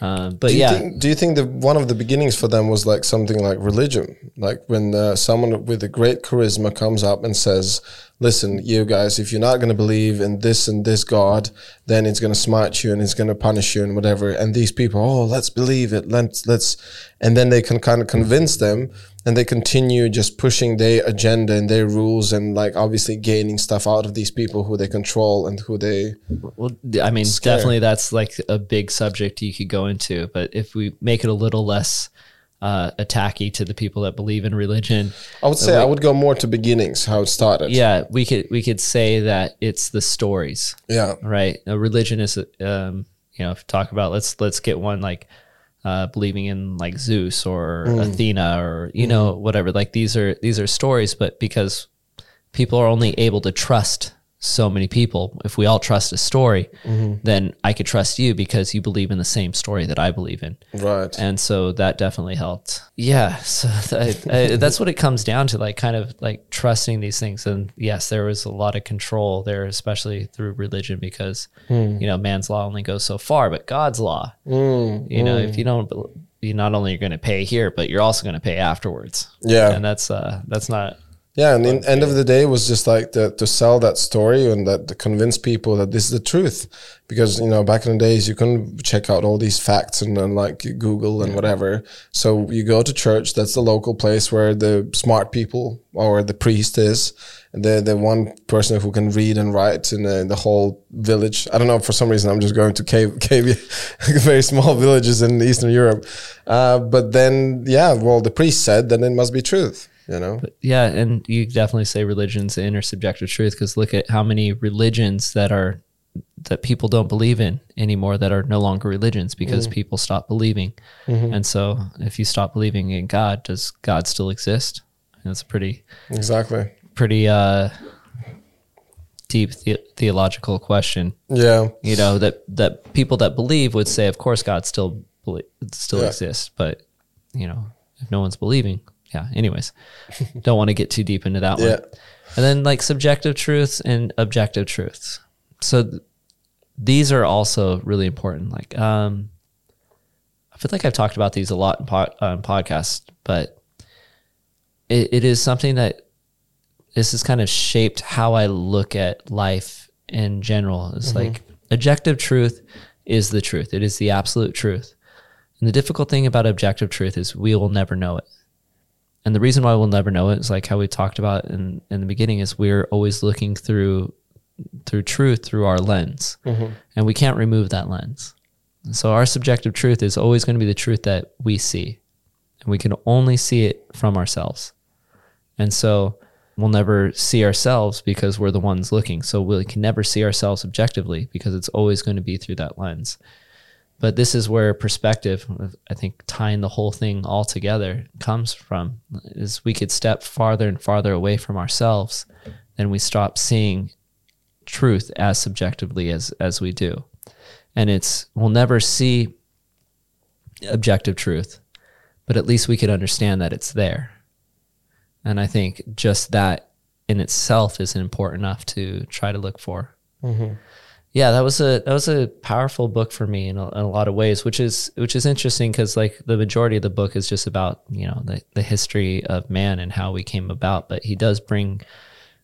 Uh, but do you yeah, think, do you think that one of the beginnings for them was like something like religion? Like when uh, someone with a great charisma comes up and says, "Listen, you guys, if you're not going to believe in this and this God, then it's going to smite you and it's going to punish you and whatever." And these people, "Oh, let's believe it. Let's let's," and then they can kind of convince them, and they continue just pushing their agenda and their rules and like obviously gaining stuff out of these people who they control and who they. Well, I mean, Scary. definitely that's like a big subject you could go into. But if we make it a little less uh, attacky to the people that believe in religion, I would say I would go more to beginnings, how it started. yeah, we could we could say that it's the stories, Yeah. right? A religion is, um, you know, if talk about let's let's get one like uh, believing in like Zeus or Athena or you know whatever. Like these are these are stories, but because people are only able to trust so many people. If we all trust a story, mm-hmm. then I could trust you because you believe in the same story that I believe in. Right. And so that definitely helped. Yeah. So that, I, that's what it comes down to, like kind of like trusting these things. And yes, there was a lot of control there, especially through religion, because, hmm. you know, man's law only goes so far, but God's law, hmm, you know, if hmm. you don't, you not only are going to pay here, but you're also going to pay afterwards. Yeah. And that's, uh, that's not, Yeah, and in end of the day, it was just like the, to sell that story and that to convince people that this is the truth, because you know back in the days you couldn't check out all these facts and then like Google and whatever. So you go to church. That's the local place where the smart people or the priest is, the the one person who can read and write in the, in the whole village. I don't know for some reason I'm just going to cave cave very small villages in Eastern Europe, uh, but then yeah, well the priest said then it must be truth. You know. yeah. And you definitely say religion's the intersubjective truth because look at how many religions that are, that people don't believe in anymore that are no longer religions because people stop believing. And so if you stop believing in God, does God still exist? That's a pretty, Exactly. pretty, uh, deep the- theological question Yeah. you know that that people that believe would say of course god still belie- still Yeah. exists but you know if no one's believing yeah anyways don't want to get too deep into that Yeah. one and then like subjective truths and objective truths so th- these are also really important like um i feel like i've talked about these a lot in pod, on podcasts but it, it is something that this has kind of shaped how I look at life in general. It's like objective truth is the truth. It is the absolute truth. And the difficult thing about objective truth is we will never know it. And the reason why we'll never know it is like how we talked about in, in the beginning is we're always looking through through truth through our lens. Mm-hmm. And we can't remove that lens. So our subjective truth is always going to be the truth that we see. And we can only see it from ourselves. And so we'll never see ourselves because we're the ones looking. So we can never see ourselves objectively because it's always going to be through that lens. But this is where perspective, I think tying the whole thing all together comes from is we could step farther and farther away from ourselves then we stop seeing truth as subjectively as as we do. And it's we'll never see objective truth, but at least we could understand that it's there. And I think just that in itself is important enough to try to look for. Mm-hmm. Yeah, that was a that was a powerful book for me in a, in a lot of ways, which is which is interesting because like the majority of the book is just about you know the the history of man and how we came about, but he does bring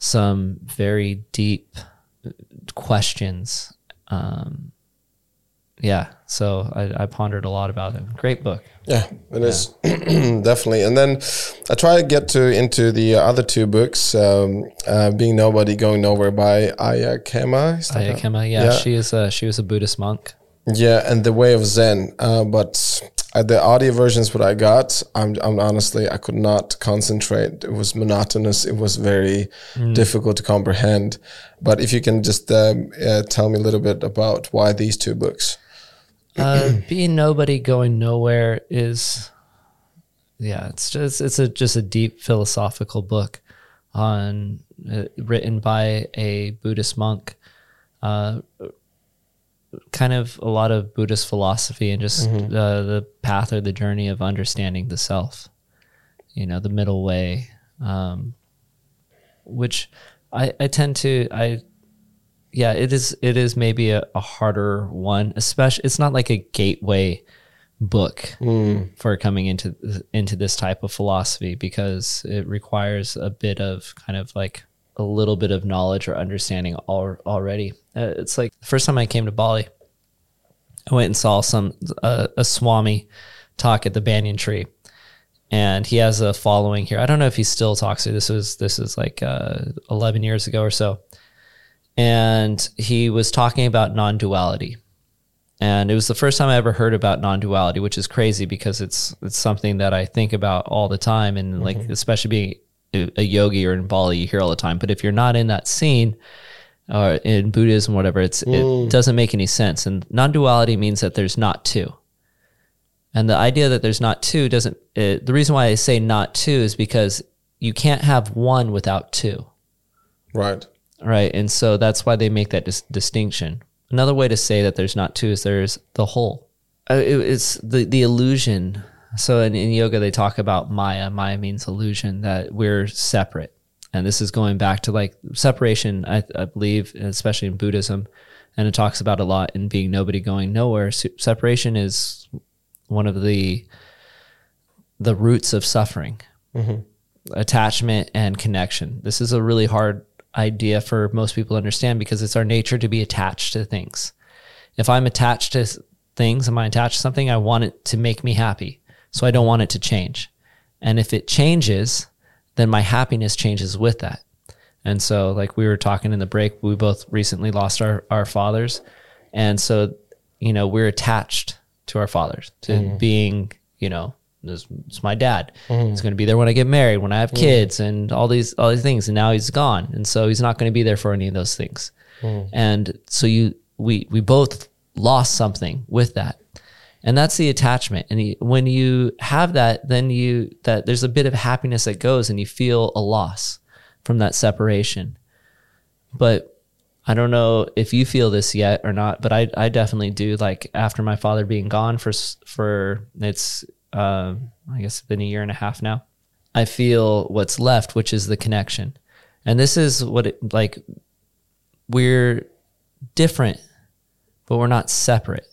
some very deep questions. Um, yeah, so I, I pondered a lot about it. Great book. Yeah, it is definitely. And then I try to get to into the other two books, um, uh, "Being Nobody, Going Nowhere" by Ayya Khema. Is that how- Ayya Khema, yeah, she is a she was a Buddhist monk. Yeah, and the Way of Zen. Uh, but uh, the audio versions what I got, I'm, I'm honestly I could not concentrate. It was monotonous. It was very difficult to comprehend. But if you can just um, uh, tell me a little bit about why these two books. Uh, being nobody going nowhere is yeah it's just it's a just a deep philosophical book on uh, written by a buddhist monk. Uh, kind of a lot of buddhist philosophy and just uh, the path or the journey of understanding the self you know the middle way um, which I, I tend to i yeah, it is. It is maybe a, a harder one, especially. It's not like a gateway book for coming into into this type of philosophy because it requires a bit of kind of like a little bit of knowledge or understanding al- already. Uh, it's like the first time I came to Bali, I went and saw some uh, a Swami talk at the banyan tree, and he has a following here. I don't know if he still talks. This was this is like uh, eleven years ago or so and he was talking about non-duality. And it was the first time i ever heard about non-duality which is crazy because it's it's something that i think about all the time. And like especially being a, yogi or in bali you hear all the time. But if you're not in that scene or in buddhism whatever it's it doesn't make any sense. And non-duality means that there's not two. And the idea that there's not two doesn't, uh, the reason why I say not two is because you can't have one without two. Right. Right. And so that's why they make that dis- distinction. Another way to say that there's not two is there's the whole. Uh, it- it's the, the illusion. So in, in yoga, they talk about Maya. Maya means illusion, that we're separate. And this is going back to like separation, I, I believe, especially in Buddhism. And it talks about a lot in being nobody going nowhere. Se- separation is one of the the roots of suffering attachment and connection. This is a really hard idea for most people to understand because it's our nature to be attached to things. If I'm attached to things, am I attached to something? I want it to make me happy. So I don't want it to change. And if it changes, then my happiness changes with that. And so, like we were talking in the break, we both recently lost our, our fathers. And so, you know, we're attached to our fathers, to mm-hmm. being, you know, this it's my dad. Mm-hmm. He's going to be there when I get married, when I have mm-hmm. kids, and all these all these things. And now he's gone, and so he's not going to be there for any of those things. Mm-hmm. And so you we we both lost something with that, and that's the attachment. And you, when you have that, then you that there's a bit of happiness that goes, and you feel a loss from that separation. But I don't know if you feel this yet or not, but I, I definitely do. Like after my father being gone for for it's um, I guess it's been a year and a half now. I feel what's left, which is the connection, and this is what it like. We're different, but we're not separate,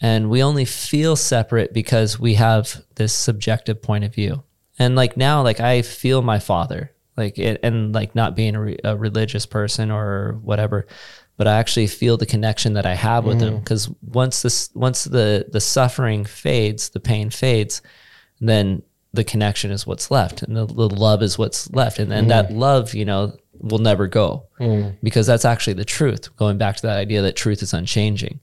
and we only feel separate because we have this subjective point of view. And like now, like I feel my father, like it, and like not being a, re- a religious person or whatever, but I actually feel the connection that I have with him mm. because once this, once the the suffering fades, the pain fades, then the connection is what's left, and the, the love is what's left, and then that mm. love, you know, will never go mm. because that's actually the truth. Going back to that idea that truth is unchanging.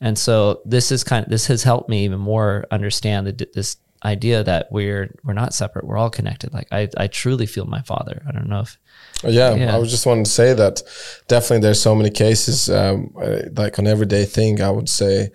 And so this is kind of this has helped me even more understand the, this idea that we're we're not separate. We're all connected. Like I I truly feel my father. I don't know if Yeah, Yeah. I was just wanting to say that definitely there's so many cases um, uh, like on everyday thing. I would say,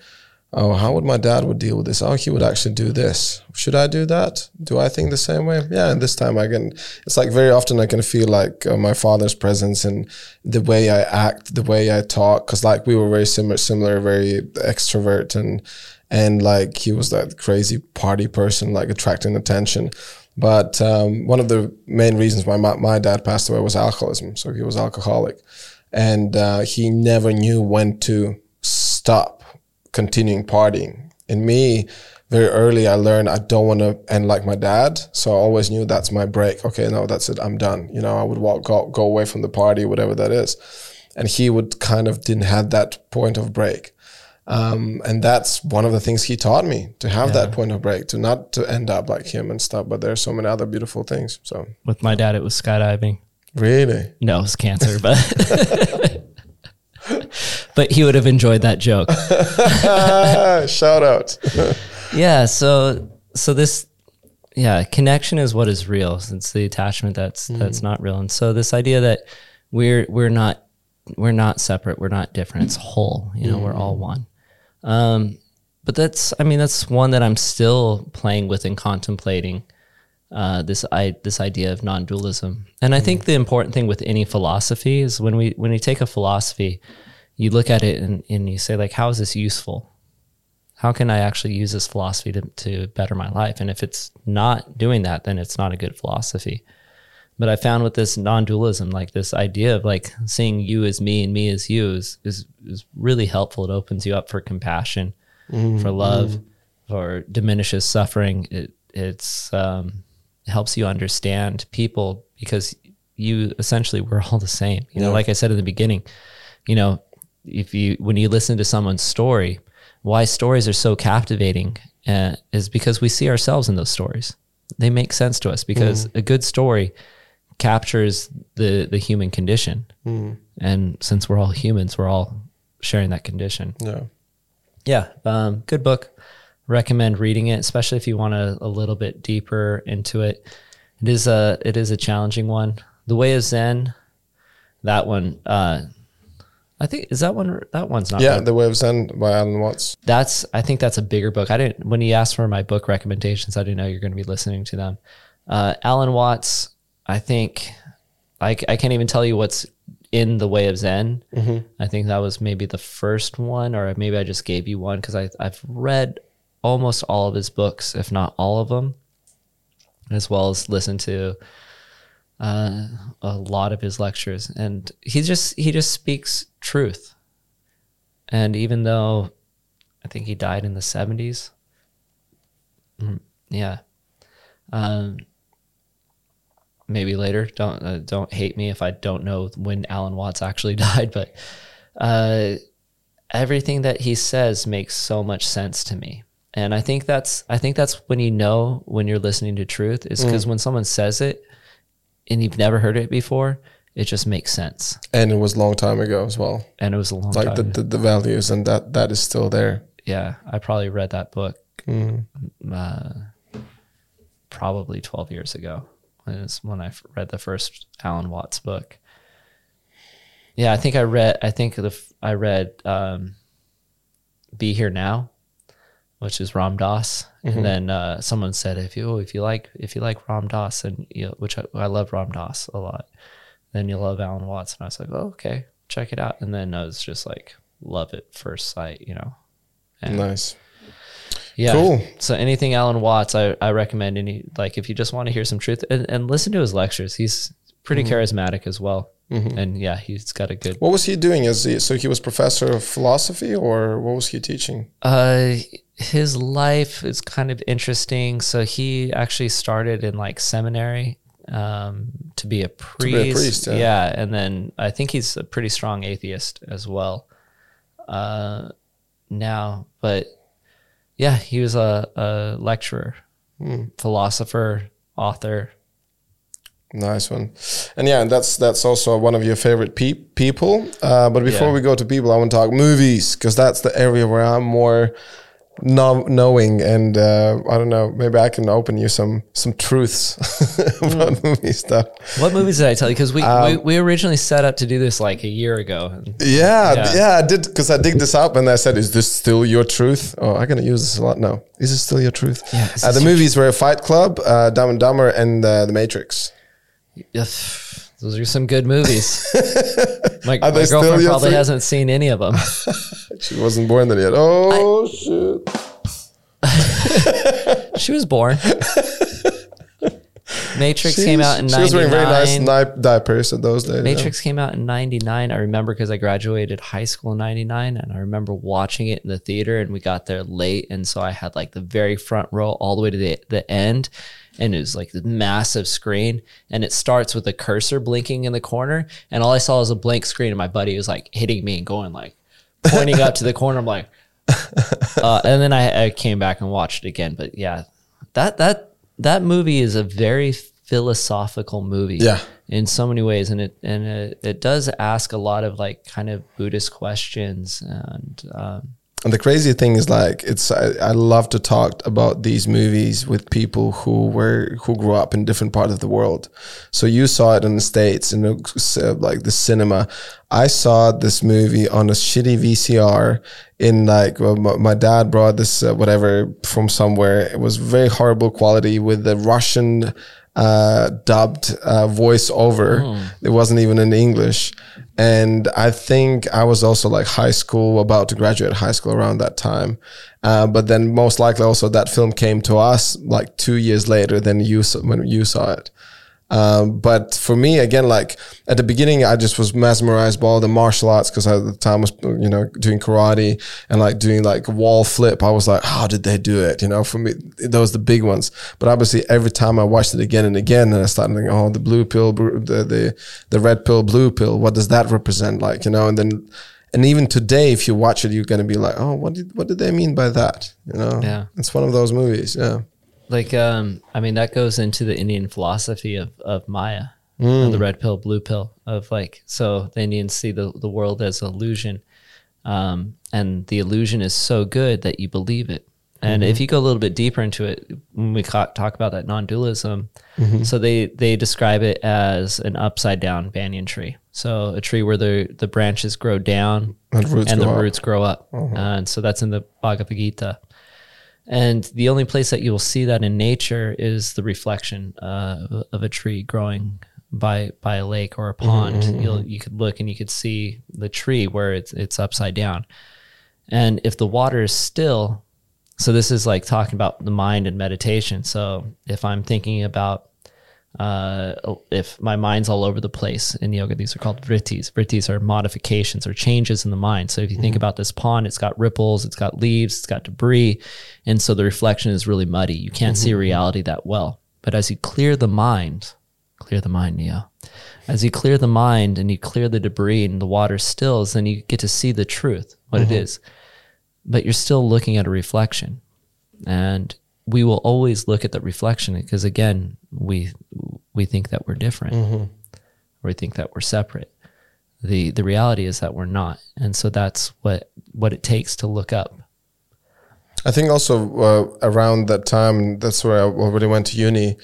oh, how would my dad would deal with this? Oh, he would actually do this. Should I do that? Do I think the same way? Yeah, and this time I can. It's like very often I can feel like uh, my father's presence and the way I act, the way I talk, because like we were very similar, similar, very extrovert and and like he was that crazy party person, like attracting attention. But um, one of the main reasons why my, my dad passed away was alcoholism. So he was alcoholic, and uh, he never knew when to stop continuing partying. In me, very early, I learned I don't want to end like my dad. So I always knew that's my break. Okay, no, that's it. I'm done. You know, I would walk go, go away from the party, whatever that is. And he would kind of didn't have that point of break. Um, and that's one of the things he taught me to have that point of break, to not to end up like him and stuff. But there's so many other beautiful things. So with my dad it was skydiving. really, No, it was cancer, but but he would have enjoyed that joke. shout out. yeah so so this yeah connection is what is real it's the attachment that's that's not real and so this idea that we're we're not we're not separate we're not different it's whole you know we're all one um but that's i mean that's one that i'm still playing with and contemplating uh, this I, this idea of non-dualism, and I think the important thing with any philosophy is when we when we take a philosophy, you look at it and, and you say like, how is this useful? how can I actually use this philosophy to, to better my life? And if it's not doing that, then it's not a good philosophy. But I found with this non-dualism, like this idea of like seeing you as me and me as you is, is, is really helpful. It opens you up for compassion, for love, or diminishes suffering. It, it's, um, it helps you understand people because you essentially we're all the same. You know, Yeah. like I said in the beginning, you know, if you, when you listen to someone's story, why stories are so captivating uh, is because we see ourselves in those stories. They make sense to us because a good story captures the the human condition, and since we're all humans, we're all sharing that condition. Yeah. Yeah, um, good book. Recommend reading it, especially if you want a, a little bit deeper into it. It is a it is a challenging one. The Way of Zen, that one. Uh, I think is that one. That one's not. Yeah, bad. The Way of Zen by Alan Watts. that's. I think that's a bigger book. I didn't. When you asked for my book recommendations, I didn't know you're going to be listening to them. Uh, Alan Watts. I think. I, I can't even tell you what's in the Way of Zen. I think that was maybe the first one, or maybe I just gave you one because I I've read almost all of his books, if not all of them, as well as listened to uh, a lot of his lectures, and he just he just speaks truth. And even though I think he died in the seventies, yeah, um, maybe later. Don't uh, don't hate me if I don't know when Alan Watts actually died, but uh, everything that he says makes so much sense to me. And I think that's I think that's when you know when you're listening to truth is because when someone says it and you've never heard it before, it just makes sense. And it was a long time ago as well. And it was a long Like the, time. the, the values and that that is still there. yeah, I probably read that book uh, probably 12 years ago. Is when I read the first Alan Watts book. Yeah, I think I read. I think the I read um, "Be Here Now," which is Ram Dass, and then uh, someone said if you if you like if you like Ram Dass and you which I, I love Ram Dass a lot, then you'll love Alan Watts, and I was like, oh, okay, check it out, and then I was just like, love at first sight, you know. And- Nice. Yeah. Cool. So anything Alan Watts, I, I recommend any like if you just want to hear some truth and, and listen to his lectures. He's pretty Mm-hmm. charismatic as well. And yeah, he's got a good What was he doing? As he, so he was professor of philosophy, or what was he teaching? uh his life is kind of interesting. So he actually started in like seminary um to be a priest. be a priest, yeah. and then I think he's a pretty strong atheist as well. Uh now, but yeah, he was a, a lecturer, Hmm. philosopher, author. Nice one. And yeah, and that's that's also one of your favorite pe- people. Uh, but before Yeah. we go to people, I want to talk movies because that's the area where I'm more no- knowing, and uh, I don't know. Maybe I can open you some some truths about movie stuff. What movies did I tell you? Because we, Um, we we originally set up to do this like a year ago. Yeah, Yeah. yeah, I did because I dig this up and I said, "Is this still your truth?" Oh, I'm gonna use this a lot. No, is this still your truth? Yeah, Uh, the movies were Fight Club, uh, Dumb and Dumber, and uh, The Matrix. Ugh, Those are some good movies. My, my girlfriend probably hasn't seen any of them. She wasn't born then yet. Oh shit! she was born. Matrix came out in she was wearing very nice '99. ni- diapers in those days. Matrix came out in '99. I remember because I graduated high school in '99, and I remember watching it in the theater. And we got there late, and so I had like the very front row all the way to the the end, and it was like the massive screen. And it starts with a cursor blinking in the corner, and all I saw was a blank screen. And my buddy was like hitting me and going like pointing up to the corner. I'm like, uh, and then I, I came back and watched it again. But yeah, that that that movie is a very philosophical movie Yeah. in so many ways and it and it, it does ask a lot of like kind of buddhist questions and um, And the crazy thing is, like, it's I, I love to talk about these movies with people who were who grew up in different parts of the world. So you saw it in the states, in the, uh, like the cinema. I saw this movie on a shitty VCR. In like, well, my, my dad brought this uh, whatever from somewhere. It was very horrible quality with the Russian uh, dubbed uh, voice over. It wasn't even in English. And I think I was also like high school, about to graduate high school around that time. Uh, but then most likely also that film came to us like two years later than you when you saw it. Um, but for me, again, like at the beginning, I just was mesmerized by all the martial arts because at the time I was, you know, doing karate and like doing like wall flip. I was like, how did they do it? You know, for me, those the big ones. But obviously, every time I watched it again and again, and I started thinking, oh, the blue pill, the the the red pill, blue pill. What does that represent? Like, you know, and then. And even today, if you watch it, you're gonna be like, "Oh, what did what did they mean by that?" You know, Yeah. it's one of those movies. Yeah, like um i mean that goes into the indian philosophy of of maya of the red pill blue pill of like so the indians see the, the world as illusion um and the illusion is so good that you believe it and if you go a little bit deeper into it when we ca- talk about that non-dualism so they they describe it as an upside down banyan tree So a tree where the the branches grow down And roots and the up. roots grow up. And so that's in the Bhagavad Gita. And the only place that you will see that in nature is the reflection uh, of a tree growing by by a lake or a mm-hmm, pond. Mm-hmm, You'll mm-hmm. you could look and you could see the tree where it's it's upside down. And if the water is still, so this is like talking about the mind and meditation. So if I'm thinking about uh, oh, if my mind's all over the place in yoga, these are called vrittis. Vrittis are modifications or changes in the mind. So if you think mm-hmm. about this pond, it's got ripples, it's got leaves, it's got debris. And so the reflection is really muddy. You can't see mm-hmm. reality that well. But as you clear the mind, clear the mind, Neo. As you clear the mind and you clear the debris and the water stills, then you get to see the truth, what it mm-hmm. is. But you're still looking at a reflection. And we will always look at the reflection because again, we we think that we're different. Or we think that we're separate. The the reality is that we're not. And so that's what what it takes to look up. I think also uh, around that time, that's where I already went to uni.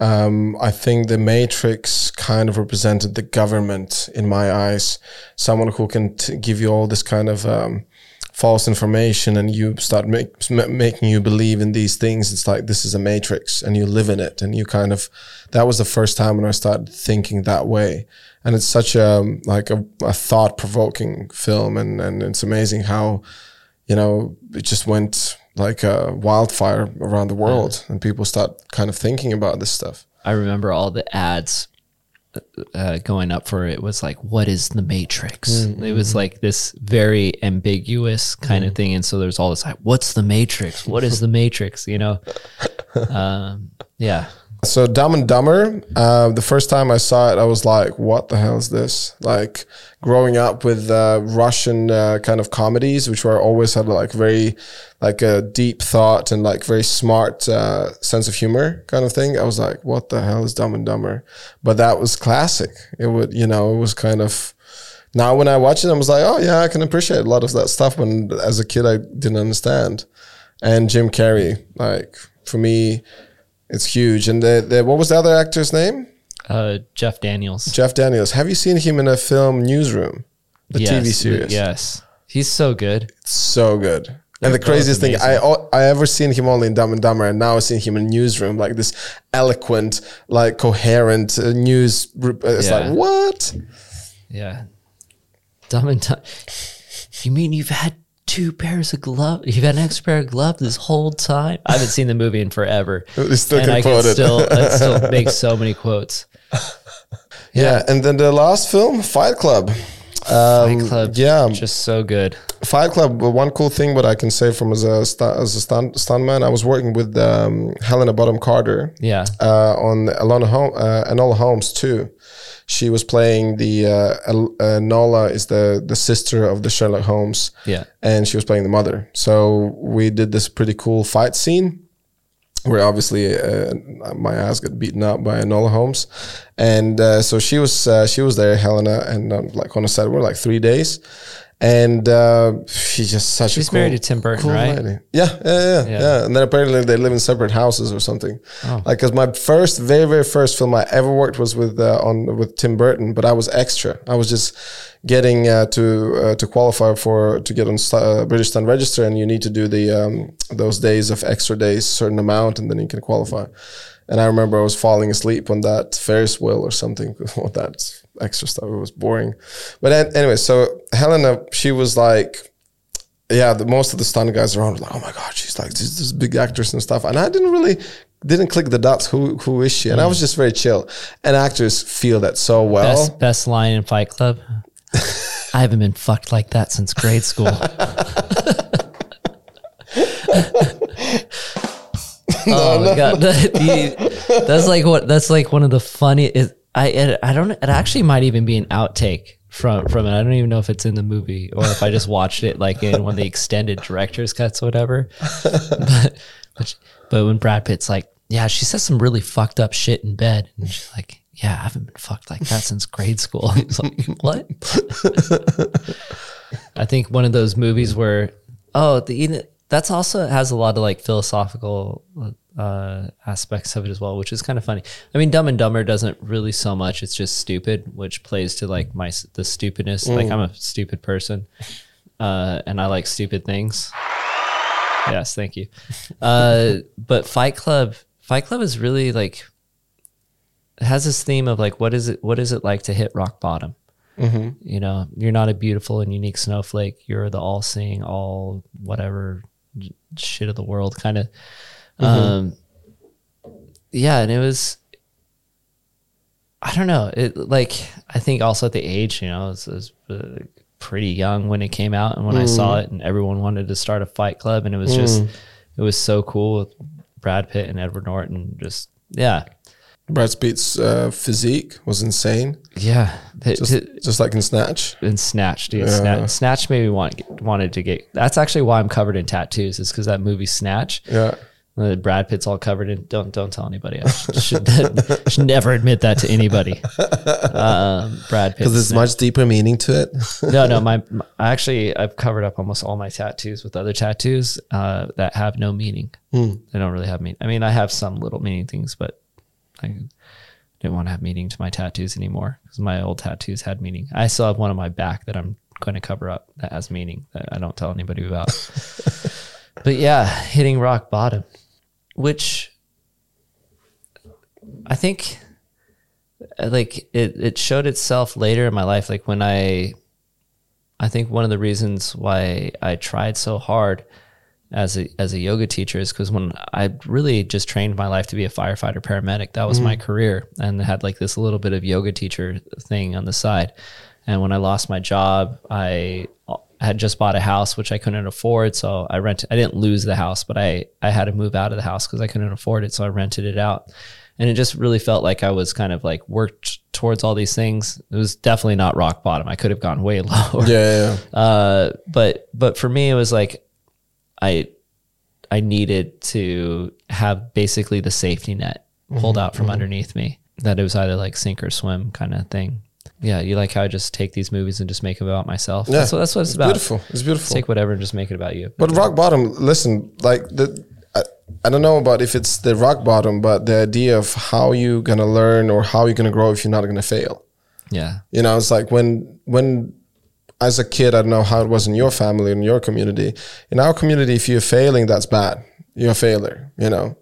Um, I think the Matrix kind of represented the government in my eyes. Someone who can t- give you all this kind of um, false information, and you start make, making you believe in these things. It's like this is a Matrix, and you live in it, and you kind of. That was the first time when I started thinking that way, and it's such a like a, a thought provoking film, and and it's amazing how you know, it just went like a wildfire around the world, and people start kind of thinking about this stuff. I remember all the ads uh, going up for it was like, "What is the Matrix?" It was like this very ambiguous kind of thing, and so there's all this like, "What's the Matrix? What is the Matrix?" You know, um, yeah, So Dumb and Dumber, uh, the first time I saw it, I was like, "What the hell is this?" Like growing up with uh, Russian uh, kind of comedies, which were always had like very like a deep thought and like very smart uh, sense of humor kind of thing. I was like, "What the hell is Dumb and Dumber?" But that was classic. It would, you know, it was kind of. Now when I watch it, I was like, "Oh yeah, I can appreciate a lot of that stuff." When as a kid, I didn't understand. And Jim Carrey, like for me, it's huge. And the, the what was the other actor's name? uh, Jeff Daniels, Jeff Daniels. Have you seen him in a film Newsroom, the Yes, TV series? Yes, he's so good. It's so good. And the craziest thing, I. I ever seen him only in Dumb and Dumber, and now I've seen him in Newsroom, like this eloquent, like coherent uh, news. rep- uh, It's Yeah. like what? Yeah, dumb and dumb. You mean you've had two pairs of gloves? You've had an extra pair of gloves this whole time? I haven't seen the movie in forever, You still and can I quote can it. still I still make so many quotes. Yeah. And then the last film, Fight Club. Um, Fight Club, Yeah, just so good. Fight Club. well, One cool thing, what I can say from as a stu- as a stunt stuntman, I was working with um, Helena Bonham Carter. Yeah, uh, on Alona Home, uh, Enola Holmes too. She was playing the uh, uh, Enola is the the sister of the Sherlock Holmes, yeah, and she was playing the mother. So we did this pretty cool fight scene where obviously uh, my ass got beaten up by Enola Holmes, and uh, so she was uh, she was there, Helena, and um, like on a set, we're like three days. And uh, she's just such She's a cool, married to Tim Burton, right? lady. Yeah, yeah, yeah, yeah, Yeah. And then apparently they live in separate houses or something. Oh. Like, cause my first, very, very first film I ever worked was with uh, on with Tim Burton, but I was extra. I was just getting uh, to uh, to qualify for to get on uh, British Stunt Register, and you need to do the um, those days of extra days, certain amount, and then you can qualify. And I remember I was falling asleep on that Ferris wheel or something. All that extra stuff. It was boring. But an- anyway, so Helena, she was like yeah, the, most of the stunt guys around were like, oh my god, she's like this, this big actress and stuff, and I didn't really didn't click the dots. Who who is she? And I was just very chill. And actors feel that so well. best best line in Fight Club. I haven't been fucked like that since grade school. oh my god, The- that's like what that's like one of the funniest. I it, I don't. It actually might even be an outtake from from it. I don't even know if it's in the movie or if I just watched it like in one of the extended director's cuts, or whatever. But but, but when Brad Pitt's like, yeah, she says some really fucked up shit in bed, and she's like, yeah, I haven't been fucked like that since grade school. He's like, what? I think one of those movies where, oh, the that's also has a lot of like philosophical uh, uh, aspects of it as well, which is kind of funny. I mean, Dumb and Dumber doesn't really so much; it's just stupid, which plays to like my the stupidness. Like I'm a stupid person, uh, and I like stupid things. Yes, thank you. Uh, but Fight Club, Fight Club is really like has this theme of like what is it what is it like to hit rock bottom you know you're not a beautiful and unique snowflake you're the all-seeing all whatever shit of the world kind of um yeah and it was i don't know it like i think also at the age you know it was, was uh, pretty young when it came out and when i saw it and everyone wanted to start a fight club and it was just it was so cool with brad pitt and edward norton just yeah Brad Pitt's uh, physique was insane, yeah just it- just like in Snatch. and Snatch, dude. Yeah. Snatch, Snatch made me want wanted to get. That's actually why I'm covered in tattoos. Is because that movie Snatch. Yeah, Brad Pitt's all covered in. Don't don't tell anybody. I should, should never admit that to anybody. Um, Brad Pitt. because there's much deeper meaning to it. no, no. My, my I actually I've covered up almost all my tattoos with other tattoos uh, that have no meaning. Hmm. They don't really have meaning. I mean, I have some little meaning things, but I didn't want to have meaning to my tattoos anymore because my old tattoos had meaning. I still have one on my back that I'm going to cover up that has meaning that I don't tell anybody about. but yeah, hitting rock bottom, which I think uh, like it, it showed itself later in my life like when i i think one of the reasons why i tried so hard as a as a yoga teacher is because when i really just trained my life to be a firefighter paramedic that was my career and had like this little bit of yoga teacher thing on the side. And when i lost my job i had just bought a house which i couldn't afford so i rented i didn't lose the house but i i had to move out of the house because i couldn't afford it so i rented it out and it just really felt like I was kind of like worked towards all these things. It was definitely not rock bottom. I could have gone way lower. yeah, yeah, yeah. Uh, but but for me, it was like I I needed to have basically the safety net pulled out from underneath me. That it was either like sink or swim kind of thing. Yeah, you like how I just take these movies and just make them about myself. Yeah. That's what that's what it's, about. Beautiful. It's beautiful. Take whatever and just make it about you. But rock bottom, listen, like the, I, I don't know about if it's the rock bottom, but the idea of how you gonna learn or how you're gonna grow if you're not gonna fail. yeah, You know, it's like when when as a kid, I don't know how it was in your family in your community. In our community, if you're failing, that's bad. You're a failure. You know,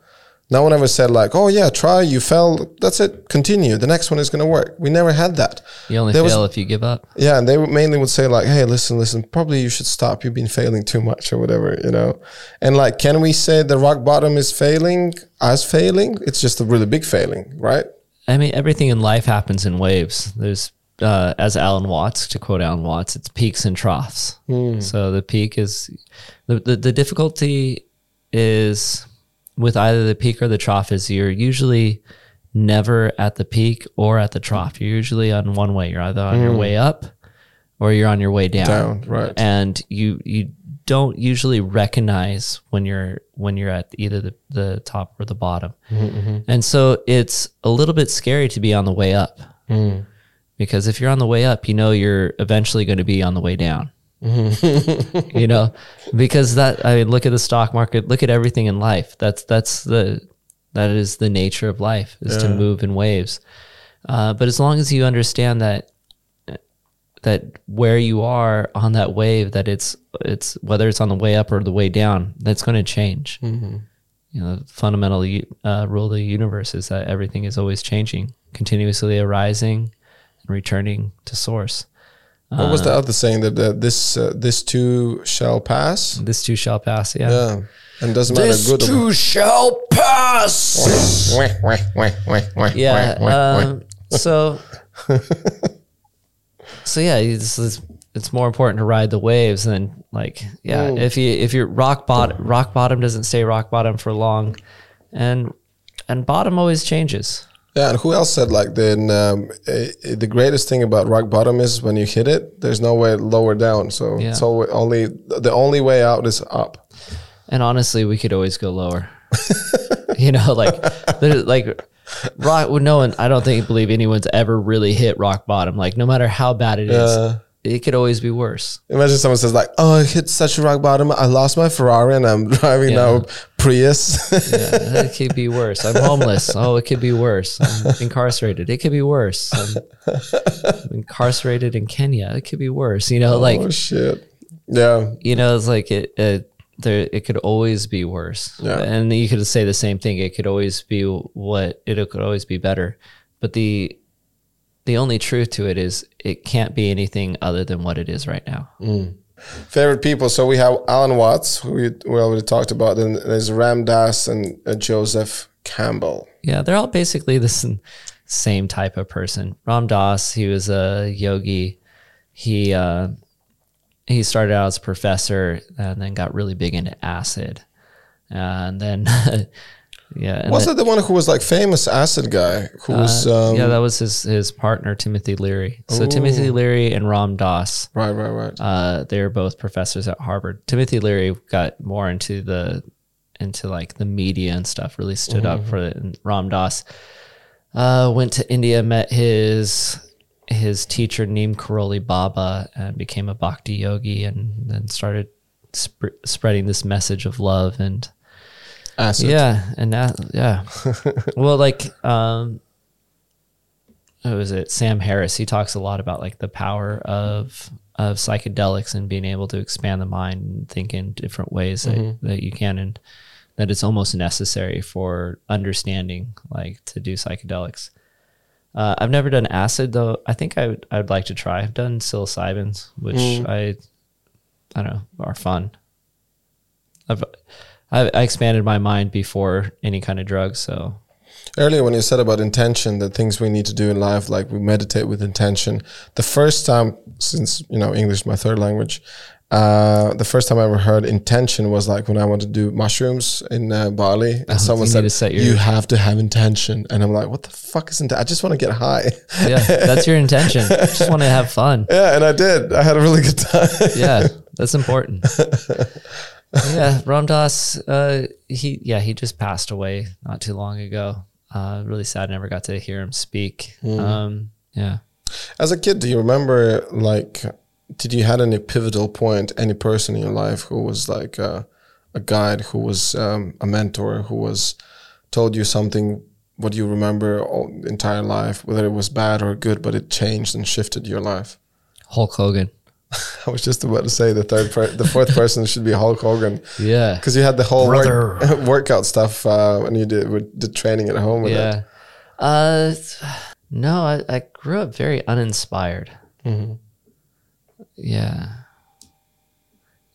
no one ever said like, "Oh yeah, try. You fell. That's it. Continue. The next one is gonna work." We never had that. you only There was- fail if you give up. Yeah, and they mainly would say like, "Hey, listen, listen. Probably you should stop. You've been failing too much, or whatever." You know, and like, can we say the rock bottom is failing as failing? It's just a really big failing, right? I mean, everything in life happens in waves. There's, uh, as Alan Watts, to quote Alan Watts, it's peaks and troughs. So the peak is, the, the, the difficulty is with either the peak or the trough is you're usually never at the peak or at the trough. You're usually on one way. You're either on your mm. way up or you're on your way down. Down, right? And you, you don't usually recognize when you're when you're at either the, the top or the bottom. Mm-hmm, mm-hmm. And so it's a little bit scary to be on the way up. Mm. Because if you're on the way up, you know you're eventually going to be on the way down. you know, because that I mean, look at the stock market, look at everything in life. That's that's the that is the nature of life is to move in waves. Uh, but as long as you understand that that where you are on that wave, that it's it's whether it's on the way up or the way down, that's going to change. You know, the fundamental uh, rule of the universe is that everything is always changing, continuously arising and returning to source. What was the other saying that uh, this uh, this too shall pass? This too shall pass. Yeah. Yeah, and doesn't matter good. or shall pass. Yeah. Um, so, so yeah, it's, it's it's more important to ride the waves than like yeah. If you if you're rock bottom, rock bottom doesn't stay rock bottom for long, and and bottom always changes. Yeah, and who else said like then um, the greatest thing about rock bottom is when you hit it, there's no way lower down. So Yeah. it's always only the only way out is up. And honestly, we could always go lower. you know, like like rock. well, No one, I don't think believe anyone's ever really hit rock bottom. Like no matter how bad it is, Uh, it could always be worse. Imagine someone says like, "Oh, I hit such a rock bottom. I lost my Ferrari and I'm driving Yeah. now Prius." Yeah, it could be worse. I'm homeless. Oh, it could be worse. I'm incarcerated. It could be worse. I'm incarcerated in Kenya. It could be worse. You know, like oh shit. Yeah. you know, it's like it. it there, it could always be worse. Yeah. And you could say the same thing. It could always be what it could always be better. But the the only truth to it is it can't be anything other than what it is right now. Favorite people. So we have Alan Watts, who we, we already talked about. Then there's Ram Dass and uh, Joseph Campbell. Yeah, they're all basically the same type of person. Ram Dass, he was a yogi. He uh, he started out as a professor and then got really big into acid, and then yeah, Was then- it the one who was like famous acid guy who was? uh, Um, yeah, that was his his partner Timothy Leary. So Timothy Leary and Ram Dass, right, right, right. uh, they were both professors at Harvard. Timothy Leary got more into the into like the media and stuff. Really stood up for it. And Ram Dass uh, went to India, met his his teacher Neem Karoli Baba, and became a bhakti yogi, and then started sp- spreading this message of love and acid. yeah, and that yeah. well, like um, who is it? Sam Harris. He talks a lot about like the power of of psychedelics and being able to expand the mind and think in different ways that, that you can and that it's almost necessary for understanding like to do psychedelics. Uh, I've never done acid though. I think I would I'd like to try. I've done psilocybins, which I I don't know are fun. I've I, I expanded my mind before any kind of drugs, so Earlier, when you said about intention, the things we need to do in life, like we meditate with intention. The first time, since you know English is my third language, uh, the first time I ever heard intention was like when I wanted to do mushrooms in uh, Bali, and someone you said, need to set your- "You have to have intention," and I'm like, "What the fuck is intention? I just want to get high." yeah, that's your intention. I Just want to have fun. yeah, and I did. I had a really good time. Yeah, that's important. yeah, Ram Dass, uh, he yeah he just passed away not too long ago. Uh, really sad. Never got to hear him speak. Um, yeah. As a kid, do you remember like did you had any pivotal point, any person in your life who was like a, a guide, who was um, a mentor, who was told you something what you remember all entire life, whether it was bad or good, but it changed and shifted your life? Hulk Hogan. I was just about to say the third, per- the fourth person should be Hulk Hogan Yeah. because you had the whole work, workout stuff uh, when you did with the training at home. With it. Yeah. Uh, no, I, I grew up very uninspired. Yeah.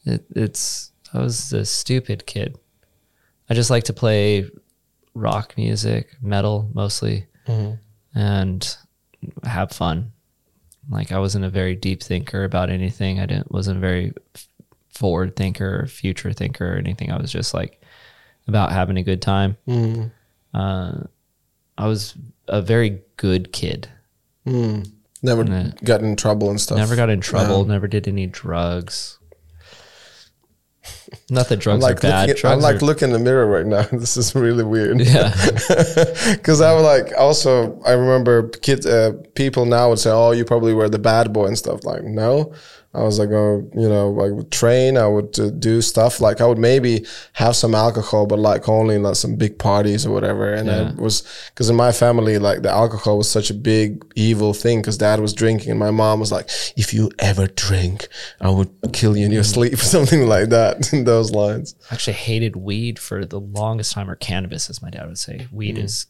It, it's, I was a stupid kid. I just like to play rock music, metal mostly, and have fun. Like I wasn't a very deep thinker about anything. I didn't wasn't a very forward thinker or future thinker or anything. I was just like about having a good time. Uh, I was a very good kid. Never got in trouble and stuff. Never got in trouble. Never did any drugs. Not that drugs like are bad. looking at, I'm like are, looking in the mirror right now. This is really weird. yeah, Because I was like, also, I remember kids, uh, people now would say, "Oh, you probably were the bad boy and stuff." Like, no, I was like, oh, you know, I would train, I would uh, do stuff. Like, I would maybe have some alcohol, but like only in like some big parties or whatever. And Yeah. I was because in my family, like the alcohol was such a big evil thing. Because dad was drinking, and my mom was like, "If you ever drink, I would kill you in your mm. sleep," or something like that. In those lines. I actually hated weed for the longest time, or cannabis, as my dad would say. Weed mm. is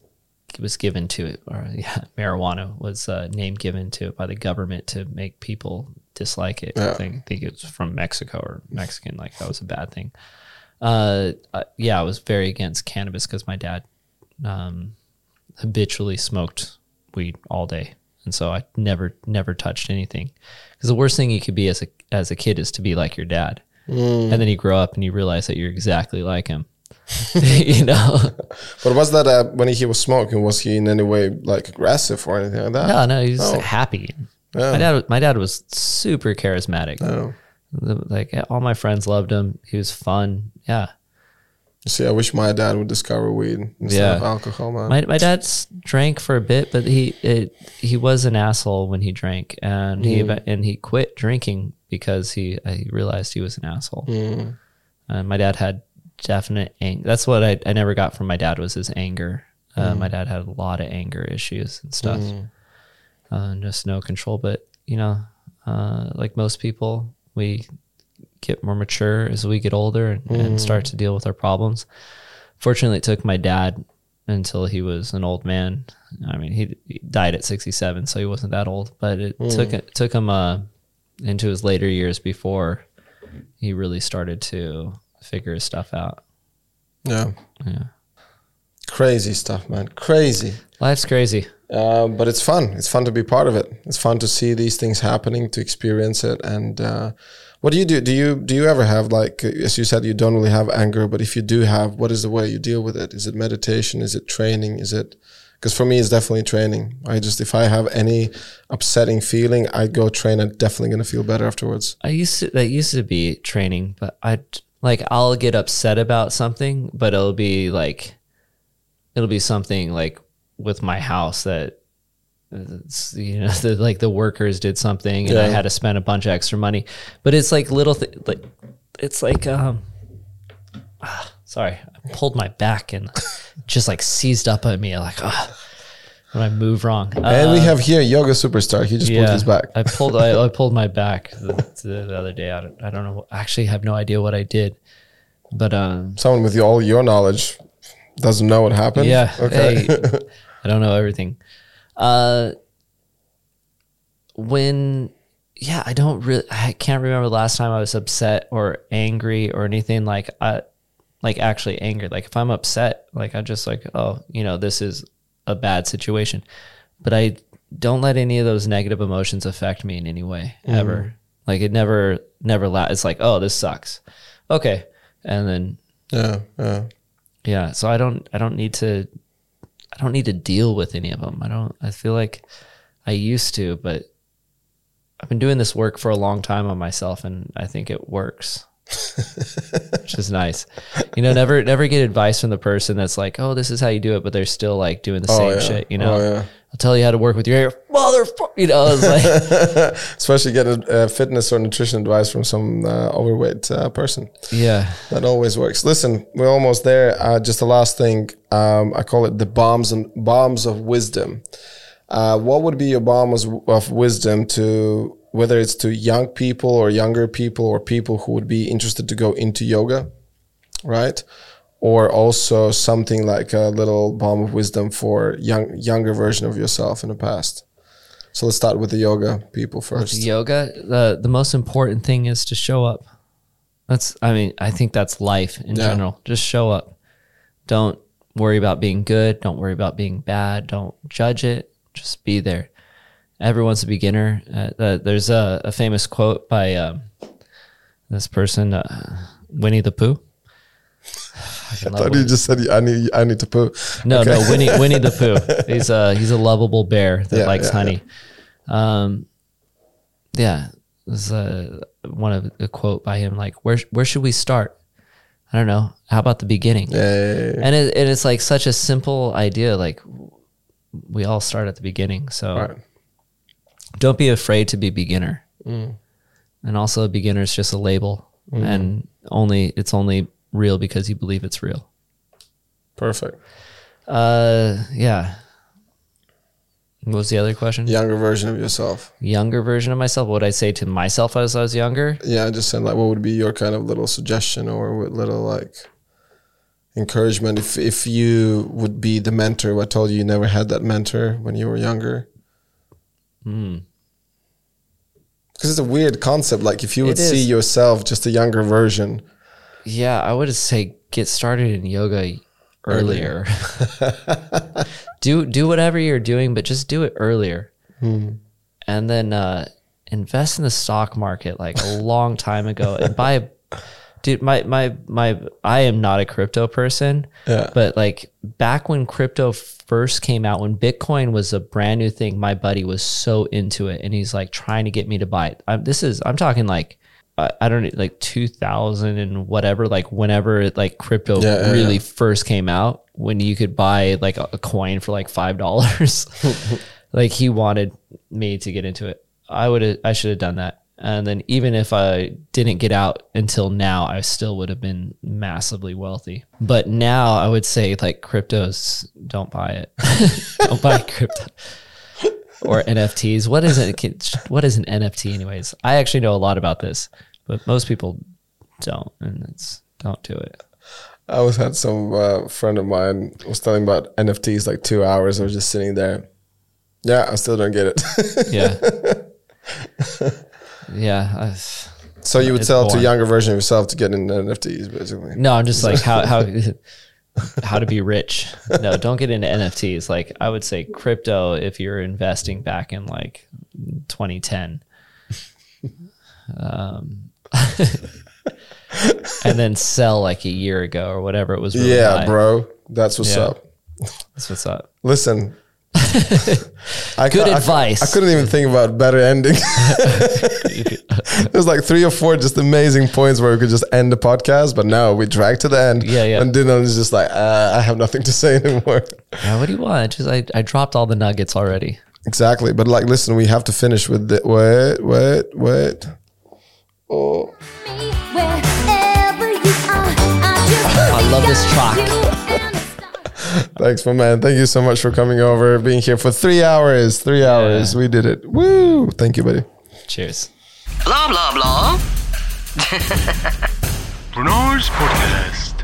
was given to it, or yeah, marijuana was a name given to it by the government to make people dislike it. I think, think it was from Mexico or Mexican, like that was a bad thing. Uh, uh, yeah, I was very against cannabis because my dad um, habitually smoked weed all day, and so I never never touched anything. Because the worst thing you could be as a as a kid is to be like your dad, and then you grow up and you realize that you're exactly like him. you know? But was that uh, when he was smoking? Was he in any way like aggressive or anything like that? No, no, he's Oh. happy. Yeah. My dad, my dad was super charismatic. Oh. Like all my friends loved him. He was fun. Yeah, See, I wish my dad would discover weed instead Yeah. of alcohol, man. My my dad's drank for a bit, but he it, he was an asshole when he drank, and he Mm. and he quit drinking because he he realized he was an asshole. Mm. And my dad had definite anger. That's what I, I never got from my dad was his anger. Uh, Mm. My dad had a lot of anger issues and stuff, uh, just no control. But you know, uh, like most people, we get more mature as we get older and, and start to deal with our problems. Fortunately, it took my dad until he was an old man. I mean, he, he died at 67, so he wasn't that old. But it took it took him uh, into his later years before he really started to figure his stuff out. Yeah. Yeah, Crazy stuff, man. Crazy. life's crazy. Uh, but it's fun. It's fun to be part of it. It's fun to see these things happening, to experience it. And uh, what do you do? Do you do you ever have like, as you said, you don't really have anger, but if you do have, what is the way you deal with it? Is it meditation? Is it training? Is it? Because for me, it's definitely training. I just if I have any upsetting feeling, I go train. I'm definitely gonna feel better afterwards. I used to that used to be training, but I like I'll get upset about something, but it'll be like it'll be something like with my house that it's, you know the, like the workers did something and I had to spend a bunch of extra money, but it's like little th- like it's like um ah, sorry I pulled my back and just like seized up at me like ah when I move wrong and we Uh, have here yoga superstar. He just pulled his back. I pulled I, I pulled my back the, the other day. I don't, I don't know. I actually have no idea what I did, but um, Someone with all your knowledge doesn't know what happened. yeah. Okay. Hey, I don't know everything. Uh, when yeah, I don't really. I can't remember the last time I was upset or angry or anything like I like actually angry. Like if I'm upset, like I just like oh you know this is a bad situation, but I don't let any of those negative emotions affect me in any way ever. Like it never never la- It's like oh this sucks, okay, and then yeah. Yeah. yeah so i don't i don't need to i don't need to deal with any of them i don't i feel like i used to but i've been doing this work for a long time on myself and i think it works which is nice you know never never get advice from the person that's like oh this is how you do it but they're still like doing the oh, same yeah. shit you know Oh, yeah. I'll tell you how to work with your hair motherfucker you know it's like Especially get a, uh fitness or nutrition advice from some uh, overweight uh, person. yeah That always works. Listen, we're almost there. Uh, just the last thing. Um, I call it the bombs and bombs of wisdom. Uh, what would be your bombs of wisdom to whether it's to young people or younger people or people who would be interested to go into yoga, right? Or also something like a little bomb of wisdom for young younger version of yourself in the past. So let's start with the yoga people first. yoga the the most important thing is to show up. That's i mean i think that's life in Yeah. general. Just show up. Don't worry about being good. Don't worry about being bad. Don't judge it. Just be there. Everyone's a beginner. Uh, uh, there's a, a famous quote by um, this person uh, winnie the pooh I thought you just said I need I need to poo. no, Okay. no, Winnie Winnie the Pooh. He's a he's a lovable bear that Yeah, likes yeah, honey. Um, yeah, this is a, one of a quote by him like where where should we start? I don't know. How about the beginning? Yeah, yeah, yeah, yeah. And it, and it's like such a simple idea. Like we all start at the beginning, so Right. don't be afraid to be beginner. Mm. And also, a beginner is just a label, and only it's only real because you believe it's real. Perfect. Uh, yeah. What was the other question? Younger version of yourself. Younger version of myself. What would I say to myself as I was younger? Yeah, I just said like, what would be your kind of little suggestion or what little like encouragement if if you would be the mentor? I told you you never had that mentor when you were younger. Hmm. Because it's a weird concept. Like if you would see yourself just a younger version. Yeah, I would say get started in yoga earlier. do do whatever you're doing, but just do it earlier. And then uh, invest in the stock market like a long time ago and buy. Dude, my my my I am not a crypto person. Yeah. But like back when crypto first came out, when Bitcoin was a brand new thing, my buddy was so into it, and he's like trying to get me to buy it. I'm, this is I'm talking like I, I don't know, like 2000 and whatever, like whenever it, like crypto Yeah, really yeah. first came out, when you could buy like a, a coin for like five dollars. like he wanted me to get into it. I would have, I should have done that. And then even if I didn't get out until now, I still would have been massively wealthy. But now I would say like cryptos, don't buy it. don't buy crypto or NFTs. What is it? What is an NFT, anyways? I actually know a lot about this, but most people don't, and it's don't do it. I was had some uh, friend of mine was telling about NFTs like two hours. I was just sitting there. Yeah, I still don't get it. Yeah, yeah. I, so you would It's sell to a younger version of yourself to get in NFTs, basically. no, I'm just like how how how to be rich. No, don't get into NFTs. Like I would say crypto if you're investing back in like 2010. Um, and then sell like a year ago or whatever it was. Really yeah, high. bro, that's what's Yeah. up. That's what's up. Listen. I Good cou- I advice. I, couldn't even think about better ending. There's like three or four just amazing points where we could just end the podcast, but no, we dragged to the end. Yeah, yeah. And Dylan is just like, uh, I have nothing to say anymore. Yeah, what do you want? Just I, I dropped all the nuggets already. Exactly. But like, listen, we have to finish with the wait, wait, wait. Oh, Wherever you are, I love this track. thanks, my man. Thank you so much for coming over, being here for three hours. Three hours. We did it. Woo. Thank you, buddy. Cheers. Blah blah blah. Renars podcast.